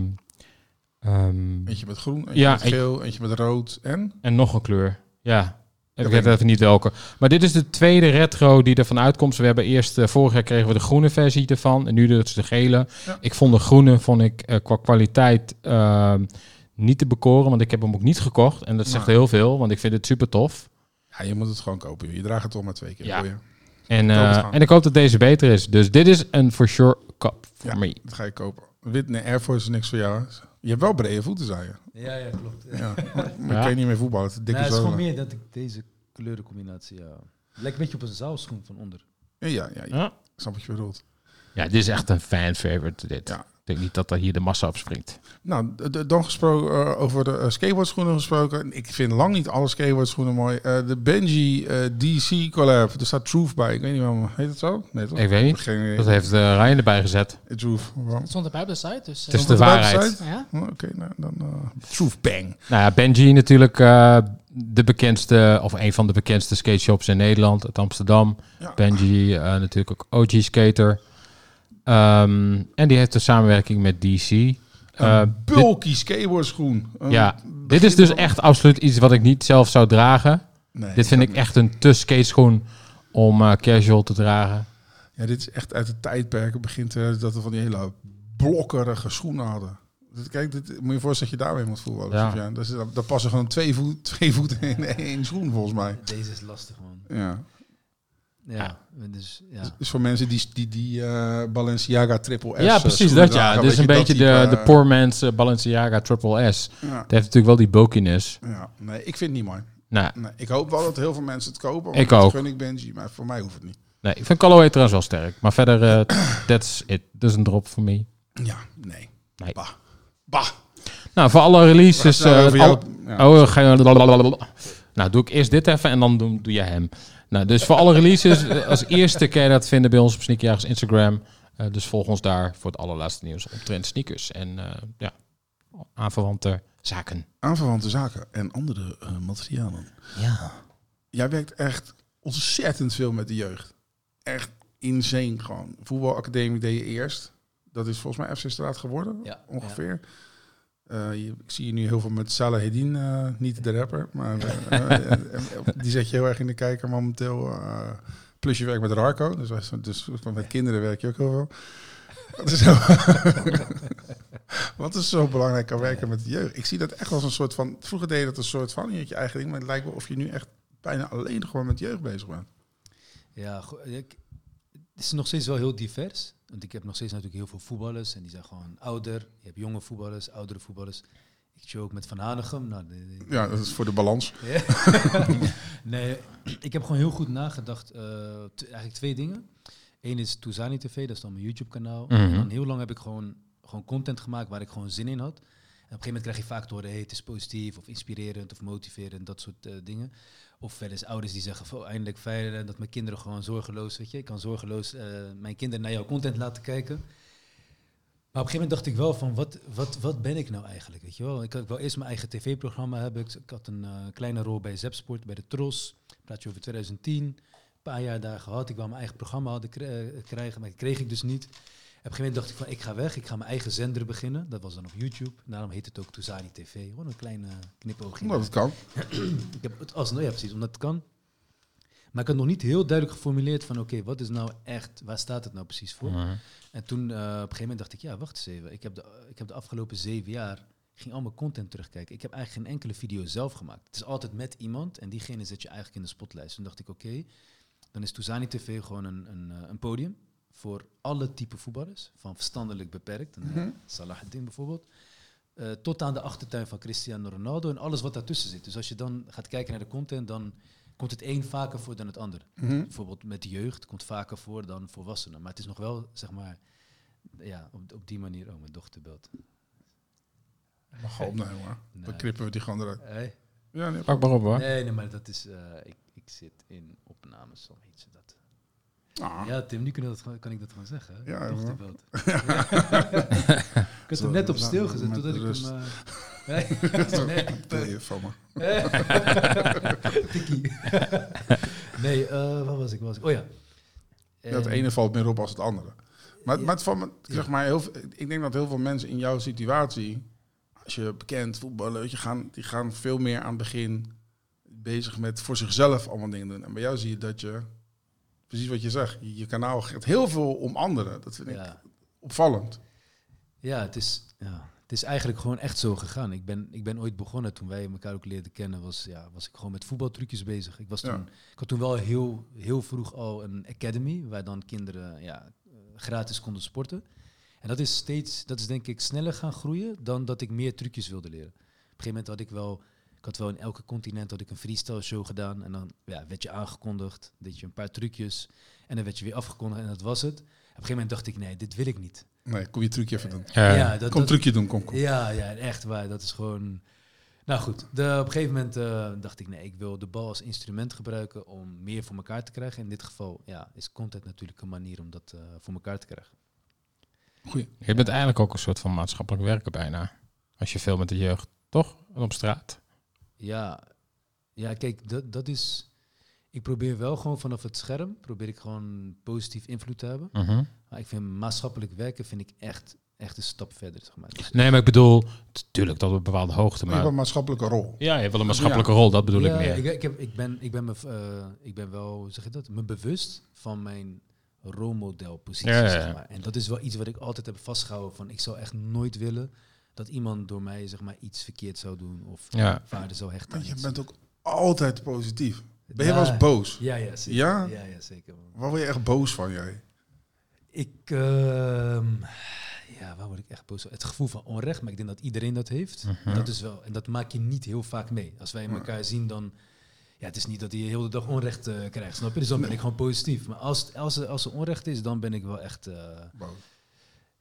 S1: Eentje met groen, eentje
S2: Ja,
S1: met geel, eentje met rood en...
S2: en nog een kleur. Ja. Ik
S1: weet
S2: even niet welke. Maar dit is de tweede retro die ervan uitkomt. We hebben eerst, vorig jaar kregen we de groene versie ervan. En nu dus de gele.
S1: Ja.
S2: Ik vond de groene vond ik, qua kwaliteit ehm, niet te bekoren. Want ik heb hem ook niet gekocht. En dat zegt
S1: Nee.
S2: heel veel, want ik vind het super tof.
S1: Ja, je moet het gewoon kopen. Je draagt het toch maar twee keer.
S2: Ja.
S1: Ja.
S2: En, eh, en ik hoop dat deze beter is. Dus dit is een for sure cup voor
S1: Ja.
S2: me.
S1: Dat ga je kopen. Wit, nee, Air Force is niks voor jou. Je hebt wel brede voeten, zei je.
S3: Ja, ja, klopt.
S1: Ja. Maar
S2: Ja.
S1: ik kan je niet meer voetballen. Het is dikke
S3: Nou, het is gewoon meer dat ik deze kleurencombinatie, ja. Lijkt een beetje op een zaalschoen van onder.
S1: Ja, ja, ja, ja.
S2: Ja.
S1: Ik snap wat je bedoelt.
S2: ja, dit is echt een fan favorite. Dit.
S1: Ja.
S2: Denk niet dat er hier de massa op springt.
S1: Nou, dan gesproken eh, over de eh, skateboardschoenen gesproken. Ik vind lang niet alle skateboardschoenen mooi. Eh, de Benji DC collab. Er staat Truth bij. Ik weet niet waarom. Heet het zo? Nee, toch?
S2: Ik weet niet.
S1: Geen.
S2: Dat heeft uh, Ryan erbij gezet.
S1: Truth. Waarom?
S4: Het stond erbij op de site, dus...
S2: Het is de
S1: het
S2: waarheid.
S4: ja?
S1: Oh, Oké, nou, dan eh, Truth Bang.
S2: Nou ja, Benji natuurlijk eh, de bekendste, of een van de bekendste skate shops in Nederland, uit Amsterdam.
S1: Ja.
S2: Benji eh, natuurlijk ook OG skater. Ehm, en die heeft een samenwerking met DC. Eh,
S1: Een bulky skateboardschoen. Een
S2: ja, dit is dus echt absoluut iets wat ik niet zelf zou dragen.
S1: Nee,
S2: dit vind ik echt een te skate schoen om eh, casual te dragen.
S1: Ja, dit is echt uit het tijdperk. Het begint eh, dat we van die hele blokkerige schoenen hadden. Kijk, dit, moet je je voorstellen dat je daarmee moet voetballen.
S2: Ja.
S1: Dat passen gewoon twee, voet, twee voeten in één schoen, volgens mij.
S3: Deze is lastig, man.
S1: Ja.
S3: Ja, dus ja.
S1: Dus voor mensen die die, die eh, Balenciaga Triple S...
S2: ja,
S1: eh,
S2: precies dat ja. Dit is een
S1: je,
S2: beetje de,
S1: type,
S2: de poor man's eh, Balenciaga Triple S.
S1: Ja,
S2: Het heeft natuurlijk wel die bulkiness.
S1: ja, nee, ik vind het niet mooi.
S2: Nou,
S1: Nee, ik hoop wel dat heel veel mensen het kopen.
S2: Ik ook.
S1: gun ik Benji, maar voor mij hoeft het niet.
S2: nee, ik vind Callaway trouwens wel sterk. Maar verder, eh that's it. Dus een drop voor me.
S1: Ja, nee.
S2: Nee.
S1: Bah. Bah.
S2: Nou, voor alle releases... Eh, al-
S1: ja.
S2: Oh, ga je... Nou, doe ik eerst dit even en dan doe, doe je hem. Nou, dus voor alle releases, als eerste kan je dat vinden bij ons op Sneakerjagers Instagram. Eh, dus volg ons daar voor het allerlaatste nieuws omtrent sneakers en eh, ja, aanverwante zaken.
S1: Aanverwante zaken en andere eh, materialen.
S2: Ja.
S1: Jij werkt echt ontzettend veel met de jeugd. Echt insane gewoon. Voetbalacademie deed je eerst. Dat is volgens mij FC Straat geworden,
S3: Ja,
S1: ongeveer. Eh, je, ik zie je nu heel veel met Salah Hedin, eh, niet de rapper, maar eh, die zet je heel erg in de kijker momenteel. eh, plus je werkt met Arco, dus, wij- dus met kinderen werk je ook heel veel. Wat is, zo, wat is zo belangrijk aan werken met de jeugd? Ik zie dat echt als een soort van. Vroeger deed je dat een soort van. Je had je eigen ding, maar het lijkt wel of je nu echt bijna alleen gewoon met jeugd bezig bent.
S3: Ja, ik, het is nog steeds wel heel divers. Want ik heb nog steeds natuurlijk heel veel voetballers. En die zijn gewoon ouder. Je hebt jonge voetballers, oudere voetballers. Ik show ook met Van Hanegem. Nou,
S1: Ja, dat is voor de balans.
S3: Ja. nee, ik heb gewoon heel goed nagedacht. eh, eigenlijk twee dingen. Eén is Touzani TV, dat is dan mijn YouTube-kanaal.
S2: Mhm.
S3: En dan heel lang heb ik gewoon, gewoon content gemaakt waar ik gewoon zin in had. En op een gegeven moment krijg je vaak te horen, hey, het is positief of inspirerend of motiverend, dat soort eh, dingen. Of wel eens ouders die zeggen, oh, eindelijk fijn dat mijn kinderen gewoon zorgeloos, weet je, ik kan zorgeloos eh, mijn kinderen naar jouw content laten kijken. Maar op een gegeven moment dacht ik wel van, wat, wat, wat ben ik nou eigenlijk, weet je wel? Ik had wel eerst mijn eigen tv-programma hebben. Ik, ik had een eh, kleine rol bij Zepsport, bij de Tros. Praat je over 2010. Een paar jaar daar gehad. Ik wou mijn eigen programma hadden eh, krijgen, maar dat kreeg ik dus niet. Op een gegeven moment dacht ik van, ik ga weg. Ik ga mijn eigen zender beginnen. Dat was dan op YouTube. Daarom heet het ook Toezani TV. Gewoon een kleine knipoogje.
S1: Omdat het kan.
S3: Ik heb het alsnog, ja precies, omdat het kan. Maar ik had nog niet heel duidelijk geformuleerd van, oké, wat is nou echt, waar staat het nou precies voor?
S2: Mhm.
S3: En toen eh, op een gegeven moment dacht ik, ja, wacht eens even. Ik heb de, ik heb de afgelopen zeven jaar, ging al mijn content terugkijken. Ik heb eigenlijk geen enkele video zelf gemaakt. Het is altijd met iemand en diegene zet je eigenlijk in de spotlijst. Toen dacht ik, oké, dan is Toezani TV gewoon een, een, eh, een podium voor alle type voetballers. Van verstandelijk beperkt, en, eh, Salahuddin bijvoorbeeld. eh, tot aan de achtertuin van Cristiano Ronaldo en alles wat daartussen zit. Dus als je dan gaat kijken naar de content, dan komt het een vaker voor dan het ander.
S1: Mhm.
S3: Bijvoorbeeld met de jeugd komt vaker voor dan volwassenen. Maar het is nog wel, zeg maar, ja, op, op die manier. Oh, mijn dochter belt.
S1: Mag gewoon opnemen hoor. Dan knippen we die gewoon eruit.
S3: Hey.
S1: Ja, nee.
S2: Pak maar op hoor.
S3: Nee, nee, maar dat is, eh, ik, ik zit in opnames, zo heet ze dat.
S1: Ah.
S3: Ja, Tim, nu kan, dat, kan ik dat gewoon zeggen.
S1: Ja, hoor.
S3: belt. ik had hem net op stil gezet, totdat ik
S1: rust.
S3: hem... eh,
S1: Zo,
S3: nee,
S1: wil je van me.
S3: Tikkie. nee, eh waar was ik? Waar was ik? Oh ja.
S1: Ja, het
S3: En-
S1: ene valt meer op als het andere. Maar, maar, het me, zeg maar heel, ik denk dat heel veel mensen in jouw situatie, als je bekend voetballer, je, gaan, die gaan veel meer aan het begin bezig met voor zichzelf allemaal dingen doen. En bij jou zie je dat je, precies wat je zegt, je, je kanaal gaat heel veel om anderen. Dat vind ik
S3: Ja.
S1: opvallend.
S3: Ja, het is, ja, het is eigenlijk gewoon echt zo gegaan. Ik ben, ik ben ooit begonnen toen wij elkaar ook leerden kennen, was, ja, was ik gewoon met voetbaltrucjes bezig. Ik, was
S1: Ja.
S3: toen, ik had toen wel heel, heel vroeg al een academy, waar dan kinderen ja, eh, gratis konden sporten. En dat is steeds, dat is denk ik sneller gaan groeien dan dat ik meer trucjes wilde leren. Op een gegeven moment had ik wel, ik had wel in elke continent had ik een freestyle show gedaan. En dan ja, werd je aangekondigd, deed je een paar trucjes. En dan werd je weer afgekondigd en dat was het. Op een gegeven moment dacht ik, nee, dit wil ik niet.
S1: Nee, kom je trucje even doen.
S2: Ja.
S3: ja, dat,
S1: Kom
S3: dat-
S1: trucje doen, kom, kom.
S3: ja, ja, echt waar. Dat is gewoon. Nou goed, de, op een gegeven moment eh, dacht ik, nee, ik wil de bal als instrument gebruiken om meer voor elkaar te krijgen. In dit geval ja, is content natuurlijk een manier om dat eh, voor elkaar te krijgen.
S1: Goeie.
S2: Je bent eigenlijk ook een soort van maatschappelijk werker bijna. Als je veel met de jeugd, toch? En op straat.
S3: Ja, ja kijk, dat, dat is. Ik probeer wel gewoon vanaf het scherm, probeer ik gewoon positief invloed te hebben.
S2: Mhm.
S3: Maar ik vind maatschappelijk werken vind ik echt, echt een stap verder. Zeg maar. Dus,
S2: Nee, maar ik bedoel, natuurlijk tot een bepaalde hoogte.
S1: Maar je hebt een maatschappelijke rol.
S2: ja, je hebt wel een maatschappelijke rol, dat bedoel
S3: ja,
S2: ik meer.
S3: Ik, ik, heb, ik, ben, ik, ben me, eh, ik ben wel, hoe zeg je dat, me bewust van mijn rolmodelpositie.
S2: Ja, ja, ja.
S3: Zeg maar. En dat is wel iets wat ik altijd heb vastgehouden. Van, ik zou echt nooit willen dat iemand door mij zeg maar, iets verkeerd zou doen of
S2: Ja.
S3: waarde zou hechten.
S1: Maar je
S3: iets.
S1: bent ook altijd positief. Ben je
S3: Ja.
S1: wel eens boos?
S3: Ja, ja, zeker.
S1: Ja?
S3: Ja, ja, zeker. man.
S1: Waar word je echt boos van, jij?
S3: Ik, ehm, ja, waar word ik echt boos van? Het gevoel van onrecht, maar ik denk dat iedereen dat heeft.
S2: Mhm.
S3: Dat is wel, en dat maak je niet heel vaak mee. Als wij elkaar zien, dan, ja, het is niet dat je heel de dag onrecht eh, krijgt, snap je? Dus dan ben ik gewoon positief. Maar als, als, er, als er onrecht is, dan ben ik wel echt, eh,
S1: Boos.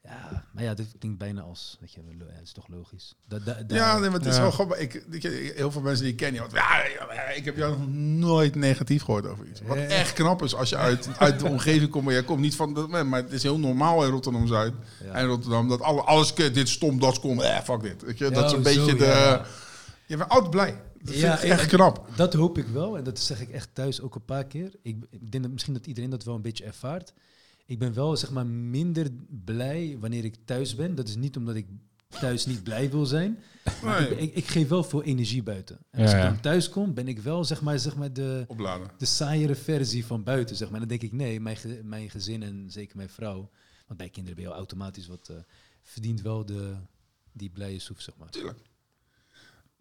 S3: Ja, maar ja, dit klinkt bijna als, weet je, ja, het is toch logisch. Dat, dat, dat-
S1: Ja, nee, maar het is
S2: Ja.
S1: wel grappig. Ik, ik, heel veel mensen die ik ken, die, ja, ja, ik heb jou nog nooit negatief gehoord over iets. Wat
S3: Ja.
S1: echt knap is als je uit, uit de omgeving komt. Maar jij komt niet van, dat, maar het is heel normaal in Rotterdam-Zuid
S3: Ja.
S1: en Rotterdam. Dat alle, alles, dit stom, dat is kom, eh, fuck dit. Weet je, dat is een beetje de...
S3: ja.
S1: Je bent altijd blij. Dat
S3: Ja,
S1: vind ik echt knap.
S3: Dat hoop ik wel. En dat zeg ik echt thuis ook een paar keer. Ik, ik denk dat misschien dat iedereen dat wel een beetje ervaart. Ik ben wel zeg maar minder blij wanneer ik thuis ben. Dat is niet omdat ik thuis niet blij wil zijn. Maar
S1: Nee.
S3: ik, ik, ik geef wel veel energie buiten. En als
S2: Ja,
S3: ik dan thuis kom, ben ik wel zeg maar, zeg maar de,
S1: Opladen.
S3: de saaiere versie van buiten. Zeg maar. En dan denk ik, nee, mijn, ge- mijn gezin en zeker mijn vrouw... Want bij kinderen ben je automatisch wat... eh, verdient wel de, die blije soef, zeg maar.
S1: Tuurlijk.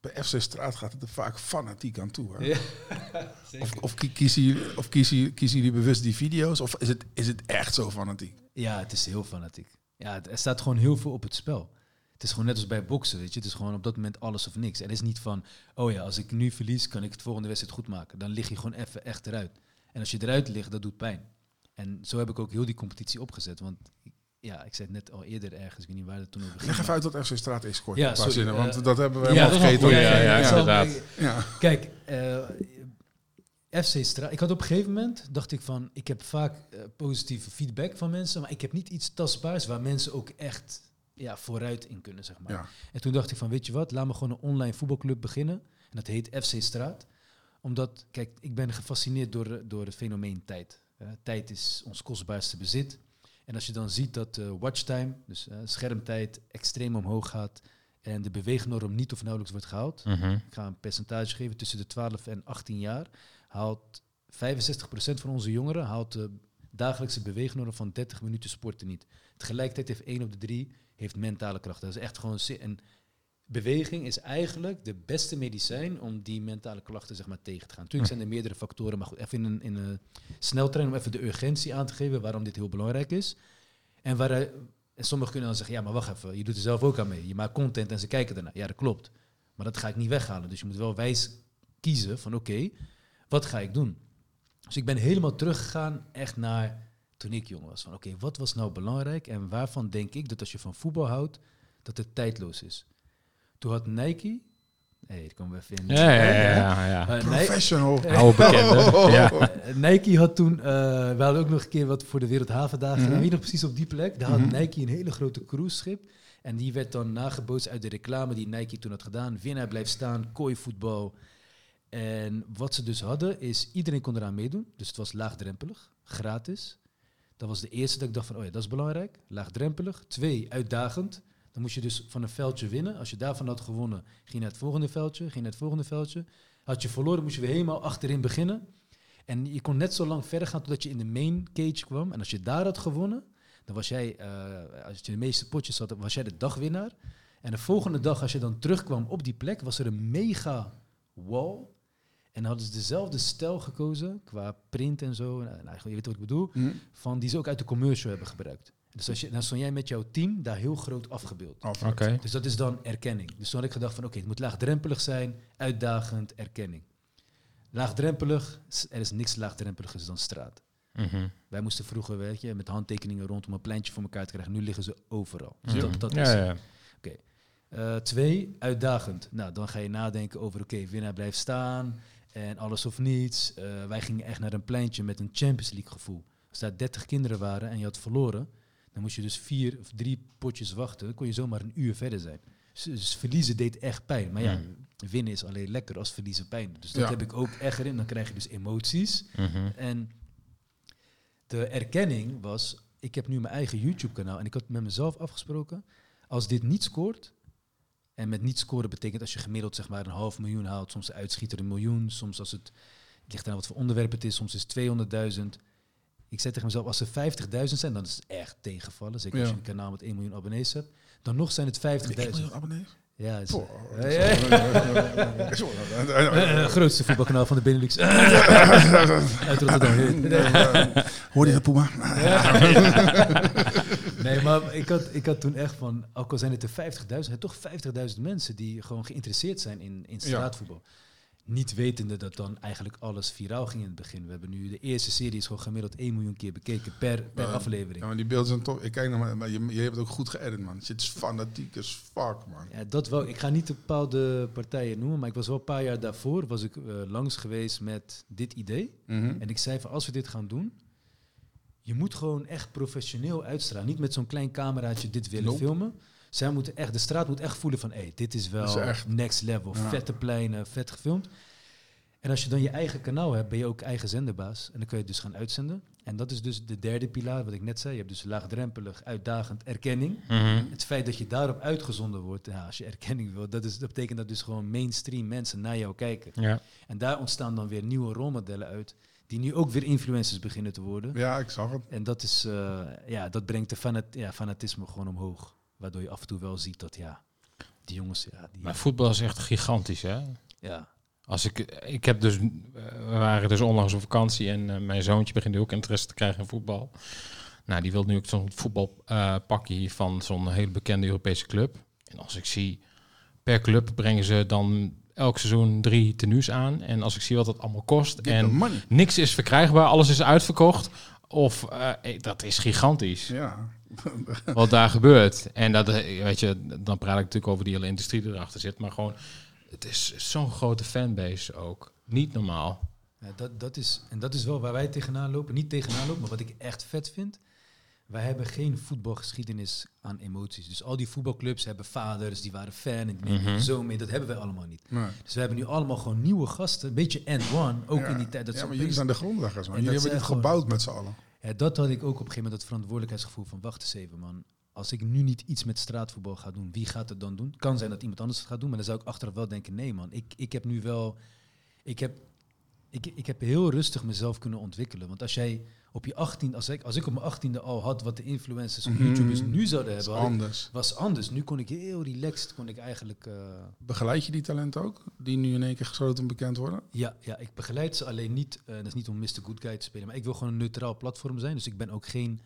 S1: Bij FC Straat gaat het er vaak fanatiek aan toe. Hè?
S3: Ja,
S1: Of, of, kie- kiezen jullie, of kiezen, jullie- kiezen jullie bewust die video's? Of is het, is het echt zo fanatiek?
S3: Ja, het is heel fanatiek. Ja, er staat gewoon heel veel op het spel. Het is gewoon net als bij boksen, weet je. Het is gewoon op dat moment alles of niks. En het is niet van, oh ja, als ik nu verlies, kan ik het volgende wedstrijd goed maken. Dan lig je gewoon even echt eruit. En als je eruit ligt, dat doet pijn. En zo heb ik ook heel die competitie opgezet. Want ik- ja, ik zei het net al eerder ergens, ik weet niet waar het toen over ging.
S1: Leg even uit wat FC Straat is, kort.
S3: Ja,
S1: een paar
S3: sorry,
S1: zinnen, want
S3: eh,
S1: dat hebben we
S3: Ja,
S1: helemaal
S2: dat
S1: vergeten.
S2: goed. Ja, ja,
S3: zal-
S2: inderdaad.
S1: Ja.
S3: Kijk, eh, FC Straat. Ik had op een gegeven moment, dacht ik van, ik heb vaak eh, positieve feedback van mensen, maar ik heb niet iets tastbaars waar mensen ook echt ja, vooruit in kunnen, zeg maar.
S1: Ja.
S3: En toen dacht ik van, weet je wat, laat me gewoon een online voetbalclub beginnen. En dat heet FC Straat. Omdat, kijk, ik ben gefascineerd door, door het fenomeen tijd. Tijd is ons kostbaarste bezit. En als je dan ziet dat de watchtime, dus eh, schermtijd, extreem omhoog gaat en de beweegnorm niet of nauwelijks wordt gehaald,
S2: Mhm.
S3: ik ga een percentage geven, tussen de 12 en 18 jaar haalt 65% van onze jongeren haalt de dagelijkse beweegnorm van 30 minuten sporten niet. Tegelijkertijd heeft 1 op de 3 heeft mentale kracht. Dat is echt gewoon zi- en beweging is eigenlijk de beste medicijn om die mentale klachten zeg maar tegen te gaan. Natuurlijk zijn er meerdere factoren, maar goed, even in een, in een sneltrein om even de urgentie aan te geven waarom dit heel belangrijk is. En waar hij- en sommigen kunnen dan zeggen, ja, maar wacht even, je doet er zelf ook aan mee. Je maakt content en ze kijken ernaar. Ja, dat klopt. Maar dat ga ik niet weghalen. Dus je moet wel wijs kiezen van oké, wat ga ik doen? Dus ik ben helemaal teruggegaan echt naar toen ik jong was. Van oké, wat was nou belangrijk en waarvan denk ik dat als je van voetbal houdt, dat het tijdloos is? Toen had Nike... Hé, daar komen we even in.
S2: Ja, ja, ja. ja, ja.
S3: Eh,
S1: Professional.
S2: Oude bekende. Ja.
S3: eh, Nike had toen, eh, we hadden ook nog een keer wat voor de Wereldhavendagen.
S1: Mhm.
S3: Weet je nog precies op die plek? Daar had
S1: Mhm.
S3: Nike een hele grote cruiseschip. En die werd dan nagebootst uit de reclame die Nike toen had gedaan. Winnaar blijft staan, kooivoetbal. En wat ze dus hadden is, iedereen kon eraan meedoen. Dus het was laagdrempelig, gratis. Dat was de eerste dat ik dacht van, oh ja, dat is belangrijk. Laagdrempelig. Twee, uitdagend. Dan moest je dus van een veldje winnen. Als je daarvan had gewonnen, ging je naar het volgende veldje, ging je naar het volgende veldje. Had je verloren, moest je weer helemaal achterin beginnen. En je kon net zo lang verder gaan totdat je in de main cage kwam. En als je daar had gewonnen, dan was jij, eh, als je de meeste potjes had, was jij de dagwinnaar. En de volgende dag, als je dan terugkwam op die plek, was er een mega wall. En hadden ze dezelfde stijl gekozen, qua print en zo. Nou, nou, je weet wat ik bedoel.
S1: Hm?
S3: Van die ze ook uit de commercial hebben gebruikt. Dus als je, dan stond jij met jouw team daar heel groot afgebeeld.
S1: Af.
S2: Oké.
S3: Dus dat is dan erkenning. Dus toen had ik gedacht van oké, het moet laagdrempelig zijn, uitdagend, erkenning. Laagdrempelig, er is niks laagdrempeligers dan straat.
S2: Mhm.
S3: Wij moesten vroeger, weet je, met handtekeningen rond om een pleintje voor elkaar te krijgen. Nu liggen ze overal. Dus
S2: Ja.
S3: dat, dat
S2: ja,
S3: is
S2: ja.
S3: eh, twee, uitdagend. Nou, dan ga je nadenken over, oké, winnaar blijft staan en alles of niets. Eh, wij gingen echt naar een pleintje met een Champions League gevoel. Als daar 30 kinderen waren en je had verloren, dan moest je dus vier of drie potjes wachten. Dan kon je zomaar een uur verder zijn. Dus, dus verliezen deed echt pijn. Maar ja, winnen is alleen lekker als verliezen pijn. Dus dat
S1: Ja.
S3: heb ik ook echt erin. Dan krijg je dus emoties.
S2: Mhm.
S3: En de erkenning was, ik heb nu mijn eigen YouTube-kanaal en ik had met mezelf afgesproken, als dit niet scoort, en met niet scoren betekent als je gemiddeld zeg maar een half miljoen haalt, soms uitschieter een miljoen, soms als het, het ligt aan wat voor onderwerp het is, soms is het 200.000. Ik zei tegen mezelf, als er 50.000 zijn, dan is het echt tegenvallen. Zeker als je een kanaal met 1 miljoen abonnees hebt. Dan nog zijn het 50.000.
S1: abonnees?
S3: Ja, het is,
S1: Poh,
S3: Ja, ja, grootste voetbalkanaal van de Benelux. Uit Rotterdam.
S1: Hoor je dat, Puma?
S3: Nee, maar ik had, ik had toen echt van, ook al zijn het er 50.000, zijn toch 50.000 mensen die gewoon geïnteresseerd zijn in, in straatvoetbal. Niet wetende dat dan eigenlijk alles viraal ging in het begin. We hebben nu de eerste serie is gewoon gemiddeld 1 miljoen keer bekeken per, per aflevering.
S1: Ja, maar die beelden zijn toch... Ik kijk nog maar, maar je, je hebt het ook goed geëdit, man. Het is fanatiek as fuck, man.
S3: Ja, dat wel. Ik ga niet de bepaalde partijen noemen, maar ik was wel een paar jaar daarvoor was ik eh, langs geweest met dit idee.
S1: Mhm.
S3: En ik zei van als we dit gaan doen, je moet gewoon echt professioneel uitstralen. Niet met zo'n klein cameraatje dit willen
S1: Nope.
S3: filmen. Zij moeten echt, de straat moet echt voelen van, hé, dit is wel
S1: Dat is echt-
S3: next level.
S1: Ja.
S3: Vette pleinen, vet gefilmd. En als je dan je eigen kanaal hebt, ben je ook eigen zenderbaas. En dan kun je het dus gaan uitzenden. En dat is dus de derde pilaar, wat ik net zei. Je hebt dus laagdrempelig, uitdagend, erkenning.
S2: Mhm.
S3: Het feit dat je daarop uitgezonden wordt, ja, als je erkenning wil, dat, is, dat betekent dat dus gewoon mainstream mensen naar jou kijken.
S2: Ja.
S3: En daar ontstaan dan weer nieuwe rolmodellen uit, die nu ook weer influencers beginnen te worden.
S1: Ja, ik zag het.
S3: En dat, is, eh, ja, dat brengt de fanat ja, fanatisme gewoon omhoog. Waardoor je af en toe wel ziet dat, ja, die jongens, ja, die,
S2: Maar voetbal is echt gigantisch, hè?
S3: ja,
S2: Als ik, ik heb dus, eh, we waren dus onlangs op vakantie en eh, mijn zoontje begint nu ook interesse te krijgen in voetbal. Nou, die wil nu ook zo'n voetbalpakje van zo'n hele bekende Europese club. En als ik zie, per club brengen ze dan elk seizoen drie tenues aan. En als ik zie wat dat allemaal kost
S1: Get
S2: en niks is verkrijgbaar, alles is uitverkocht. Of eh, eh, dat is gigantisch
S1: Ja.
S2: wat daar gebeurt. En dat, eh, weet je, dan praat ik natuurlijk over die hele industrie die erachter zit. Maar gewoon, het is zo'n grote fanbase ook. Niet normaal.
S3: Ja, dat, dat is, en dat is wel waar wij tegenaan lopen. Niet tegenaan lopen, maar wat ik echt vet vind. Wij hebben geen voetbalgeschiedenis aan emoties. Dus al die voetbalclubs hebben vaders, die waren fan en die nemen
S2: Mhm.
S3: zo mee. Dat hebben wij allemaal niet.
S1: Nee.
S3: Dus we hebben nu allemaal gewoon nieuwe gasten. Een beetje and one, ook
S1: Ja.
S3: in die tijd. Dat
S1: ja, maar jullie zijn de grondleggers, man.
S3: En
S1: Jullie hebben dit gebouwd met z'n allen.
S3: Ja, dat had ik ook op een gegeven moment, dat verantwoordelijkheidsgevoel van wacht eens even man. Als ik nu niet iets met straatvoetbal ga doen, wie gaat het dan doen? Kan zijn dat iemand anders het gaat doen, maar dan zou ik achteraf wel denken, nee man, ik, ik heb nu wel, ik heb, ik, ik heb heel rustig mezelf kunnen ontwikkelen. Want als jij op je 18, als ik, als ik op mijn 18e al had wat de influencers of
S1: Mhm.
S3: YouTubers nu zouden hebben, ik-
S1: anders.
S3: was anders. Nu kon ik heel relaxed, kon ik eigenlijk, eh,
S1: Begeleid je die talenten ook? Die nu in één keer gesloten en bekend worden?
S3: ja, ja, ik begeleid ze alleen niet, eh, dat is niet om Mr. Good Guy te spelen, maar ik wil gewoon een neutraal platform zijn. Dus ik ben ook geen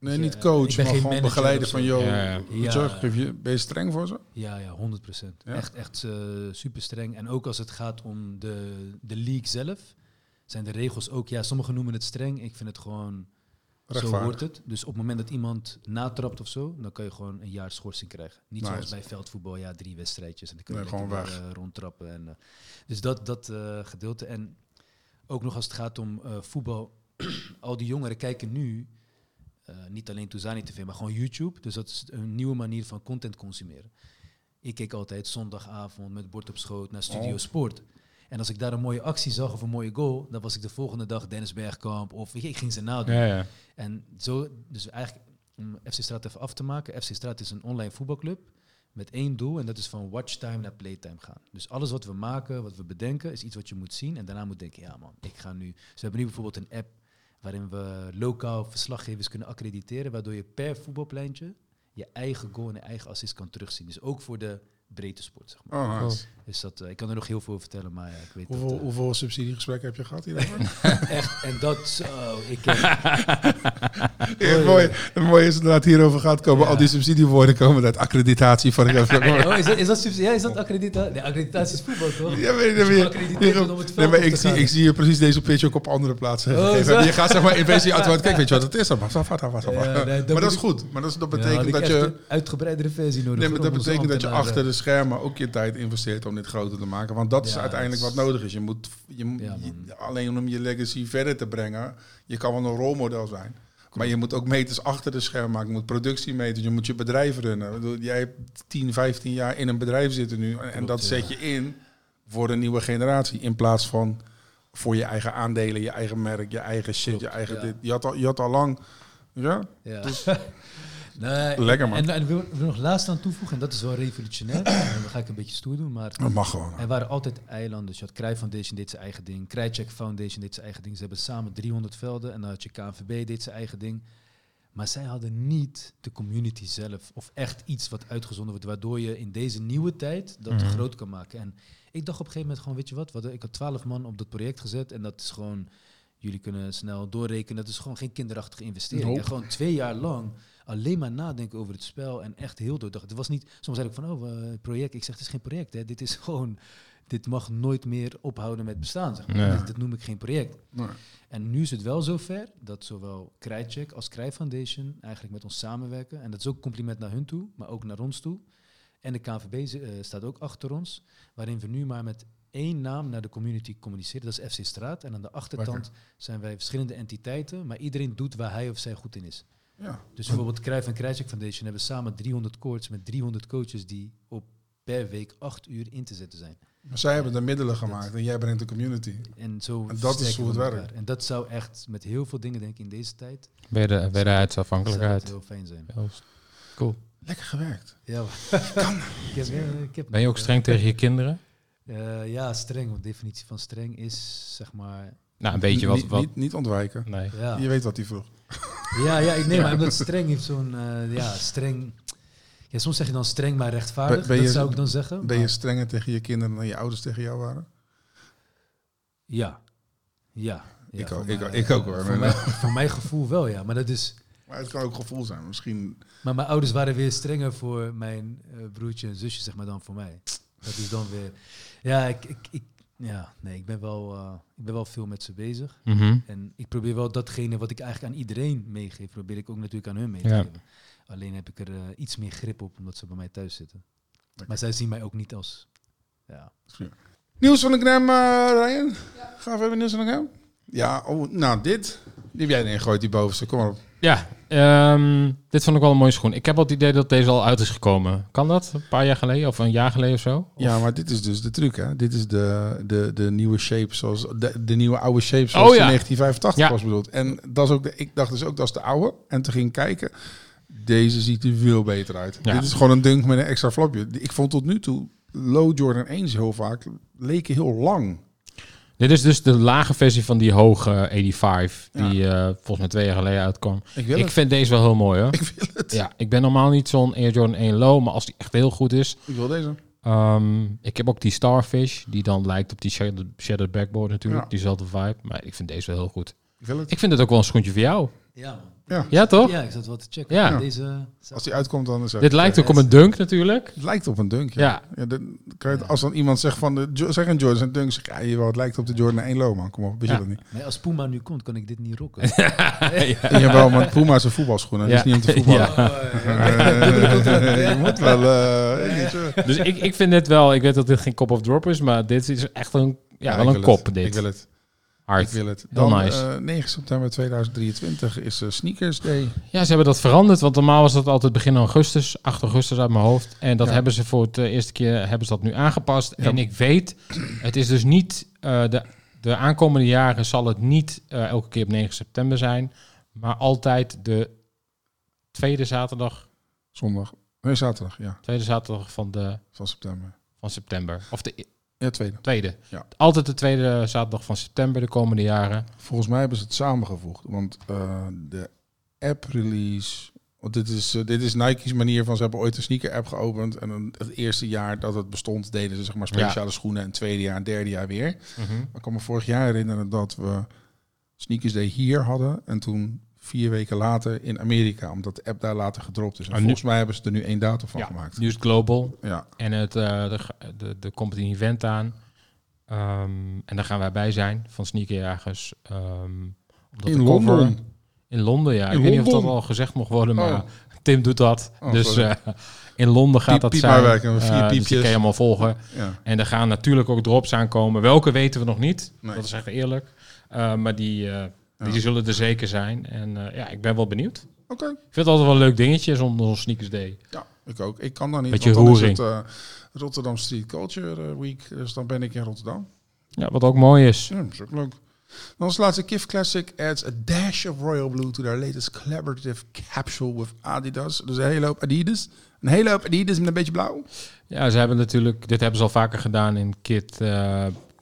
S1: Nee,
S3: Ja,
S1: niet
S3: ik
S1: coach,
S3: ben
S1: maar
S3: geen
S1: gewoon begeleider van, joh,
S2: Ja, ja.
S1: Geef je, ben je streng voor ze?
S3: Ja, ja, 100 procent.
S1: Ja.
S3: Echt, echt eh, super streng. En ook als het gaat om de, de league zelf, zijn de regels ook, ja, sommigen noemen het streng. Ik vind het gewoon, zo hoort het. Dus op het moment dat iemand natrapt of zo, dan kan je gewoon een jaar schorsing krijgen. Niet
S1: Nice.
S3: zoals bij veldvoetbal, ja, drie wedstrijdjes en dan kun je
S1: Nee, gewoon
S3: weer,
S1: weg.
S3: eh, rondtrappen. En, eh, dus dat, dat eh, gedeelte. En ook nog als het gaat om voetbal, al die jongeren kijken nu, niet alleen Toezani TV, maar gewoon YouTube. Dus dat is een nieuwe manier van content consumeren. Ik keek altijd zondagavond met bord op schoot naar Studio
S1: Oh.
S3: Sport. En als ik daar een mooie actie zag of een mooie goal, dan was ik de volgende dag Dennis Bergkamp of ik, ik ging ze nadoen.
S2: Ja, ja.
S3: En zo, dus eigenlijk om FC Straat even af te maken. FC Straat is een online voetbalclub met één doel en dat is van watchtime naar playtime gaan. Dus alles wat we maken, wat we bedenken, is iets wat je moet zien en daarna moet denken, ja man, ik ga nu... Dus we hebben nu bijvoorbeeld een app waarin we lokaal verslaggevers kunnen accrediteren, waardoor je per voetbalpleintje je eigen goal en je eigen assist kan terugzien. Dus ook voor de breedte sport, zeg maar.
S1: Oh, nice.
S3: Dus dat, eh, ik kan er nog heel veel over vertellen, maar ja, ik weet
S1: Hoeveel,
S3: dat... eh,
S1: hoeveel subsidiegesprekken heb je gehad hierover?
S3: echt, en dat ik heb...
S1: Ja, mooi. Het mooie is inderdaad hierover gaat komen. Al die subsidiewoorden komen uit accreditatie van de
S3: Oh, is dat, is dat, subsidie- ja, is dat accreditatie? Nee, accreditatie is voetbal, toch?
S1: Ja, weet je,
S3: het
S1: Nee, maar ik zie, ik zie je precies deze pitch ook op andere plaatsen
S3: Oh.
S1: Je gaat zeg maar in automatisch. Kijk, weet je wat het is?
S3: Dat
S1: maar dat is goed. Maar dat, dat betekent dat je...
S3: een uitgebreidere versie nodig.
S1: Nee, maar dat betekent dat je achter de schermen ook je tijd investeert om dit groter te maken. Want dat is uiteindelijk wat nodig is. Je moet, je, alleen om je legacy verder te brengen. Je kan wel een rolmodel zijn. Maar je moet ook meters achter de schermen maken. Je moet productie meten. Je moet je bedrijf runnen. Ik bedoel, Jij hebt 10, 15 jaar in een bedrijf zitten nu. En, dat zet je in voor een nieuwe generatie. In plaats van voor je eigen aandelen, je eigen merk, je eigen shit, je eigen dit. Je had al, je had al lang... Ja?
S3: Ja.
S1: Dus-
S3: nee,
S1: Lekker, man.
S3: En, en wil, wil nog laatst aan toevoegen, en dat is wel revolutionair. en dan ga ik een beetje stoer doen, maar
S1: Dat mag gewoon.
S3: er waren altijd eilanden. Dus je had Krijt Foundation deed zijn eigen ding, Krijtcheck Foundation deed zijn eigen ding. Ze hebben samen 300 velden en dan had je KNVB deed zijn eigen ding. Maar zij hadden niet de community zelf of echt iets wat uitgezonden wordt, waardoor je in deze nieuwe tijd dat
S2: Mhm.
S3: groot kan maken. En ik dacht op een gegeven moment gewoon, weet je wat, we ik had 12 man op dat project gezet en dat is gewoon, jullie kunnen snel doorrekenen, dat is gewoon geen kinderachtige investering.
S1: Nope.
S3: En gewoon twee jaar lang alleen maar nadenken over het spel en echt heel doordacht. Het was niet, soms zei ik van, oh, eh, project. Ik zeg, het is geen project, hè. dit is gewoon, dit mag nooit meer ophouden met bestaan. Zeg maar.
S2: Ja.
S3: Dit, dit noem ik geen project.
S1: Nee.
S3: En nu is het wel zover dat zowel Krijtcheck als Krijt Foundation eigenlijk met ons samenwerken. En dat is ook een compliment naar hun toe, maar ook naar ons toe. En de KNVB zi- eh, staat ook achter ons, waarin we nu maar met één naam naar de community communiceren. Dat is FC Straat. En aan de achterkant zijn wij verschillende entiteiten, maar iedereen doet waar hij of zij goed in is.
S1: Ja.
S3: Dus bijvoorbeeld Cruijff en Krijtcheck Foundation hebben samen 300 courts met 300 coaches die op per week acht uur in te zetten zijn.
S1: Maar zij hebben de middelen gemaakt en jij brengt de community.
S3: En zo
S1: En dat is hoe het werkt.
S3: En dat zou echt met heel veel dingen, denk ik, in deze tijd,
S2: wederheidsafhankelijkheid.
S3: het heel fijn zijn.
S2: Cool.
S1: Lekker gewerkt.
S3: Ja, ik, heb, eh, ik heb,
S2: Ben je ook streng tegen je kinderen?
S3: Eh, ja, streng. Want de definitie van streng is, zeg maar...
S2: Nou, een beetje wat...
S1: Niet,
S2: wat
S1: niet, niet ontwijken.
S2: nee.
S3: Ja,
S1: Je weet wat hij vroeg.
S3: Ja, ja ik neem maar omdat streng heeft zo'n... eh, ja, streng... Ja, soms zeg je dan streng maar rechtvaardig.
S1: Ben- ben
S3: dat
S1: je-
S3: zou ik dan zeggen.
S1: Ben je strenger tegen je kinderen dan je ouders tegen jou waren?
S3: Ja. Ja. ja
S1: Ik
S3: voor
S1: ook- ik
S3: mij-
S1: ook- ik ook, hoor.
S3: Voor, mij, voor mijn gevoel wel, ja. Maar, dat is,
S1: Maar het kan ook gevoel zijn. Misschien.
S3: maar mijn ouders waren weer strenger voor mijn eh, broertje en zusje, zeg maar, dan voor mij. Dat is dan weer... Ja, ik... ik, ik ja, nee, ik ben, wel, eh, ik ben wel veel met ze bezig.
S2: Mhm.
S3: En ik probeer wel datgene wat ik eigenlijk aan iedereen meegeef, probeer ik ook natuurlijk aan hun mee te
S2: Ja.
S3: geven. Alleen heb ik er eh, iets meer grip op, omdat ze bij mij thuis zitten. Maar zij zien mij ook niet als... Ja.
S1: Nieuws van de Gram, eh Ryan? Ga even nieuws van de Gram. Ja, oh, nou dit. Die heb jij erin gegooid, die bovenste. Kom maar op.
S2: Ja, ehm, dit vond ik wel een mooie schoen. Ik heb wel het idee dat deze al uit is gekomen. Kan dat? Een paar jaar geleden of een jaar geleden of zo? Of-
S1: Ja, maar dit is dus de truc, hè? Dit is de, de, de nieuwe shape, zoals de, de nieuwe oude shape zoals
S2: Oh, ja.
S1: in 1985
S2: Ja.
S1: was bedoeld. En dat is ook de, ik dacht dus ook dat is de oude. En toen ging ik kijken. Deze ziet er veel beter uit.
S2: Ja.
S1: Dit is gewoon een dunk met een extra flapje. Ik vond tot nu toe low Jordan 1 heel vaak leken heel lang.
S2: Dit is dus de lage versie van die hoge 85,
S1: Ja.
S2: die eh, volgens mij twee jaar geleden uitkwam.
S1: Ik wil
S2: Ik
S1: het.
S2: vind deze wel heel mooi hoor.
S1: Ik wil het.
S2: Ja, ik ben normaal niet zo'n Air Jordan 1 low, maar als die echt heel goed is.
S1: Ik wil deze.
S2: Ehm, ik heb ook die Starfish, die dan lijkt op die Shattered, Shattered Backboard natuurlijk,
S1: Ja.
S2: diezelfde vibe. Maar ik vind deze wel heel goed.
S1: Ik wil het.
S2: Ik vind het ook wel een schoentje voor jou.
S3: Ja, man.
S1: Ja.
S2: Ja, toch?
S3: Ja, ik zat wel te checken.
S2: Ja.
S3: Deze...
S1: Als die uitkomt, dan is het.
S2: Dit lijkt ook op een dunk natuurlijk.
S1: Het lijkt op een dunk. Ja.
S2: Ja.
S1: Ja, dan kan je het- als dan iemand zegt van de zeg een Jordan een dunk, zeg ja, jawel, het lijkt op de Jordan 1 low man. Kom op, weet
S2: Ja.
S1: je dat niet?
S3: Maar als Puma nu komt, kan ik dit niet rocken.
S1: Jawel, maar Puma is een voetbalschoen. Dat is
S2: Ja.
S1: niet om te voetballen.
S2: Ja.
S1: Je moet wel. je.
S2: Dus ik, ik vind dit wel, ik weet dat dit geen kop of drop is, maar dit is echt een, ja, wel
S1: ik
S2: een kop dit.
S1: Ik wil het.
S2: Hard.
S1: Ik wil het. Dan
S2: nice.
S1: eh, 9 september 2023 is eh, Sneakers Day.
S2: Ja, ze hebben dat veranderd, want normaal was dat altijd begin augustus, 8 augustus uit mijn hoofd. En dat
S1: Ja.
S2: hebben ze voor het eh, eerste keer hebben ze dat nu aangepast.
S1: Ja.
S2: En ik weet, het is dus niet, de, de aankomende jaren zal het niet elke keer op 9 september zijn, maar altijd de tweede zaterdag
S1: Zondag. Nee, zaterdag, ja.
S2: Tweede zaterdag van, de,
S1: Van september.
S2: van september. Of de
S1: Ja, tweede.
S2: tweede.
S1: Ja.
S2: Altijd de tweede zaterdag van september de komende jaren.
S1: Volgens mij hebben ze het samengevoegd. Want eh, de app-release... Want dit is, eh, dit is Nike's manier van... Ze hebben ooit een sneaker-app geopend. En dan het eerste jaar dat het bestond... deden ze zeg maar speciale schoenen. En tweede jaar en derde jaar weer. Maar ik kan me vorig jaar herinneren dat we Sneakers Day hier hadden. En toen vier weken later in Amerika. Omdat de app daar later gedropt is. En
S2: Ah,
S1: volgens mij hebben ze er nu één datum van
S2: Ja,
S1: gemaakt.
S2: nu is het global.
S1: Ja,
S2: En het, eh de, de, de komt een event aan. Ehm, en daar gaan wij bij zijn van sneakerjagers. Ehm omdat
S1: in
S2: cover-
S1: Londen.
S2: In Londen, ja.
S1: In
S2: ik weet niet of dat
S1: Londen?
S2: al gezegd mocht worden,
S1: Oh.
S2: maar Tim doet dat.
S1: Oh,
S2: dus eh, in Londen gaat
S1: Piep-
S2: dat
S1: piep
S2: zijn.
S1: maar weg, en vier
S2: Eh, dus kan je helemaal volgen.
S1: Ja.
S2: En er gaan natuurlijk ook drops aankomen. Welke weten we nog niet.
S1: Nee.
S2: Dat is echt eerlijk. Maar die. Die zullen er zeker zijn. En eh, ja, ik ben wel benieuwd.
S1: Oké.
S2: Ik vind het altijd wel een leuk dingetje zonder zo'n Sneakers Day.
S1: Ja, ik ook. Ik kan dan niet.
S2: Beetje
S1: want dan is het eh, Rotterdam Street Culture eh, Week. Dus dan ben ik in Rotterdam.
S2: Ja, wat ook mooi is.
S1: Ja, dat is ook leuk. Dan als laatste Kif Classic adds a dash of royal blue to their latest collaborative capsule with Adidas. Dus een hele hoop Adidas. Een hele hoop Adidas met een beetje blauw.
S2: Ja, ze hebben natuurlijk, dit hebben ze al vaker gedaan in Kit.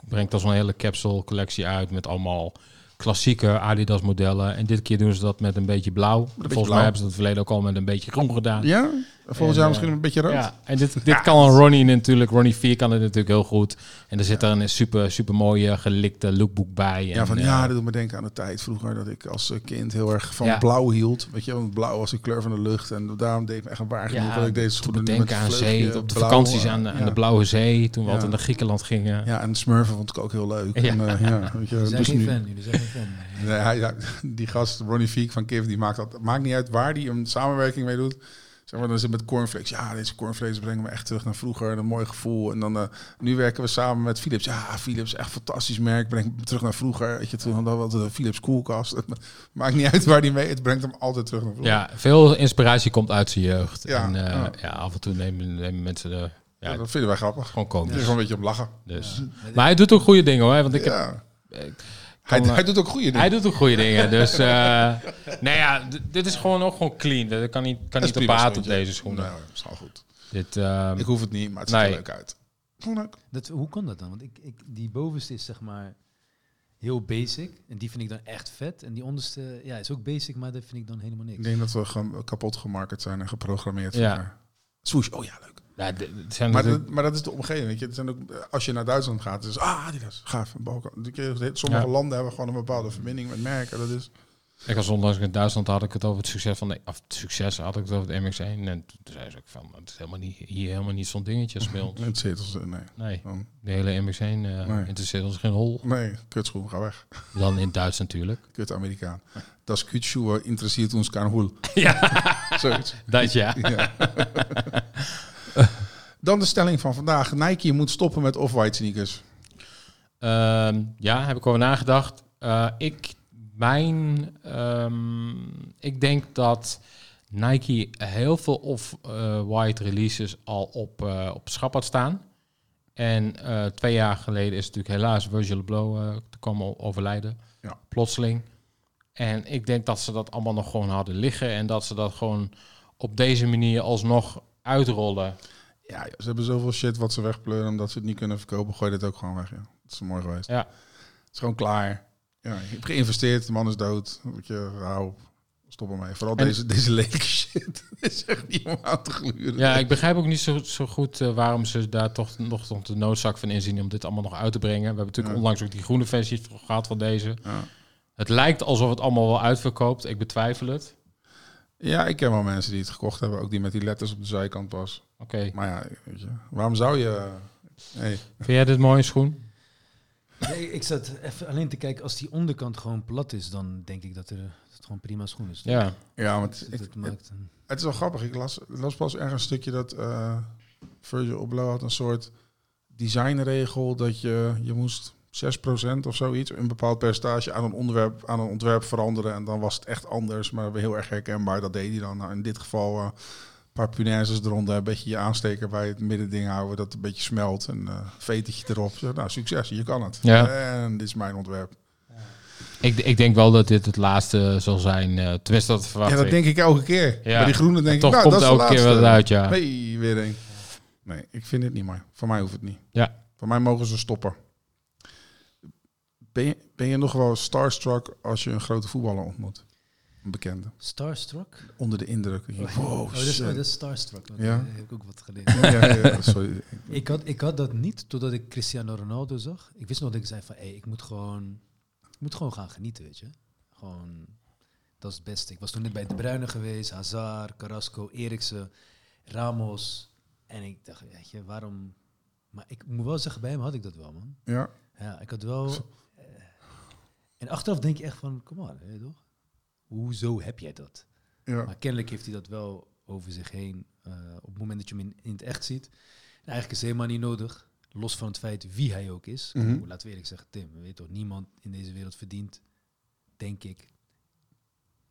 S2: brengt al zo'n hele capsule collectie uit met allemaal klassieke Adidas modellen. En dit keer doen ze dat met een beetje blauw. Volgens
S1: blauw.
S2: mij hebben ze dat verleden ook al met een beetje groen gedaan.
S1: Ja? Volgend
S2: En,
S1: jaar
S2: eh,
S1: misschien een beetje rood.
S2: Ja, en dit, dit kan Ronnie natuurlijk. Ronnie 4 kan het natuurlijk heel goed. En er zit er een super, super mooie gelikte lookbook bij.
S1: Ja,
S2: En,
S1: van
S2: eh,
S1: ja, dat doet me denken aan de tijd vroeger dat ik als kind heel erg van
S2: Ja.
S1: blauw hield. Weet je, want blauw was de kleur van de lucht. En daarom deed me echt een waar genoeg
S2: ja,
S1: dat ik deze schoenen
S2: denken
S1: met
S2: aan zee, op de
S1: blauw,
S2: vakanties
S1: eh,
S2: aan, de- aan
S1: ja.
S2: de Blauwe Zee, toen we
S1: Ja.
S2: altijd naar Griekenland gingen.
S1: Ja, en Smurfen vond ik ook heel leuk.
S2: Ja.
S1: En, ja, weet je,
S3: Jullie zijn
S1: dus
S3: geen
S1: nu-
S3: fan, jullie zijn geen fan.
S1: Nee, hij, ja, die gast, Ronnie Fiek van Kif, die maakt dat. Maakt niet uit waar die een samenwerking mee doet. Zeg maar, dan is het met cornflakes. Ja, deze cornflakes brengen me echt terug naar vroeger. Een mooi gevoel. En dan, eh, nu werken we samen met Philips. Ja, Philips, echt fantastisch merk. Brengt me terug naar vroeger. Weet je, toen hadden we altijd een Philips koelkast. Het maakt niet uit waar die mee. Het brengt hem altijd terug naar vroeger.
S2: Ja, veel inspiratie komt uit zijn jeugd.
S1: Ja,
S2: en eh,
S1: ja.
S2: ja. af en toe nemen, nemen mensen de,
S1: Ja,
S2: ja,
S1: dat vinden wij grappig.
S2: gewoon
S1: Er
S2: komisch.
S1: is gewoon een beetje om lachen.
S2: Dus. Maar hij doet ook goede dingen hoor. Want ik heb,
S1: Ja.
S2: ik
S1: Hij,
S2: kan, eh,
S1: hij doet ook goede dingen.
S2: hij doet ook goede dingen. Dus eh nee ja, dit is gewoon ook gewoon clean. Dat kan niet, kan
S1: Dat
S2: niet
S1: prima
S2: baat op deze schoenen.
S1: Nee, dat is gewoon goed.
S2: Dit, ehm,
S1: Ik hoef het niet, maar het ziet
S2: Nee.
S1: er leuk uit.
S3: Dat, hoe kon dat dan? Want ik, ik, die bovenste is zeg maar heel basic. En die vind ik dan echt vet. En die onderste ja, is ook basic, maar dat vind ik dan helemaal niks.
S1: Ik denk dat we gewoon kapot gemarket zijn en geprogrammeerd.
S2: Ja.
S1: zeg maar. Swoosh, oh ja, leuk.
S2: Ja, d- het zijn
S1: Maar,
S2: natuurlijk-
S1: dat, maar dat is de omgeving. Weet je. Het zijn ook, eh, als je naar Duitsland gaat, is ah, Adidas, gaaf. Een Balkan. Die kun je- Sommige
S2: Ja.
S1: landen hebben gewoon een bepaalde verbinding met merken. Dat is,
S2: Ik was onlangs in Duitsland had ik het over het succes van de, of het succes had ik het over de MX1 en toen zei ze ook van het is helemaal niet hier helemaal niet zo'n dingetje ons.
S1: het zit ons, nee.
S2: Nee,
S1: Dan,
S2: de hele MX1 eh
S1: Nee.
S2: interesseert ons geen hol.
S1: nee, kutschoen, ga weg.
S2: Dan in Duits natuurlijk.
S1: Kut Amerikaan. Dat is kutschoen, interesseert ons geen hol.
S2: Ja,
S1: Zoiets.
S2: dat ja.
S1: Ja. Dan de stelling van vandaag. Nike moet stoppen met off-white sneakers.
S2: Ehm, ja, heb ik over nagedacht. Eh, ik, mijn, ehm, ik denk dat Nike heel veel off-white releases al op, eh, op schap had staan. En eh, twee jaar geleden is natuurlijk helaas Virgil eh te komen overlijden.
S1: Ja.
S2: Plotseling. En ik denk dat ze dat allemaal nog gewoon hadden liggen. En dat ze dat gewoon op deze manier alsnog uitrollen.
S1: Ja, joh, ze hebben zoveel shit wat ze wegpleuren omdat ze het niet kunnen verkopen. Gooi dit ook gewoon weg. Ja. Dat is mooi geweest.
S2: Ja.
S1: Het is gewoon klaar. Ja, je hebt geïnvesteerd, de man is dood. Moet je, hou op. Stop ermee. Vooral
S2: En-
S1: deze, deze lelijke shit. Is echt niet om aan te gluren.
S2: Ja, ik begrijp ook niet zo, zo goed eh, waarom ze daar toch nog de noodzaak van inzien om dit allemaal nog uit te brengen. We hebben natuurlijk
S1: Ja.
S2: onlangs ook die groene versie gehad van deze.
S1: Ja.
S2: Het lijkt alsof het allemaal wel uitverkoopt. Ik betwijfel het.
S1: Ja, ik ken wel mensen die het gekocht hebben. Ook die met die letters op de zijkant pas.
S2: Oké.
S1: Maar ja, weet je, waarom zou je... Hey,
S2: Vind jij dit mooie schoen?
S3: Nee, ik zat even alleen te kijken, als die onderkant gewoon plat is, dan denk ik dat, er, dat het gewoon prima schoen is.
S2: Ja.
S1: ja, want
S3: het maakt een-
S1: Het is wel grappig. Ik las, las pas ergens een stukje dat eh Virgil Abloh had een soort designregel dat je, je moest 6% of zoiets, een bepaald percentage aan een onderwerp, aan een ontwerp veranderen. En dan was het echt anders, maar heel erg herkenbaar. Dat deed hij dan. Nou, in dit geval eh, een paar punaises eronder, een beetje je aansteker bij het middending houden, dat het een beetje smelt. En eh vetetje erop. Zo, nou, succes, je kan het.
S2: Ja.
S1: En dit is mijn ontwerp.
S2: Ik, ik denk wel dat dit het laatste zal zijn. eh tenminste, dat verwacht
S1: Ja, dat
S2: ik.
S1: denk ik elke keer.
S2: Ja.
S1: Bij die groene denk
S2: En
S1: ik, nou,
S2: komt
S1: dat is de
S2: elke keer wat uit, ja.
S1: Nee, weer een. Nee, ik vind het niet meer. Voor mij hoeft het niet.
S2: Ja.
S1: Voor mij mogen ze stoppen. Ben je, ben je nog wel starstruck als je een grote voetballer ontmoet? Een bekende.
S3: Starstruck?
S1: Onder de indruk. Wow,
S3: oh, dat is, oh, dat is Starstruck.
S1: Ja.
S3: Heb ik ook wat gelezen.
S1: Ja, ja, ja, sorry.
S3: ik, had, ik had dat niet totdat ik Cristiano Ronaldo zag. Ik wist nog dat ik zei van, hey, ik moet gewoon, ik moet gewoon gaan genieten, weet je. Gewoon, dat is het beste. Ik was toen net bij De Bruyne geweest, Hazard, Carrasco, Eriksen, Ramos. En ik dacht, weet je, waarom... Maar ik moet wel zeggen, bij hem had ik dat wel, man.
S1: Ja,
S3: Ja, ik had wel... en achteraf denk je echt van, kom maar, weet je toch? Hoezo heb jij dat?
S1: ja.
S3: Maar kennelijk heeft hij dat wel over zich heen. eh, op het moment dat je hem in, in het echt ziet. En eigenlijk is het helemaal niet nodig. Los van het feit wie hij ook is.
S1: Mhm.
S3: Laten we eerlijk zeggen, Tim. Weet toch, niemand in deze wereld verdient, denk ik.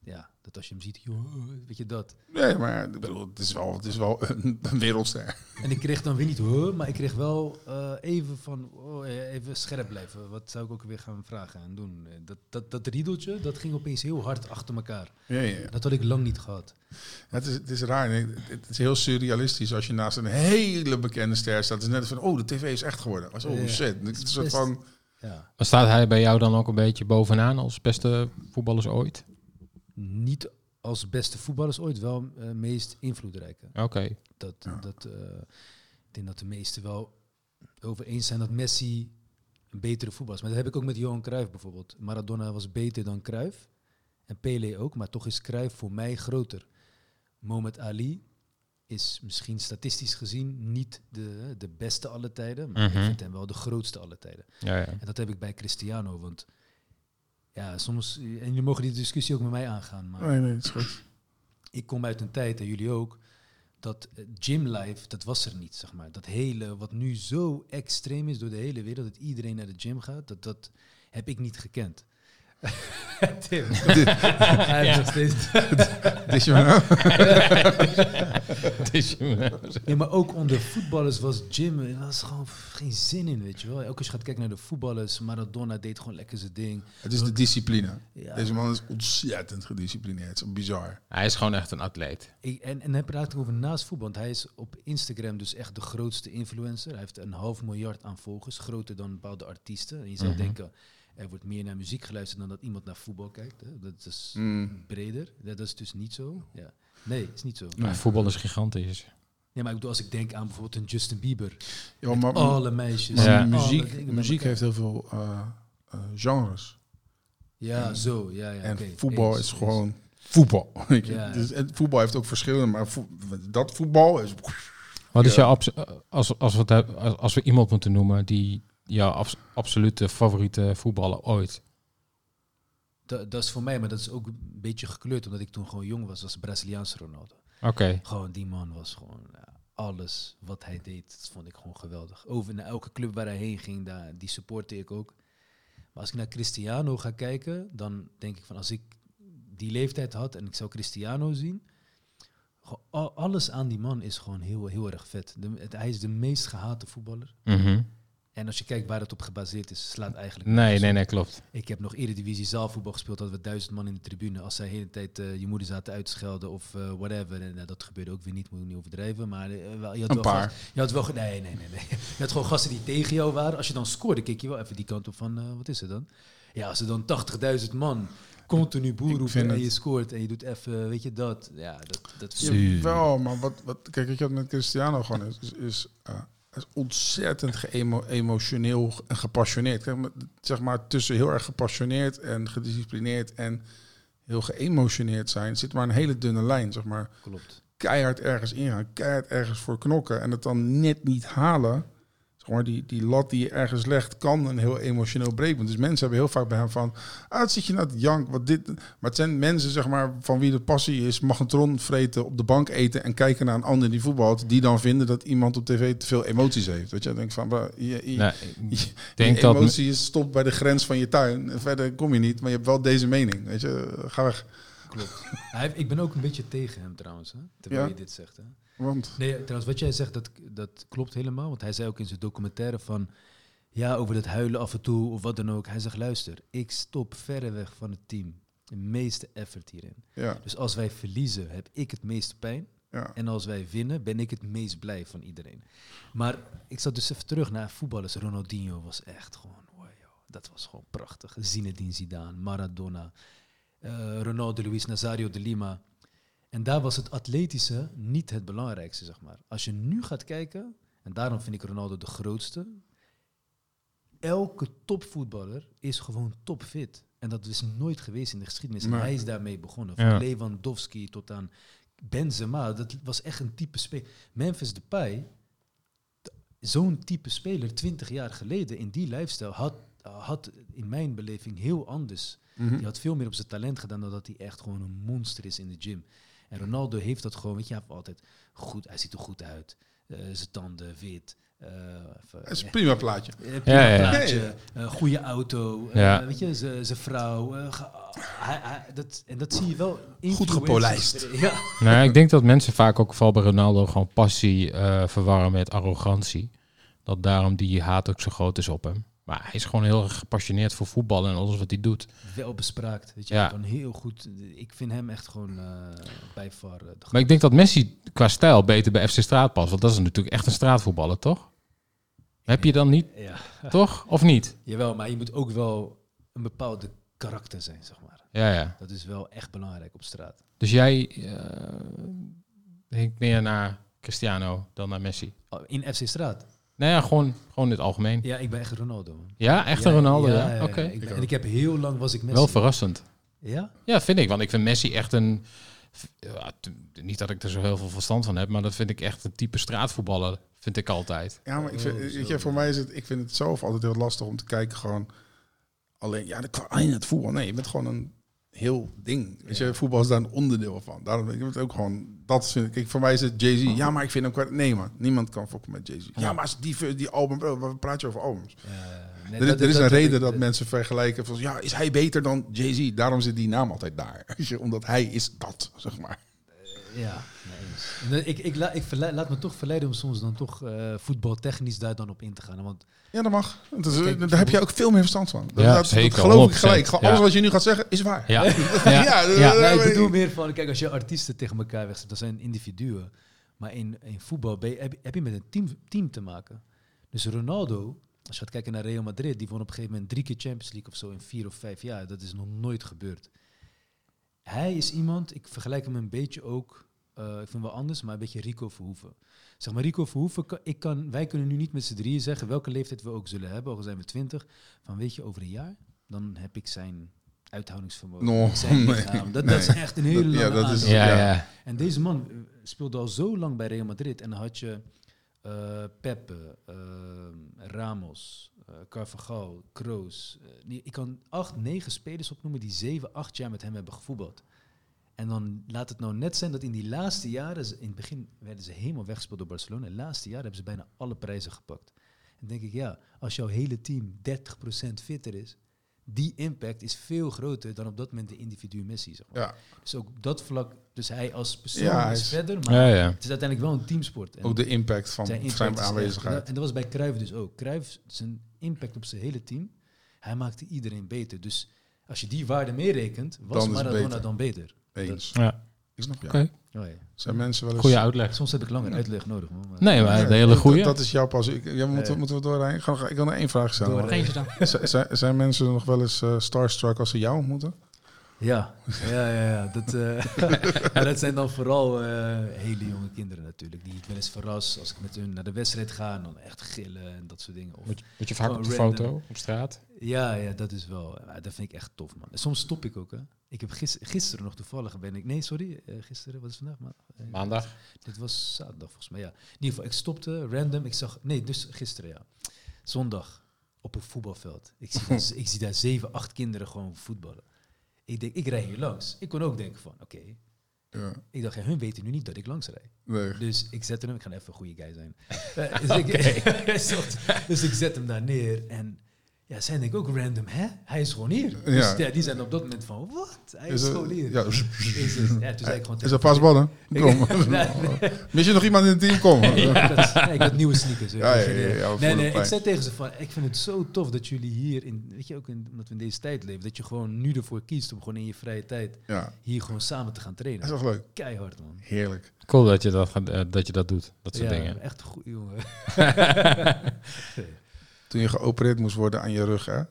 S3: Ja, dat als je hem ziet, joh, weet je dat.
S1: Nee, maar ik bedoel, het is wel, het is wel een, een wereldster.
S3: En ik kreeg dan weer niet, huh, maar ik kreeg wel eh, even van, oh, eh, even scherp blijven. Wat zou ik ook weer gaan vragen en doen? Eh, Dat, dat, dat riedeltje, dat ging opeens heel hard achter elkaar.
S1: Ja, ja, ja.
S3: Dat had ik lang niet gehad.
S1: Het, is, het is raar. Het is heel surrealistisch als je naast een hele bekende ster staat. Het is net van, oh, de tv is echt geworden. Als, oh
S3: Ja.
S1: shit. Het is een soort van...
S3: Ja.
S2: Maar staat hij bij jou dan ook een beetje bovenaan als beste voetballers ooit?
S3: Niet als beste voetballers ooit, wel eh, meest invloedrijke.
S2: Oké.
S3: Dat,
S1: Ja.
S3: dat, eh, ik denk dat de meesten wel over eens zijn dat Messi een betere voetballer is. Maar dat heb ik ook met Johan Cruijff bijvoorbeeld. Maradona was beter dan Cruijff. En Pele ook, maar toch is Cruijff voor mij groter. Mohamed Ali is misschien statistisch gezien niet de, de beste alle tijden. Maar ik vind hem wel de grootste alle tijden.
S2: Ja, ja.
S3: En dat heb ik bij Cristiano. Want ja, soms... En jullie mogen die discussie ook met mij aangaan. Maar
S1: Nee, nee, het is goed.
S3: ik kom uit een tijd, en jullie ook, dat eh, gymlife, dat was er niet, zeg maar. Dat hele, wat nu zo extreem is door de hele wereld, dat iedereen naar de gym gaat, dat, dat heb ik niet gekend. Tim. Hij heeft nog steeds...
S1: Is
S2: is-
S3: Nee, maar ook onder voetballers was gym, er was gewoon geen zin in, weet je wel. Ook als je gaat kijken naar de voetballers, Maradona deed gewoon lekker zijn ding.
S1: Het is de discipline.
S3: Ja.
S1: Deze man is ontzettend gedisciplineerd. Het is bizar.
S2: hij is gewoon echt een atleet.
S3: Ik, en, en hij praat over naast voetbal, want hij is op Instagram dus echt de grootste influencer. Hij heeft een half miljard aan volgers, groter dan bepaalde artiesten. En je zou
S2: Mhm.
S3: denken, er wordt meer naar muziek geluisterd dan dat iemand naar voetbal kijkt. Hè? Dat is
S1: Mm.
S3: breder. Dat is dus niet zo. Ja. Nee, is niet zo.
S2: Maar voetbal is gigantisch.
S3: Ja, maar ik bedoel, als ik denk aan bijvoorbeeld een Justin Bieber.
S1: Ja,
S3: met
S1: maar,
S3: alle meisjes.
S1: maar
S2: Ja.
S3: alle
S1: muziek, muziek heeft heel veel eh, eh, genres.
S3: Ja, zo. Ja, ja,
S1: en voetbal
S3: Eens,
S1: is
S3: eens.
S1: gewoon voetbal.
S3: Ja.
S1: Dus, en voetbal heeft ook verschillende, maar vo- dat voetbal is...
S2: Wat is
S1: Ja.
S2: jouw eh, als, als, we het hebben- als, als we iemand moeten noemen die jouw abs- absolute favoriete voetballer ooit?
S3: Dat, dat is voor mij, maar dat is ook een beetje gekleurd, omdat ik toen gewoon jong was, als Braziliaanse Ronaldo.
S2: Oké.
S3: Gewoon, die man was gewoon ja, alles wat hij deed, dat vond ik gewoon geweldig. Over naar elke club waar hij heen ging, daar, die supporte ik ook. Maar als ik naar Cristiano ga kijken, dan denk ik van als ik die leeftijd had en ik zou Cristiano zien, alles aan die man is gewoon heel, heel erg vet. De, het, hij is de meest gehate voetballer.
S2: Mhm.
S3: En als je kijkt waar het op gebaseerd is, slaat eigenlijk
S2: Nee, nee, nee, klopt.
S3: Ik heb nog Eredivisie zaalvoetbal gespeeld, hadden we duizend man in de tribune. Als zij de hele tijd eh, je moeder zaten uitschelden of eh, whatever. En eh, dat gebeurde ook weer niet, moet ik niet overdrijven. Maar wel, je had
S1: Een
S3: wel
S1: paar.
S3: je had wel, nee, nee, nee, nee. Je had gewoon gasten die tegen jou waren. Als je dan scoorde, keek je wel even die kant op van, eh, wat is het dan? Ja, als er dan 80.000 man continu boer
S1: Ik
S3: roepen
S1: vind
S3: en je scoort en je doet even, weet je dat. Ja, dat, dat.
S1: Wel, maar wat, wat, kijk, je wat met Cristiano gewoon is, is, is, eh, is ontzettend geëmotioneel en gepassioneerd. Zeg maar tussen heel erg gepassioneerd en gedisciplineerd en heel geëmotioneerd zijn, zit maar een hele dunne lijn, zeg maar.
S3: klopt.
S1: Keihard ergens ingaan, keihard ergens voor knokken en het dan net niet halen. Zeg maar, die, die lat die je ergens legt, kan een heel emotioneel breekpunt. Dus mensen hebben heel vaak bij hem van, ah, het zit je naar het jank, wat dit... Maar het zijn mensen, zeg maar, van wie de passie is, magnetron vreten, op de bank eten en kijken naar een ander die voetbalt, die dan vinden dat iemand op tv te veel emoties heeft. Dat je denkt van, bah, je, je,
S2: ik denk
S1: je
S2: dat...
S1: emotie is stopt bij de grens van je tuin. En verder kom je niet, maar je hebt wel deze mening. Weet je, ga weg.
S3: klopt. Hij ik ben ook een beetje tegen hem trouwens, hè, terwijl
S1: Ja?
S3: je dit zegt. Hè.
S1: Want
S3: Nee, trouwens, wat jij zegt, dat, dat klopt helemaal. Want hij zei ook in zijn documentaire van... Ja, over dat huilen af en toe of wat dan ook. Hij zegt, luister, ik stop verreweg van het team. De meeste effort hierin.
S1: Ja,
S3: Dus als wij verliezen, heb ik het meeste pijn.
S1: ja.
S3: En als wij winnen, ben ik het meest blij van iedereen. Maar ik zat dus even terug naar voetballers. Ronaldinho was echt gewoon, wow, dat was gewoon prachtig. Zinedine Zidane, Maradona, eh, Ronaldo Luis Nazario de Lima. En daar was het atletische niet het belangrijkste, zeg maar. Als je nu gaat kijken, en daarom vind ik Ronaldo de grootste. Elke topvoetballer is gewoon topfit. En dat is nooit geweest in de geschiedenis. En
S1: Nee.
S3: hij is daarmee begonnen. Van
S2: Ja.
S3: Lewandowski tot aan Benzema. Dat was echt een type speler. Memphis Depay, zo'n type speler 20 jaar geleden in die lifestyle had, had in mijn beleving heel anders.
S1: Mhm.
S3: Die had veel meer op zijn talent gedaan dan dat hij echt gewoon een monster is in de gym. En Ronaldo heeft dat gewoon, weet je, hij heeft altijd goed, hij ziet er goed uit. Eh, zijn tanden wit. eh, even-
S1: Dat is een
S3: ja,
S1: prima plaatje.
S3: eh, prima
S2: Ja, ja, ja.
S3: plaatje, eh, goede auto, eh,
S2: Ja.
S3: weet je, zijn zijn vrouw. eh, ga- hij, hij, dat, en dat zie je wel. influencers.
S1: gepolijst.
S3: Ja,
S2: Nou, ik denk dat mensen vaak ook vooral bij Ronaldo gewoon passie eh, verwarren met arrogantie. Dat daarom die haat ook zo groot is op hem. Maar hij is gewoon heel erg gepassioneerd voor voetbal en alles wat hij doet.
S3: wel bespraakt. Weet je,
S2: Ja.
S3: heel goed. Ik vind hem echt gewoon eh bij eh,
S2: Maar ik denk dat Messi qua stijl beter bij FC Straat past. Want dat is natuurlijk echt een straatvoetballer, toch? Heb je dan niet,
S3: Ja,
S2: toch? Of niet?
S3: jawel, maar je moet ook wel een bepaalde karakter zijn, zeg maar.
S2: Ja, ja.
S3: Dat is wel echt belangrijk op straat.
S2: Dus jij eh denkt meer naar Cristiano dan naar Messi?
S3: Oh, In FC Straat?
S2: Nou ja, gewoon, gewoon in het algemeen.
S3: Ja, ik ben echt Ronaldo. man.
S2: Ja, echt een Ronaldo, ja?
S3: ja,
S2: Oké.
S3: ik ben- en ik heb heel lang was ik Messi.
S2: Wel verrassend.
S3: Ja?
S2: Ja, vind ik. Want ik vind Messi echt een... Niet dat ik er zo heel veel verstand van heb, maar dat vind ik echt een type straatvoetballer. Vind ik altijd.
S1: Ja, maar ik vind,
S3: Oh,
S1: weet je, voor mij is het, ik vind het zelf altijd heel lastig om te kijken gewoon alleen, ja, de- alleen het voetbal. Nee, je bent gewoon een heel ding. Weet je, voetbal is daar een onderdeel van. Daarom ik het ook gewoon, dat vind ik, kijk, voor mij is het Jay-Z. Ja, maar ik vind hem kwart, nee man, niemand kan fokken met Jay-Z. Ja, maar die, die album, bro, praat je over albums?
S3: Nee,
S1: er,
S3: dat-
S1: er is
S3: dat-
S1: een
S3: dat-
S1: reden dat mensen vergelijken van, ja, is hij beter dan Jay-Z? Daarom zit die naam altijd daar. Omdat hij is dat, zeg maar.
S3: Ja, nee, eens. Eh, ik, ik, la- ik laat me toch verleiden om soms dan toch eh, voetbaltechnisch daar dan op in te gaan. Want
S1: Ja, dat mag. Dat is-
S3: Kijk,
S1: daar heb je ook veel meer verstand van. Dat,
S2: Ja,
S1: dat- geloof ik
S2: 100%.
S1: gelijk. Gewoon
S2: Ja.
S1: Alles wat je nu gaat zeggen, is waar.
S2: Ja, ja.
S1: Ja,
S2: ja.
S1: ja.
S3: nee, ik bedoel meer van, kijk, als je artiesten tegen elkaar wegzet, dat zijn individuen. Maar in, in voetbal ben je- heb, je- heb je met een team, team te maken. Dus Ronaldo, als je gaat kijken naar Real Madrid, die won op een gegeven moment drie keer Champions League of zo in vier of vijf jaar. Dat is nog nooit gebeurd. Hij is iemand, ik vergelijk hem een beetje ook, eh, ik vind wel anders, maar een beetje Rico Verhoeven. Zeg maar, Rico Verhoeven, ik kan, wij kunnen nu niet met z'n drieën zeggen welke leeftijd we ook zullen hebben, al zijn we twintig, van weet je, over een jaar, dan heb ik zijn uithoudingsvermogen.
S1: No,
S3: zijn
S1: nee,
S3: lichaam. Dat,
S1: nee.
S3: dat is echt een hele
S1: Dat- ja,
S3: lange
S1: dat is-
S2: ja,
S1: Ja.
S2: ja.
S3: En deze man eh, speelde al zo lang bij Real Madrid. En dan had je eh, Pepe, Ramos, eh Carvajal, Kroos. Ik kan acht, negen spelers opnoemen die zeven, acht jaar met hem hebben gevoetbald. En dan laat het nou net zijn dat in die laatste jaren, in het begin werden ze helemaal weggespeeld door Barcelona. In de laatste jaren hebben ze bijna alle prijzen gepakt. En dan denk ik, ja, als jouw hele team 30% fitter is, die impact is veel groter dan op dat moment de individu Messi. Zeg maar.
S1: Ja,
S3: Dus ook op dat vlak, dus hij als persoon
S1: Ja, hij
S3: is
S1: is-
S3: verder, maar
S2: ja, ja.
S3: het is uiteindelijk wel een teamsport. En
S1: ook de impact van
S3: zijn impact
S1: aanwezigheid.
S3: en dat was bij Cruijff dus ook. Cruijff, zijn impact op zijn hele team, hij maakte iedereen beter. Dus als je die waarde meerekent, was
S1: Dan
S3: Maradona
S1: beter.
S3: dan beter.
S1: Eens.
S2: ja.
S1: Ik snap je.
S2: Oké,
S3: Oh, ja.
S1: Zijn mensen wel eens...
S2: goede uitleg.
S3: Soms heb ik langer uitleg nodig. Maar-
S2: Nee, maar de hele
S1: dat-
S2: goede.
S1: Dat, is jouw pas. Ik, ja, moeten,
S3: Ja.
S1: moeten we doorheen? Ga- Ik wil nog één vraag stellen.
S2: Geen dan.
S1: Zijn, zijn mensen nog wel eens eh, starstruck als ze jou ontmoeten?
S3: Ja, ja, ja, ja. Dat, eh, ja, dat zijn dan vooral eh, hele jonge kinderen natuurlijk. Die ik wel eens verras als ik met hun naar de wedstrijd ga. En dan echt gillen en dat soort dingen. Of,
S2: Moet, moet je vaak op de
S3: random.
S2: foto op straat?
S3: Ja, ja, dat is wel. ja, dat vind ik echt tof, man. Soms stop ik ook, hè. Ik heb gis- gisteren nog toevallig ben ik. Nee, sorry. eh, gisteren, wat is vandaag? Ma eh,
S2: Maandag?
S3: Dit was zaterdag volgens mij, ja. In ieder geval, ik stopte random. Ik zag. Nee, dus gisteren, ja. Zondag op een voetbalveld. Ik zie, daar, ik zie daar zeven, acht kinderen gewoon voetballen. Ik denk, ik rij hier langs. Ik kon ook denken van, oké.
S1: Ja.
S3: Ik dacht, ja, hun weten nu niet dat ik langs rijd.
S1: Nee.
S3: Dus ik zet hem, ik ga even een goede guy zijn. Eh, dus, ik, dus ik zet hem daar neer en Ja, zijn denk ik ook random, hè? Hij is gewoon hier.
S1: Ja.
S3: Dus ja, die zijn op dat moment van, wat? Hij is,
S1: Is
S3: gewoon hier.
S1: er, ja,
S3: Is het- ja, toen zei ik gewoon
S1: is er pasballen? Kom.
S3: Nee,
S1: Mis je nog iemand in het team? Kom.
S3: Ja, dat is- nee, ik had nieuwe sneakers.
S1: Ja, ja, ja,
S3: nee, nee, ik zei tegen ze van, ik vind het zo tof dat jullie hier, in, weet je ook, in, omdat we in deze tijd leven, dat je gewoon nu ervoor kiest om gewoon in je vrije tijd
S1: Ja,
S3: hier gewoon samen te gaan
S1: dat
S3: trainen.
S1: is toch leuk?
S3: Keihard, man.
S1: Heerlijk.
S2: Cool dat je dat, eh, dat, je dat doet. Dat soort
S3: ja,
S2: dingen.
S3: echt goed, jongen.
S1: Toen je geopereerd moest worden aan je rug, hè?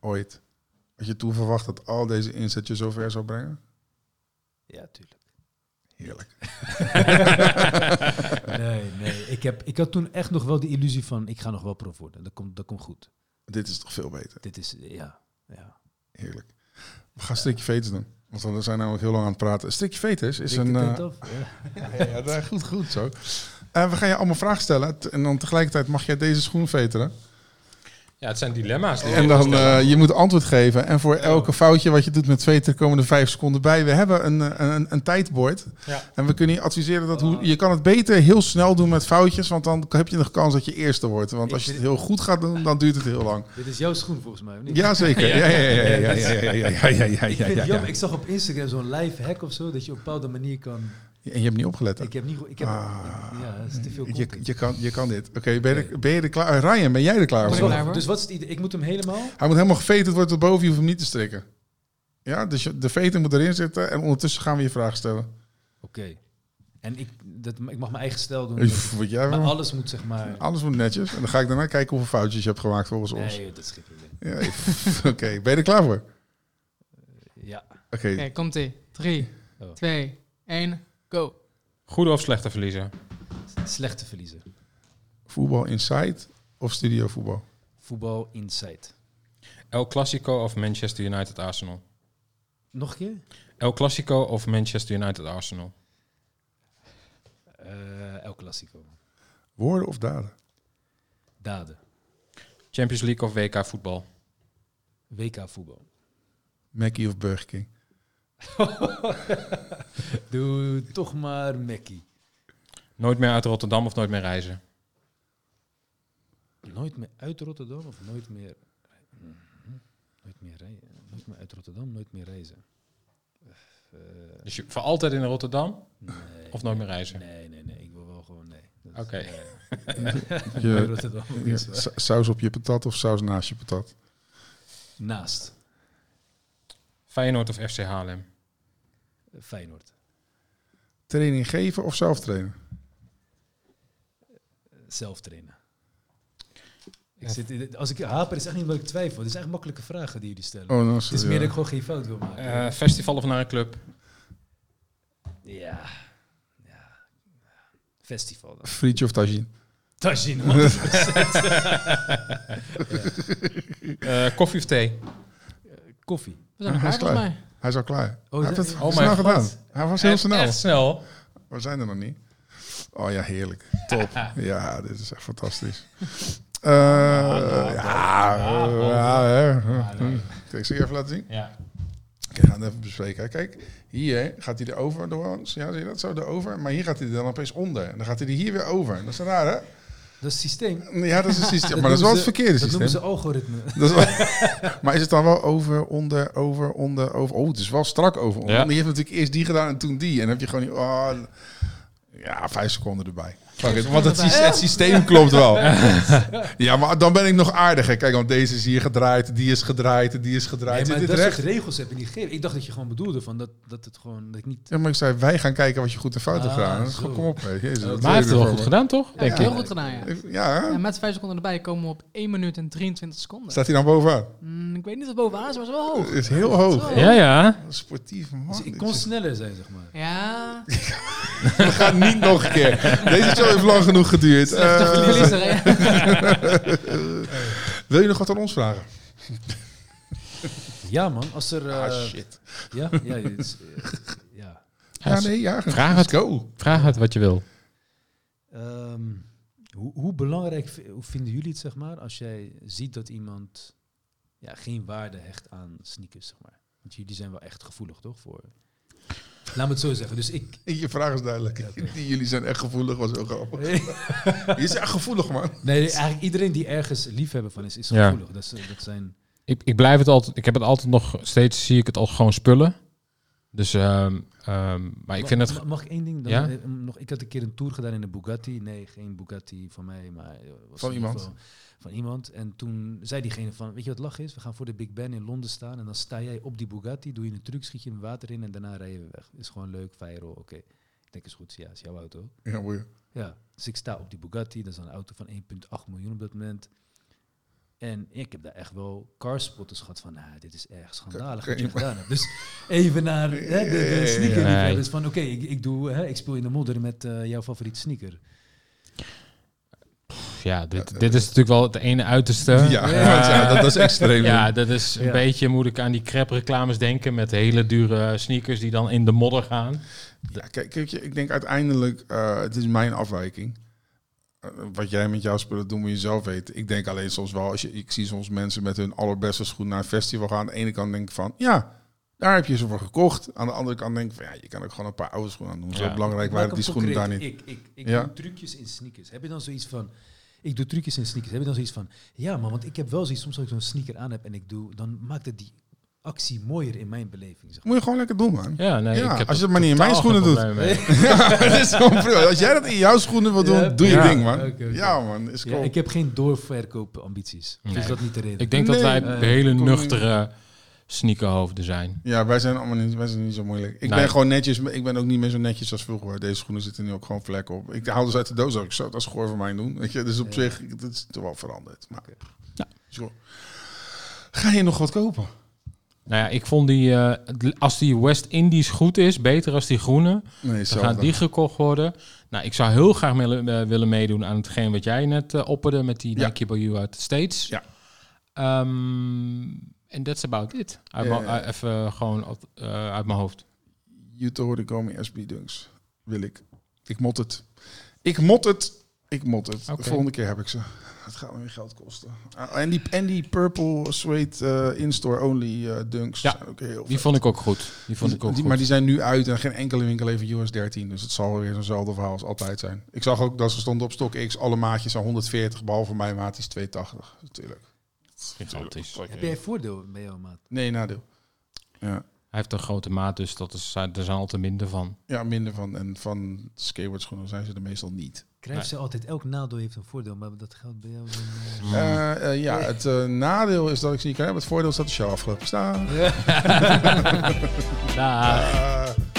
S1: Ooit. Had je toen verwacht dat al deze inzet je zover zou brengen?
S3: Ja, tuurlijk.
S1: Heerlijk.
S3: Nee, nee. Ik, heb, ik had toen echt nog wel die illusie van, ik ga nog wel prof worden. Dat komt, dat komt goed.
S1: Dit is toch veel beter.
S3: Dit is, ja, ja.
S1: Heerlijk. We gaan strikje veters doen. Want we zijn namelijk heel lang aan het praten. Strikje veters is een...
S3: de af? Ja.
S1: ja, ja, ja, goed, goed zo. Eh, we gaan je allemaal vragen stellen. En dan tegelijkertijd mag jij deze schoen veteren.
S2: Ja, het zijn dilemma's. Die
S1: en dan uh, je moet antwoord geven. En voor elke foutje wat je doet met twee, komen er vijf seconden bij. We hebben een, een, een tijdbord.
S2: Ja.
S1: En we kunnen je adviseren dat hoe, je kan het beter heel snel doen met foutjes. Want dan heb je nog kans dat je eerste wordt. Want als je het heel goed gaat doen, dan duurt het heel lang.
S3: Dit is jouw schoen volgens mij. Niet?
S1: Ja, zeker. Ja, ja, ja, ja, ja, ja, ja,
S3: Ik zag op Instagram zo'n live hack of zo. Dat je op een bepaalde manier kan
S1: en je hebt niet opgelet. hè?
S3: Ik heb niet... Ik heb,
S1: Ah.
S3: ik- ja, dat is te veel
S1: Je, je, kan, je kan dit. Oké, ben, je er- ben je er klaar? Eh, Ryan, ben jij er klaar
S3: Dus,
S4: Ben ik
S1: voor?
S4: klaar
S3: wat,
S4: voor?
S3: dus wat is het idee? Ik moet hem helemaal...
S1: Hij moet helemaal geveterd worden tot boven. Je hoeft hem niet te strikken. Ja, dus de veter moet erin zitten. En ondertussen gaan we je vragen stellen.
S3: Oké. En ik, dat, ik mag mijn eigen stijl doen.
S1: Wat jij
S3: maar alles moet zeg maar...
S1: Alles moet netjes. En dan ga ik daarna kijken hoeveel foutjes je hebt gemaakt volgens ons.
S3: Nee, dat is geen probleem.
S1: Ja, Oké, ben je er klaar voor?
S3: Ja.
S1: Oké,
S4: Oké, komt-ie. 3,
S3: Oh.
S4: 2, 1, go.
S2: Goede of slechte verliezer?
S3: Slechte verliezen.
S1: voetbal inside of studio voetbal?
S3: Voetbal inside.
S2: El Clasico of Manchester United Arsenal?
S3: Nog een keer?
S2: El Clasico of Manchester United Arsenal?
S3: Eh, El Clasico.
S1: Woorden of daden?
S3: Daden.
S2: Champions League of WK voetbal?
S3: WK voetbal.
S1: Mackie of Burger King?
S3: Doe toch maar Mackie.
S2: Nooit meer uit Rotterdam of nooit meer reizen?
S3: Nooit meer uit Rotterdam of nooit meer... Mhm. Nooit meer, rei- nooit meer uit Rotterdam, nooit meer reizen. Eh,
S2: Dus je, voor altijd in Rotterdam
S3: nee,
S2: of nooit meer reizen?
S3: Nee, nee, nee. Ik wil wel gewoon nee.
S2: Oké.
S3: eh,
S1: saus op je patat of saus naast je patat?
S3: Naast
S2: Feyenoord of FC Haarlem?
S3: eh, Feyenoord.
S1: Training geven of zelf trainen?
S3: Zelf trainen. Ik zit, als ik haper, is echt niet omdat ik twijfel. Het is echt makkelijke vragen die jullie stellen.
S1: Oh, dan
S3: het is
S1: ja.
S3: meer dat ik gewoon geen fout wil maken.
S2: Eh, festival of naar een club?
S3: ja. ja. Festival dan.
S1: Frietje of tagine?
S3: Tajin,
S2: Eh, koffie of thee?
S3: Koffie.
S4: We zijn
S1: hij is
S4: klaar mij.
S1: Hij is al klaar.
S3: Oh,
S1: hij heeft het
S2: oh
S1: snel gedaan.
S2: God.
S1: Hij was heel snel.
S2: Echt snel.
S1: We zijn er nog niet. Oh ja, heerlijk. Top. ja, dit is echt fantastisch. Eh, ja, eh. Kijk, zal je even laten zien?
S2: Ja.
S1: Oké, we gaan het even bespreken. Kijk, hier gaat hij erover door ons. Ja, zie je dat? Zo erover. Maar hier gaat hij er dan opeens onder. En dan gaat hij er hier weer over. Dat is raar, hè?
S3: Dat is systeem.
S1: Ja, dat is het systeem. maar dat is wel het
S3: noemen ze-
S1: verkeerde
S3: Dat noemen
S1: systeem.
S3: ze algoritme.
S1: Dat is wel- maar is het dan wel over, onder, over, onder, over? Oh, het is wel strak over, onder.
S2: Ja.
S1: Want Die heeft natuurlijk eerst die gedaan en toen die. En dan heb je gewoon... Oh, ja, vijf seconden erbij. Fuck it, Want het, systeem, het systeem klopt wel. Ja, maar dan ben ik nog aardiger. Kijk, want deze is hier gedraaid, die is gedraaid, die is gedraaid.
S3: Nee, maar
S1: dit
S3: dat
S1: recht?
S3: soort regels heb je niet gegeven. Ik dacht dat je gewoon bedoelde van dat, dat het gewoon dat ik niet.
S1: Ja, maar ik zei, wij gaan kijken wat je goed en fout hebt
S3: Ah,
S1: gedaan.
S3: Zo.
S1: Kom op, hé. Jezus, wat
S2: Maar hij heeft het wel goed gedaan, toch?
S4: Ja,
S2: Denk
S4: heel goed gedaan, ja.
S1: Ja, hè?
S4: En met 5 seconden erbij komen we op 1 minuut en 23 seconden.
S1: staat hij dan bovenaan?
S4: Mm, ik weet niet of het bovenaan is, maar het is wel hoog.
S1: Het is heel hoog.
S4: Zo.
S2: Ja, ja.
S1: Sportieve man.
S3: Dus ik kon sneller zijn, zeg maar.
S4: Ja,
S1: We gaan niet nog een keer. Deze heeft lang genoeg geduurd. Eh,
S4: verliezer, hè?
S1: wil je nog wat aan ons vragen?
S3: Ja, man. Als er. eh,
S1: ah, shit.
S3: Ja, ja, dit is, eh, ja.
S1: Ja, nee, ja.
S2: Vraag het.
S1: go.
S2: Vraag het wat je wil.
S3: Ehm, hoe, hoe belangrijk hoe vinden jullie het, zeg maar, als jij ziet dat iemand ja, geen waarde hecht aan sneakers, zeg maar? Want jullie zijn wel echt gevoelig, toch? Voor, Laat me het zo zeggen. Dus ik...
S1: Je vraag is duidelijk.
S3: Ja.
S1: Jullie zijn echt gevoelig, was heel grappig. Je zijn echt gevoelig, man.
S3: Nee, eigenlijk iedereen die ergens liefhebber van is, is
S2: Ja.
S3: gevoelig. Dat, is, eh, dat zijn...
S2: Ik, ik blijf het altijd, ik heb het altijd nog steeds, zie ik het als gewoon spullen. Dus, ehm, ehm, maar ik vind het,
S3: Mag, mag ik één ding? Dan,
S2: Ja?
S3: eh, nog, ik had een keer een tour gedaan in een Bugatti. Nee, geen Bugatti van mij, maar... eh, was
S1: Van iemand?
S3: geval Van iemand. En toen zei diegene van, weet je wat lach is? We gaan voor de Big Ben in Londen staan en dan sta jij op die Bugatti, doe je een truc, schiet je een water in en daarna rijden we weg. Is gewoon leuk, viral, oké. Ik denk, is goed, ja, is jouw auto.
S1: Ja, boeien.
S3: Ja, dus ik sta op die Bugatti, dat is een auto van 1,8 miljoen op dat moment. En ik heb daar echt wel carspotters gehad van, nou, dit is erg schandalig wat je gedaan hebt. Dus even naar hè, de,
S1: Ja, ja,
S3: de
S1: ja.
S3: sneaker
S2: Nee.
S3: Dus van, oké, ik, ik, doe, hè, ik speel in de modder met eh, jouw favoriete sneaker.
S2: Ja, dit, dit is natuurlijk wel het ene uiterste.
S1: Ja, dat, dat is extreem.
S2: Ja, dat is een
S3: Ja.
S2: beetje, moet ik aan die crepe reclames denken met hele dure sneakers die dan in de modder gaan.
S1: Ja, kijk, kijk je, ik denk uiteindelijk, eh, het is mijn afwijking. Eh, wat jij met jouw spullen doet, moet je zelf weten. Ik denk alleen soms wel, als je, ik zie soms mensen met hun allerbeste schoen naar een festival gaan. Aan de ene kant denk ik van, ja, daar heb je ze voor gekocht. Aan de andere kant denk ik van, ja, je kan ook gewoon een paar oude schoenen aan doen. Zo belangrijk waren die schoenen daar niet.
S3: Ik, ik, ik
S1: Ja.
S3: doe trucjes in sneakers. Heb je dan zoiets van... Ik doe trucjes in sneakers. Heb je dan zoiets van... Ja, maar want ik heb wel zoiets... Soms als ik zo'n sneaker aan heb en ik doe... Dan maakt het die actie mooier in mijn beleving. Zeg.
S1: Moet je gewoon lekker doen, man.
S2: Ja, nee,
S1: Ja,
S2: ik heb
S1: als je het maar niet in mijn schoenen doet.
S2: probleem mee.
S1: Ja, het is gewoon prima. Als jij dat in jouw schoenen wil doen,
S3: Ja.
S1: doe je
S2: Ja.
S1: ding, man. Ja, man. Is
S3: Ja,
S1: cool.
S3: ik heb geen doorverkoopambities.
S2: Nee.
S3: Is dat niet de reden?
S2: Ik denk dat wij
S3: eh,
S2: hele
S1: kom-
S2: nuchtere sneakerhoofden zijn.
S1: Ja, wij zijn allemaal niet, wij zijn niet zo moeilijk. Ik
S2: Nee.
S1: ben gewoon netjes. Ik ben ook niet meer zo netjes als vroeger. Deze schoenen zitten nu ook gewoon vlekken op. Ik haal dus uit de doos ook zo. Dat is goor voor mij doen. Weet je, dus op
S3: Ja.
S1: zich, dat is toch wel veranderd. Maar.
S2: Ja.
S1: Ga je nog wat kopen?
S2: Nou ja, ik vond die, eh, als die West Indies goed is, beter als die groene,
S1: Nee,
S2: dan gaat die gekocht worden. Nou, ik zou heel graag willen, eh, willen meedoen aan hetgeen wat jij net eh, opperde met die
S1: Ja.
S2: Nike by You uit de States.
S1: Ja.
S2: Ehm, En that's about it. Uit mijn- even gewoon eh, uit mijn hoofd.
S1: Jutta Horikomi SB Dunks. Wil ik. Ik mot het. Ik mot het. Ik mot het. De volgende keer heb ik ze. Het gaat me weer geld kosten. Ah, en, die, en die Purple Suede eh, in-store only eh, Dunks
S2: Ja,
S1: zijn ook heel
S2: Die
S1: vet.
S2: vond ik ook goed. Die vond ik ook
S1: Die-
S2: goed.
S1: Maar die zijn nu uit en geen enkele winkel heeft US 13. Dus het zal weer zo'nzelfde verhaal als altijd zijn. Ik zag ook dat ze stonden op StockX. Alle maatjes aan 140, behalve mijn maat is 280. Natuurlijk.
S2: Gigantisch.
S3: Heb jij voordeel bij jouw maat?
S1: Nee, nadeel. Ja.
S2: Hij heeft een grote maat, dus dat is, er zijn altijd minder van.
S1: ja, minder van. En van skateboardschoenen zijn ze er meestal niet.
S3: Krijgt
S2: Nee.
S3: ze altijd, elk nadeel heeft een voordeel, maar dat geldt bij jou dan... eh,
S2: Mm.
S1: Eh, eh, ja, het nadeel is dat ik ze niet kan hebben. Het voordeel is dat de show afgelopen staat.
S2: Daag.
S1: Eh,